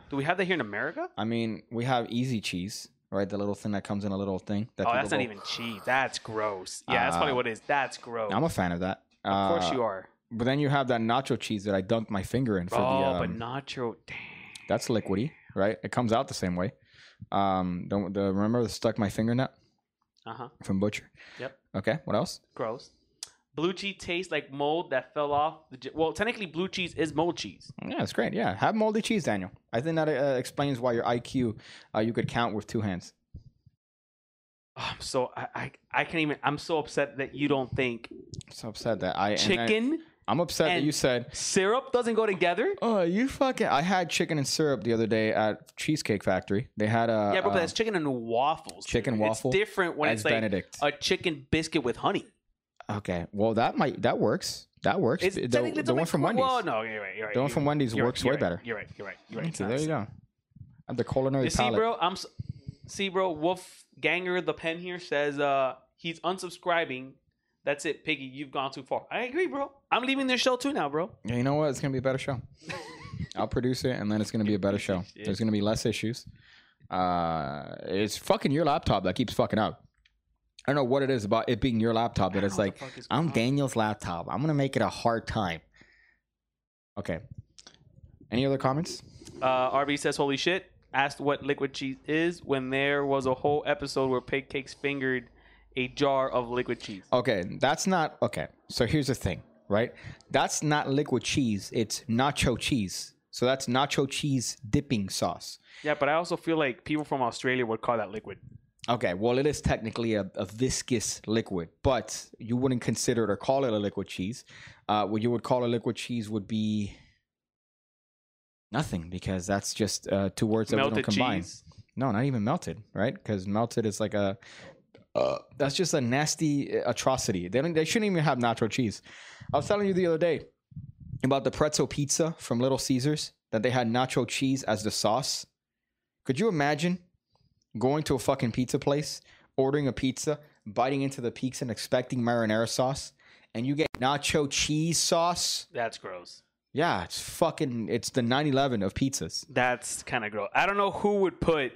Do we have that here in America? I mean, we have easy cheese, right? The little thing that comes in a little thing. That Oh, that's not even cheese. That's gross. Yeah, that's probably Uh, what it is. That's gross. I'm a fan of that. of course Uh, you are. But then you have that nacho cheese that I dunked my finger in for Oh, the. Um, but nacho. Dang. that's liquidy, right? It comes out the same way. Um, the, the remember the stuck my finger in that Uh huh. from Butcher. Yep. Okay, what else? Gross. Blue cheese tastes like mold that fell off. The well, technically, blue cheese is mold cheese. Yeah, that's great. Yeah, have moldy cheese, Daniel. I think that uh, explains why your IQ uh, you could count with two hands. Oh, I'm so I, I I can't even. I'm so upset that you don't think so upset that I and I- chicken I'm upset that you said, syrup doesn't go together. "Oh, you fucking." I had chicken and syrup the other day at Cheesecake Factory. They had a yeah, bro, but uh, that's chicken and waffles. dude. chicken waffle It's different when it's like Benedict. a chicken biscuit with honey. okay, well that might that works. That works. It's, the technically the, one from Wendy's. Well, no, you're right. You're right. The one from right, Wendy's you're works right, way you're better. Right, you're right. You're right. You're right. It's there you go. I have the culinary You see, palate. bro, I'm see, bro. Wolf Ganger the pen here says uh he's unsubscribing. That's it, Piggy. You've gone too far. I agree, bro. I'm leaving this show too now, bro. Yeah, you know what? It's gonna be a better show. I'll produce it, and then it's gonna be a better show. There's gonna be less issues. Uh, it's fucking your laptop that keeps fucking up. I don't know what it is about it being your laptop that it's like what the fuck is I'm. Daniel's laptop. I'm gonna make it a hard time. Okay. Any other comments? Uh, RB says, "Holy shit!" Asked what liquid cheese is when there was a whole episode where Pig Cakes fingered a jar of liquid cheese. Okay, that's not okay. So here's the thing, right? That's not liquid cheese. It's nacho cheese. So that's nacho cheese dipping sauce. Yeah, but I also feel like people from Australia would call that liquid. Okay, well, it is technically a, a viscous liquid, but you wouldn't consider it or call it a liquid cheese. Uh, what you would call a liquid cheese would be nothing because that's just uh, two words that we don't combine. cheese. No, not even melted, right? Because melted is like a uh, that's just a nasty atrocity. They don't. They shouldn't even have nacho cheese. I was telling you the other day about the pretzel pizza from Little Caesars that they had nacho cheese as the sauce. Could you imagine going to a fucking pizza place, ordering a pizza, biting into the pizza and expecting marinara sauce, and you get nacho cheese sauce? That's gross. Yeah, it's fucking. It's the 9/11 of pizzas. That's kind of gross. I don't know who would put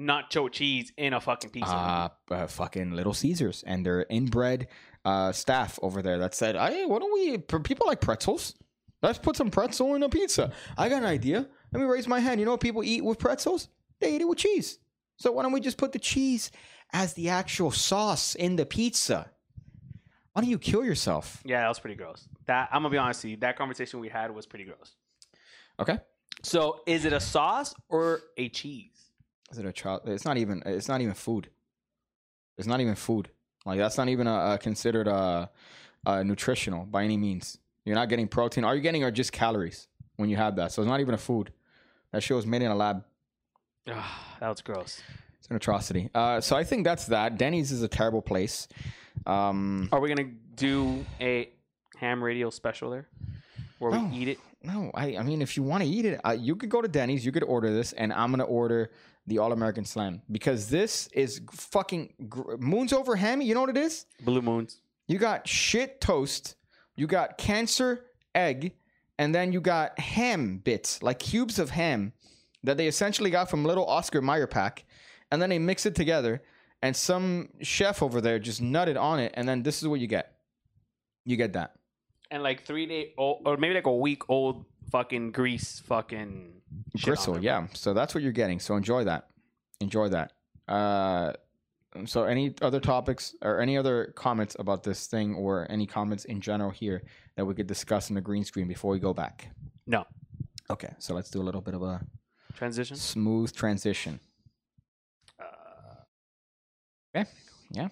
nacho cheese in a fucking pizza. uh, uh, fucking Little Caesars and their inbred uh, staff over there that said, "Hey, why don't we? People like pretzels. Let's put some pretzel in a pizza." I got an idea. Let me raise my hand. You know what people eat with pretzels? They eat it with cheese. So why don't we just put the cheese as the actual sauce in the pizza? Why don't you kill yourself? yeah, that was pretty gross. That I'm gonna be honest with you. That conversation we had was pretty gross. Okay. So, is it a sauce or a cheese? Is it a child? It's not even. It's not even food. It's not even food. Like that's not even a, a considered uh, uh, nutritional by any means. You're not getting protein. All you're getting are just calories when you have that. So it's not even a food. That shit was made in a lab. Ah, that was gross. It's an atrocity. Uh, so I think that's that. Denny's is a terrible place. Um, Are we gonna do a ham radio special there, where No. we eat it? no, I, I mean, if you want to eat it, uh, you could go to Denny's. You could order this, and I'm gonna order the All American Slam because this is fucking gr- moons over hammy. You know what it is? Blue moons. You got shit toast, you got cancer egg, and then you got ham bits, like cubes of ham that they essentially got from little Oscar Mayer pack, and then they mix it together, and some chef over there just nutted on it, and then this is what you get. You get that. and like three day old, or maybe like a week old fucking grease fucking shit on Gristle, yeah. So that's what you're getting. So enjoy that. Enjoy that. Uh, so any other topics or any other comments about this thing or any comments in general here that we could discuss in the green screen before we go back? No Okay, so let's do a little bit of a transition. smooth transition. Uh, Okay, yeah.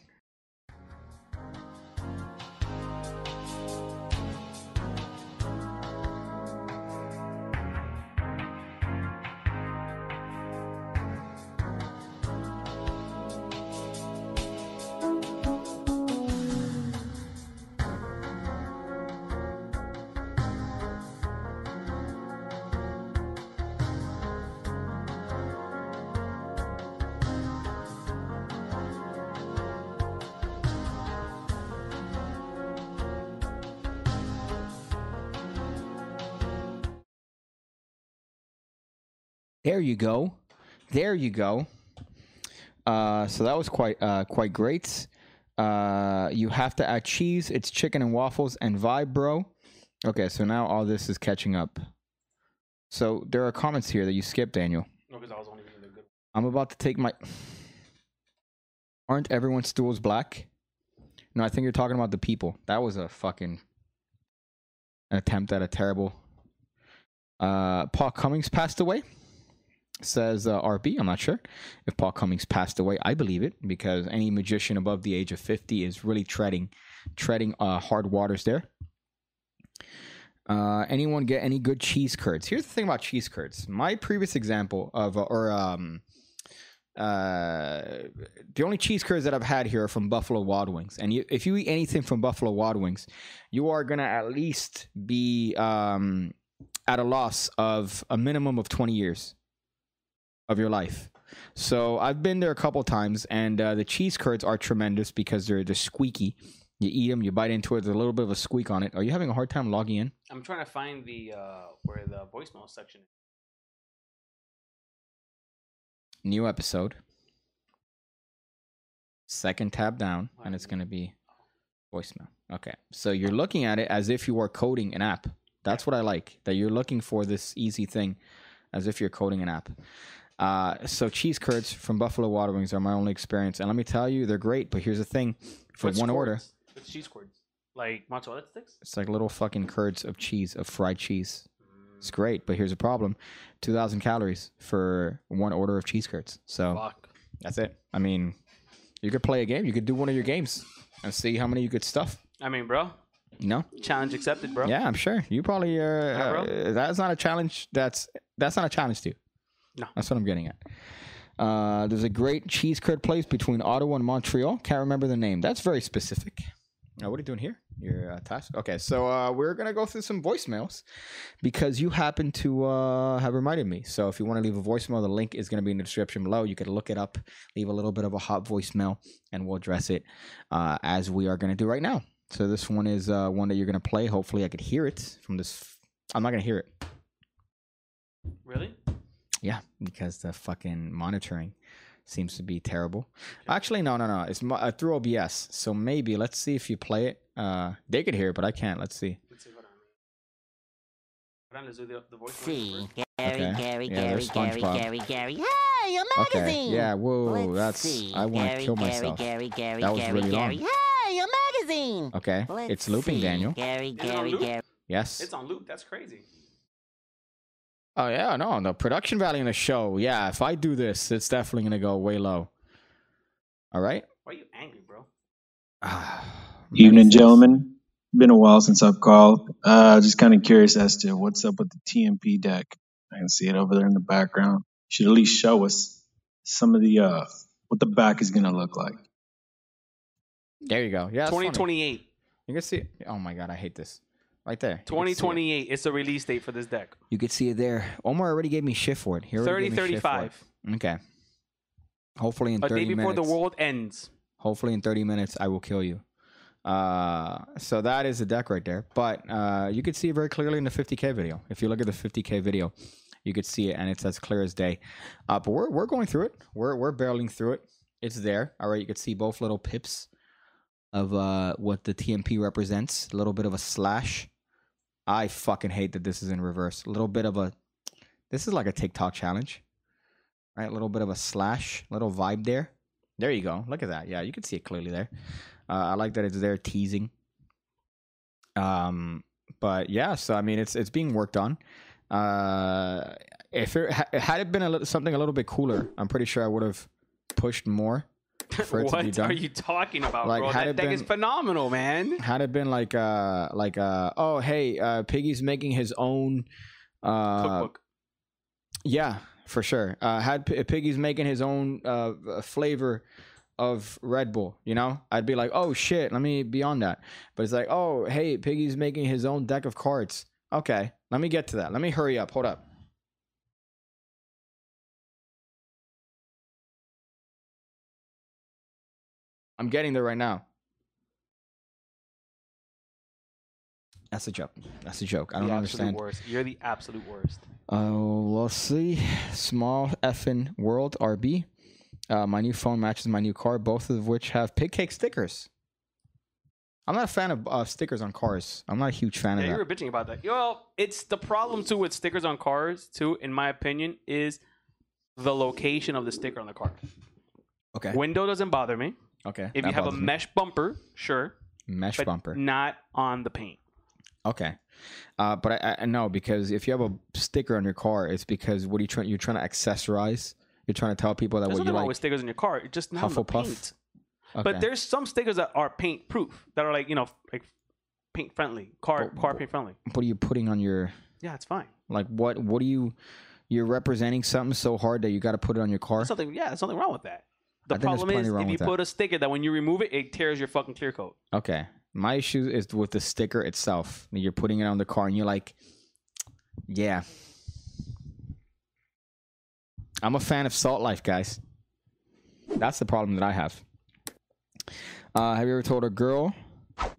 There you go. There you go. Uh, so that was quite uh, quite great. Uh, you have to add cheese. It's chicken and waffles and vibe, bro. Okay, so now all this is catching up. So there are comments here that you skipped, Daniel. No, because I was only giving the good. I'm about to take my. Aren't everyone's stools black? No, I think you're talking about the people. That was a fucking attempt at a terrible. Uh, Paul Cummings passed away. Says uh, RB. I'm not sure if Paul Cummings passed away. I believe it because any magician above the age of 50 is really treading, treading uh, hard waters there. Uh, anyone get any good cheese curds? Here's the thing about cheese curds. My previous example of, uh, or um, uh, the only cheese curds that I've had here are from Buffalo Wild Wings. And you, if you eat anything from Buffalo Wild Wings, you are gonna at least be um, at a loss of a minimum of 20 years of your life. So I've been there a couple times, and uh, the cheese curds are tremendous because they're they're squeaky. You eat them, you bite into it. There's a little bit of a squeak on it. Are you having a hard time logging in? I'm trying to find the uh where the voicemail section is. New episode. Second tab down, and it's going to be voicemail. Okay. So you're looking at it as if you are coding an app. That's what I like, that you're looking for this easy thing as if you're coding an app. Uh, so cheese curds from Buffalo Wild Wings are my only experience. And let me tell you, they're great. But here's the thing for What's one order, cords? It's cheese cords. Like mozzarella sticks? it's like little fucking curds of cheese, of fried cheese. It's great. But here's a problem 2,000 calories for one order of cheese curds. So Fuck. that's it. I mean, you could play a game. You could do one of your games and see how many you could stuff. I mean, bro, You know? challenge accepted, bro. Yeah, I'm sure. You probably uh, bro. uh that's not a challenge. That's that's not a challenge to you. No. That's what I'm getting at. Uh, there's a great cheese curd place between Ottawa and Montreal. Can't remember the name. That's very specific. Uh, what are you doing here? Your uh, task. Okay, so uh, we're gonna go through some voicemails because you happen to uh, have reminded me. So if you want to leave a voicemail, the link is gonna be in the description below. You can look it up, leave a little bit of a hot voicemail, and we'll address it uh, as we are gonna do right now. So this one is uh, one that you're gonna play. Hopefully, I could hear it from this. I'm not gonna hear it. Really? Yeah, because the fucking monitoring seems to be terrible. Actually, no, no, no. It's mo- uh, through OBS. So maybe let's see if you play it. Uh, they could hear it, but I can't. Let's see. Let's see what I mean. Hold on, the, the. See. Gary, Okay. Gary, Yeah, Gary, Gary, Gary, Gary. Hey, a Okay. Yeah. Whoa. Let's that's. see. I want to kill Gary, myself. Gary, Gary, That was Gary, really Gary. long. Hey, a magazine. Okay. Let's it's looping, see. Daniel. Gary, Gary. Gary. Yes. It's on loop. That's crazy. Oh yeah. No. The production value in the show. Yeah. If I do this, it's definitely gonna go way low. All right. Why are you angry, bro? Evening, gentlemen. Been a while since I've called. Uh, just kind of curious as to what's up with the TMP deck. I can see it over there in the background. Should at least show us some of the uh, what the back is gonna look like. There you go. Yeah. 2028. You can see it. Oh my god, I hate this. Right there. You can see it. 2028 is the release date for this deck. You could see it there. Omar already gave me shift for it. He already 30 gave me shit for it. 35. Okay. Hopefully in A 30 day before minutes. the world ends. Hopefully in 30 minutes I will kill you. Uh, so that is the deck right there. But uh, you could see it very clearly in the 50k video. If you look at the 50k video, you could see it and it's as clear as day. Uh, but we're we're going through it. We're we're barreling through it. It's there. All right, you could see both little pips of uh what the TMP represents. A little bit of a slash. I fucking hate that this is in reverse. A little bit of a this is like a TikTok challenge. Right? A little bit of a slash, little vibe there. There you go. Look at that. Yeah, you can see it clearly there. Uh, I like that it's there teasing. Um, but yeah, so I mean, it's it's being worked on. Uh, if it had it been a little, something a little bit cooler, I'm pretty sure I would have pushed more it to be what done. are you talking about, Like, bro? That thing deck is phenomenal, man. Had it been like uh like uh oh hey uh Piggy's making his own uh Cookbook. yeah for sure uh had P- Piggy's making his own uh flavor of Red Bull you know I'd be like oh shit let me be on that but it's like oh hey Piggy's making his own deck of cards okay let me get to that let me hurry up hold up I'm getting there right now That's a joke. That's a joke. I don't the understand. Worst. You're the absolute worst. Uh, we'll see. Small effing world RB. Uh, my new phone matches my new car, both of which have pig cake stickers. I'm not a fan of uh, stickers on cars. I'm not a huge fan Yeah, of that. you were bitching about that. Well, it's the problem too with stickers on cars too. In my opinion, is the location of the sticker on the car. Okay. Window doesn't bother me. Okay. If you have a me. mesh bumper, sure, mesh but bumper. not on the paint. Okay. Uh, but I, I know because if you have a sticker on your car, it's because what are you trying? You're trying to accessorize. You're trying to tell people that There's what you like. with stickers on your car. It's just not Hufflepuff? paint. Okay. But there's some stickers that are paint proof that are like you know like paint friendly, car But- car paint friendly. what are you putting on your Yeah, it's fine. like? What what do you? You're representing something so hard that you got to put it on your car. There's something. Yeah, there's nothing wrong with that. The I problem is if you with that. put a sticker that when you remove it, it tears your fucking clear coat. Okay. My issue is with the sticker itself. You're putting it on the car and you're like, yeah. I'm a fan of Salt Life, guys. That's the problem that I have. Uh, have you ever told a girl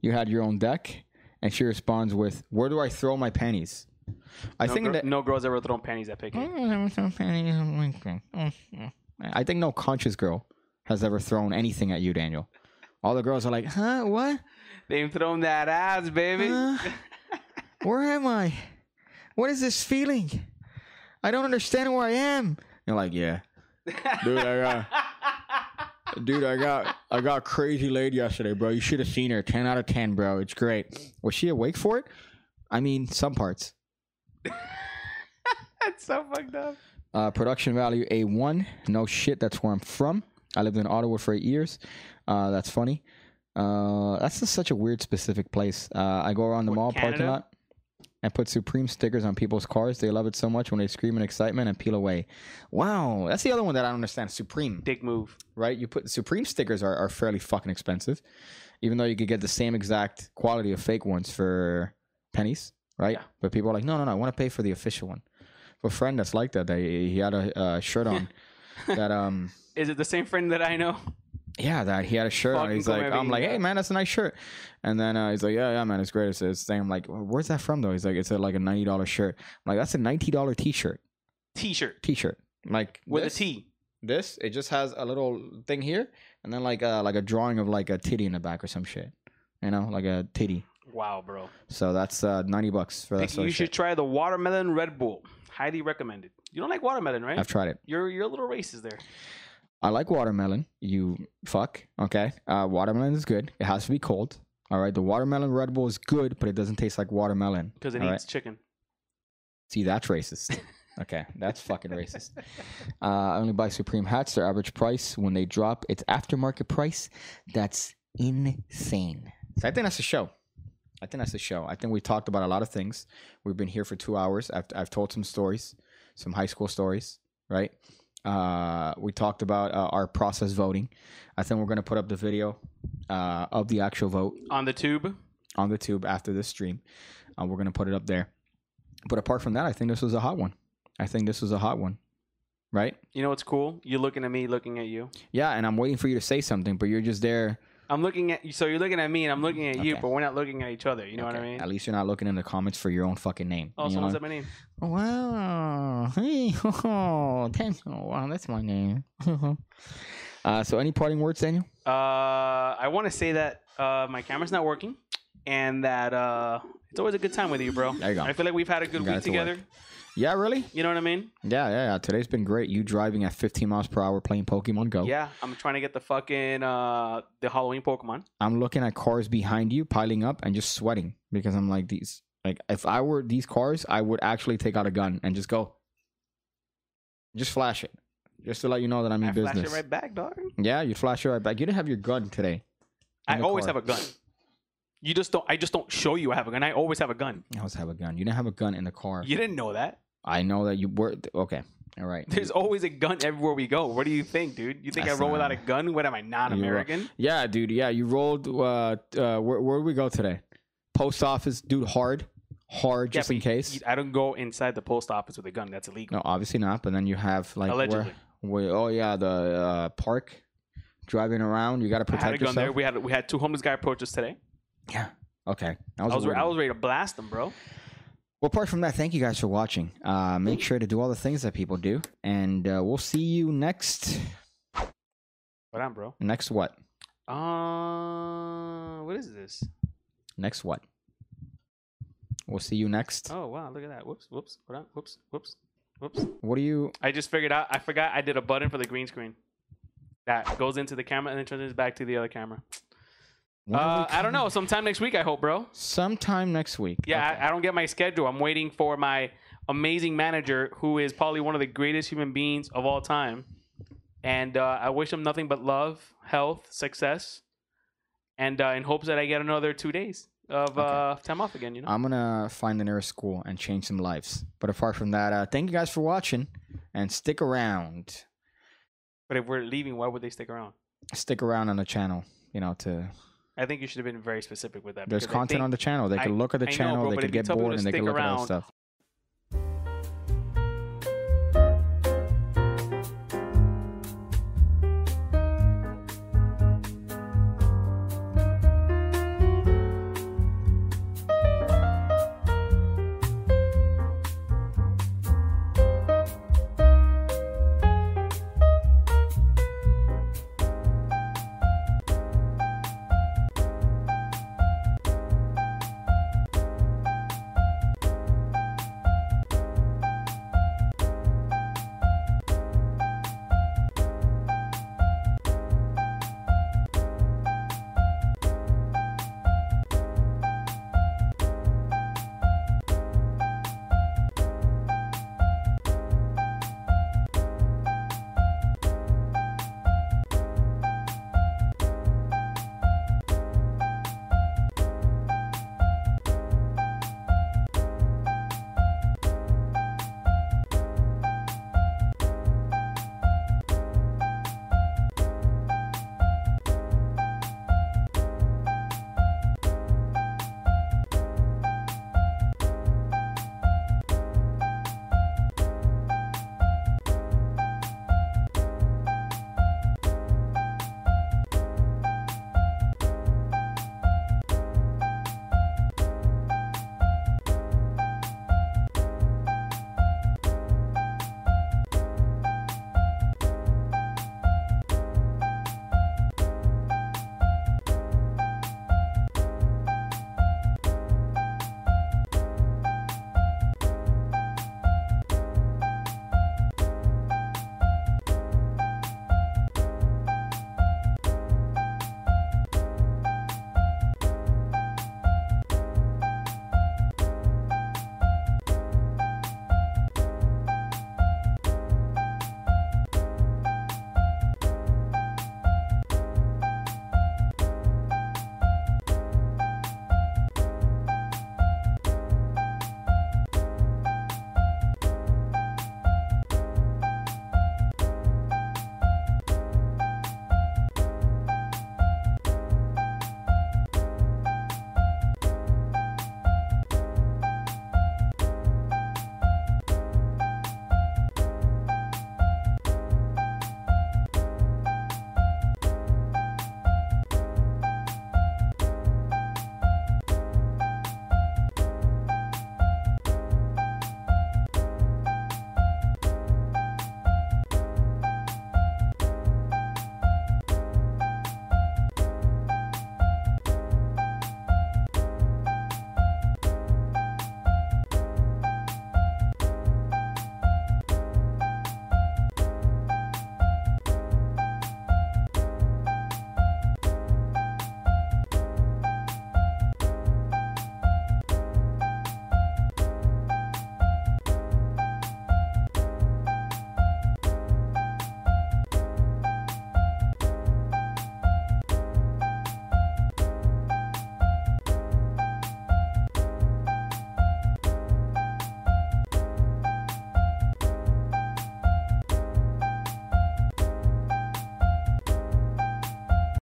you had your own deck and she responds with, Where do I throw my panties? I no, think gir- that. no girls ever thrown panties at picking. I think no conscious girl has ever thrown anything at you, Daniel. All the girls are like, Huh? What? They've thrown that ass, baby. Huh? Where am I? What is this feeling? I don't understand where I am. You're like, yeah, dude, I got, dude, I got, I got crazy laid yesterday, bro. You should have seen her. Ten out of ten, bro. It's great. Was she awake for it? I mean, some parts. That's so fucked up. Uh, production value A1. No shit, that's where I'm from. I lived in Ottawa for eight years. Uh, that's funny. Uh, that's just such a weird specific place. Uh, I go around the What, mall parking lot and put Supreme stickers on people's cars. They love it so much when they scream in excitement and peel away. Wow, that's the other one that I don't understand. Supreme, big move. right? You put Supreme stickers are, are fairly fucking expensive, even though you could get the same exact quality of fake ones for pennies, right? Yeah. But people are like, no, no, no, I want to pay for the official one. A friend that's like that. They, he had a uh, shirt on that um Is it the same friend that I know? yeah that he had a shirt on. He's like I'm like hey man that's a nice shirt, and then uh, he's like yeah yeah man it's great. It's this thing. I'm like where's that from though? He's like it's a, like a ninety dollar shirt. I'm like that's a ninety dollar t shirt T-shirt t shirt like with this, a T. This it just has a little thing here and then like uh like a drawing of like a titty in the back or some shit. You know like a titty. Wow, bro. So that's uh ninety bucks for that you should try the watermelon Red Bull. Highly recommended. You don't like watermelon, right? I've tried it. You're you're a little racist there. I like watermelon. You fuck. Okay. Uh, watermelon is good. It has to be cold. All right. The watermelon Red Bull is good, but it doesn't taste like watermelon. Because it All eats chicken. See, that's racist. Okay, that's fucking racist. Uh, I only buy Supreme hats. Their average price when they drop, it's aftermarket price. That's insane. So I think that's the show. I think that's the show. I think we talked about a lot of things. We've been here for two hours. I've, I've told some stories, some high school stories, right? Uh, we talked about uh, our process voting. I think we're going to put up the video uh, of the actual vote On the tube. on the tube after this stream. Uh, we're gonna put it up there. But apart from that, I think this was a hot one. I think this was a hot one, right? You know what's cool? You're looking at me, looking at you. Yeah, and I'm waiting for you to say something, but you're just there. I'm looking at you. So you're looking at me, and I'm looking at you, but we're not looking at each other. You know what I mean? At least you're not looking in the comments for your own fucking name. Oh, you someone know? said my name. Wow. Hey, oh, Daniel. Wow, that's my name. uh, so, any parting words, Daniel? Uh, I want to say that uh, my camera's not working, and that uh, it's always a good time with you, bro. There you go. I feel like we've had a good week together. work. Yeah, really? You know what I mean? Yeah, yeah, yeah. Today's been great. You driving at 15 miles per hour playing Pokemon Go. Yeah, I'm trying to get the fucking uh the Halloween Pokemon. I'm looking at cars behind you piling up and just sweating because I'm like these like if I were these cars, I would actually take out a gun and just go just flash it. Just to let you know that I'm in I business. flash it right back, dog. Yeah, you'd flash it right back. You didn't have your gun today. I always car. have a gun. You just don't. I just don't show you I have a gun. I always have a gun. I always have a gun. You didn't have a gun in the car. You didn't know that. I know that you were okay. All right. There's always a gun everywhere we go. What do you think, dude? You think That's I roll without a gun? What am I, non-American? Yeah, dude. Yeah, you rolled. Uh, uh, where where did we go today? Post office, dude. Hard, hard, Yeah, just in case. you- I don't go inside the post office with a gun. That's illegal. No, obviously not. But then you have like Allegedly. where, oh yeah, the uh, park, driving around. You got to I had a protect gun there. yourself. We had we had two homeless guy approach us today. yeah. Okay, I was, a was I was ready to blast them, bro. Well, apart from that, thank you guys for watching. Uh, make sure to do all the things that people do, and uh, we'll see you next. What on, bro? Next what? Uh, what is this? Next what? We'll see you next. Oh wow, look at that. Whoops, whoops. What on? Whoops, whoops, whoops. What do you? I just figured out. I forgot I did a button for the green screen that goes into the camera and then turns it back to the other camera. When are we Uh, I don't know. Sometime next week, I hope, bro. Sometime next week. Yeah, Okay. I, I don't get my schedule. I'm waiting for my amazing manager, who is probably one of the greatest human beings of all time. And uh, I wish him nothing but love, health, success, and uh, in hopes that I get another two days of uh, time off again. You know. I'm gonna find the nearest school and change some lives. But apart from that, uh, thank you guys for watching, and stick around. but if we're leaving, why would they stick around? Stick around on the channel. You know, to I think you should have been very specific with that. there's content think- on the channel. They I- can look at the I know, channel. bro, they could get bored and they can stick look at other stuff.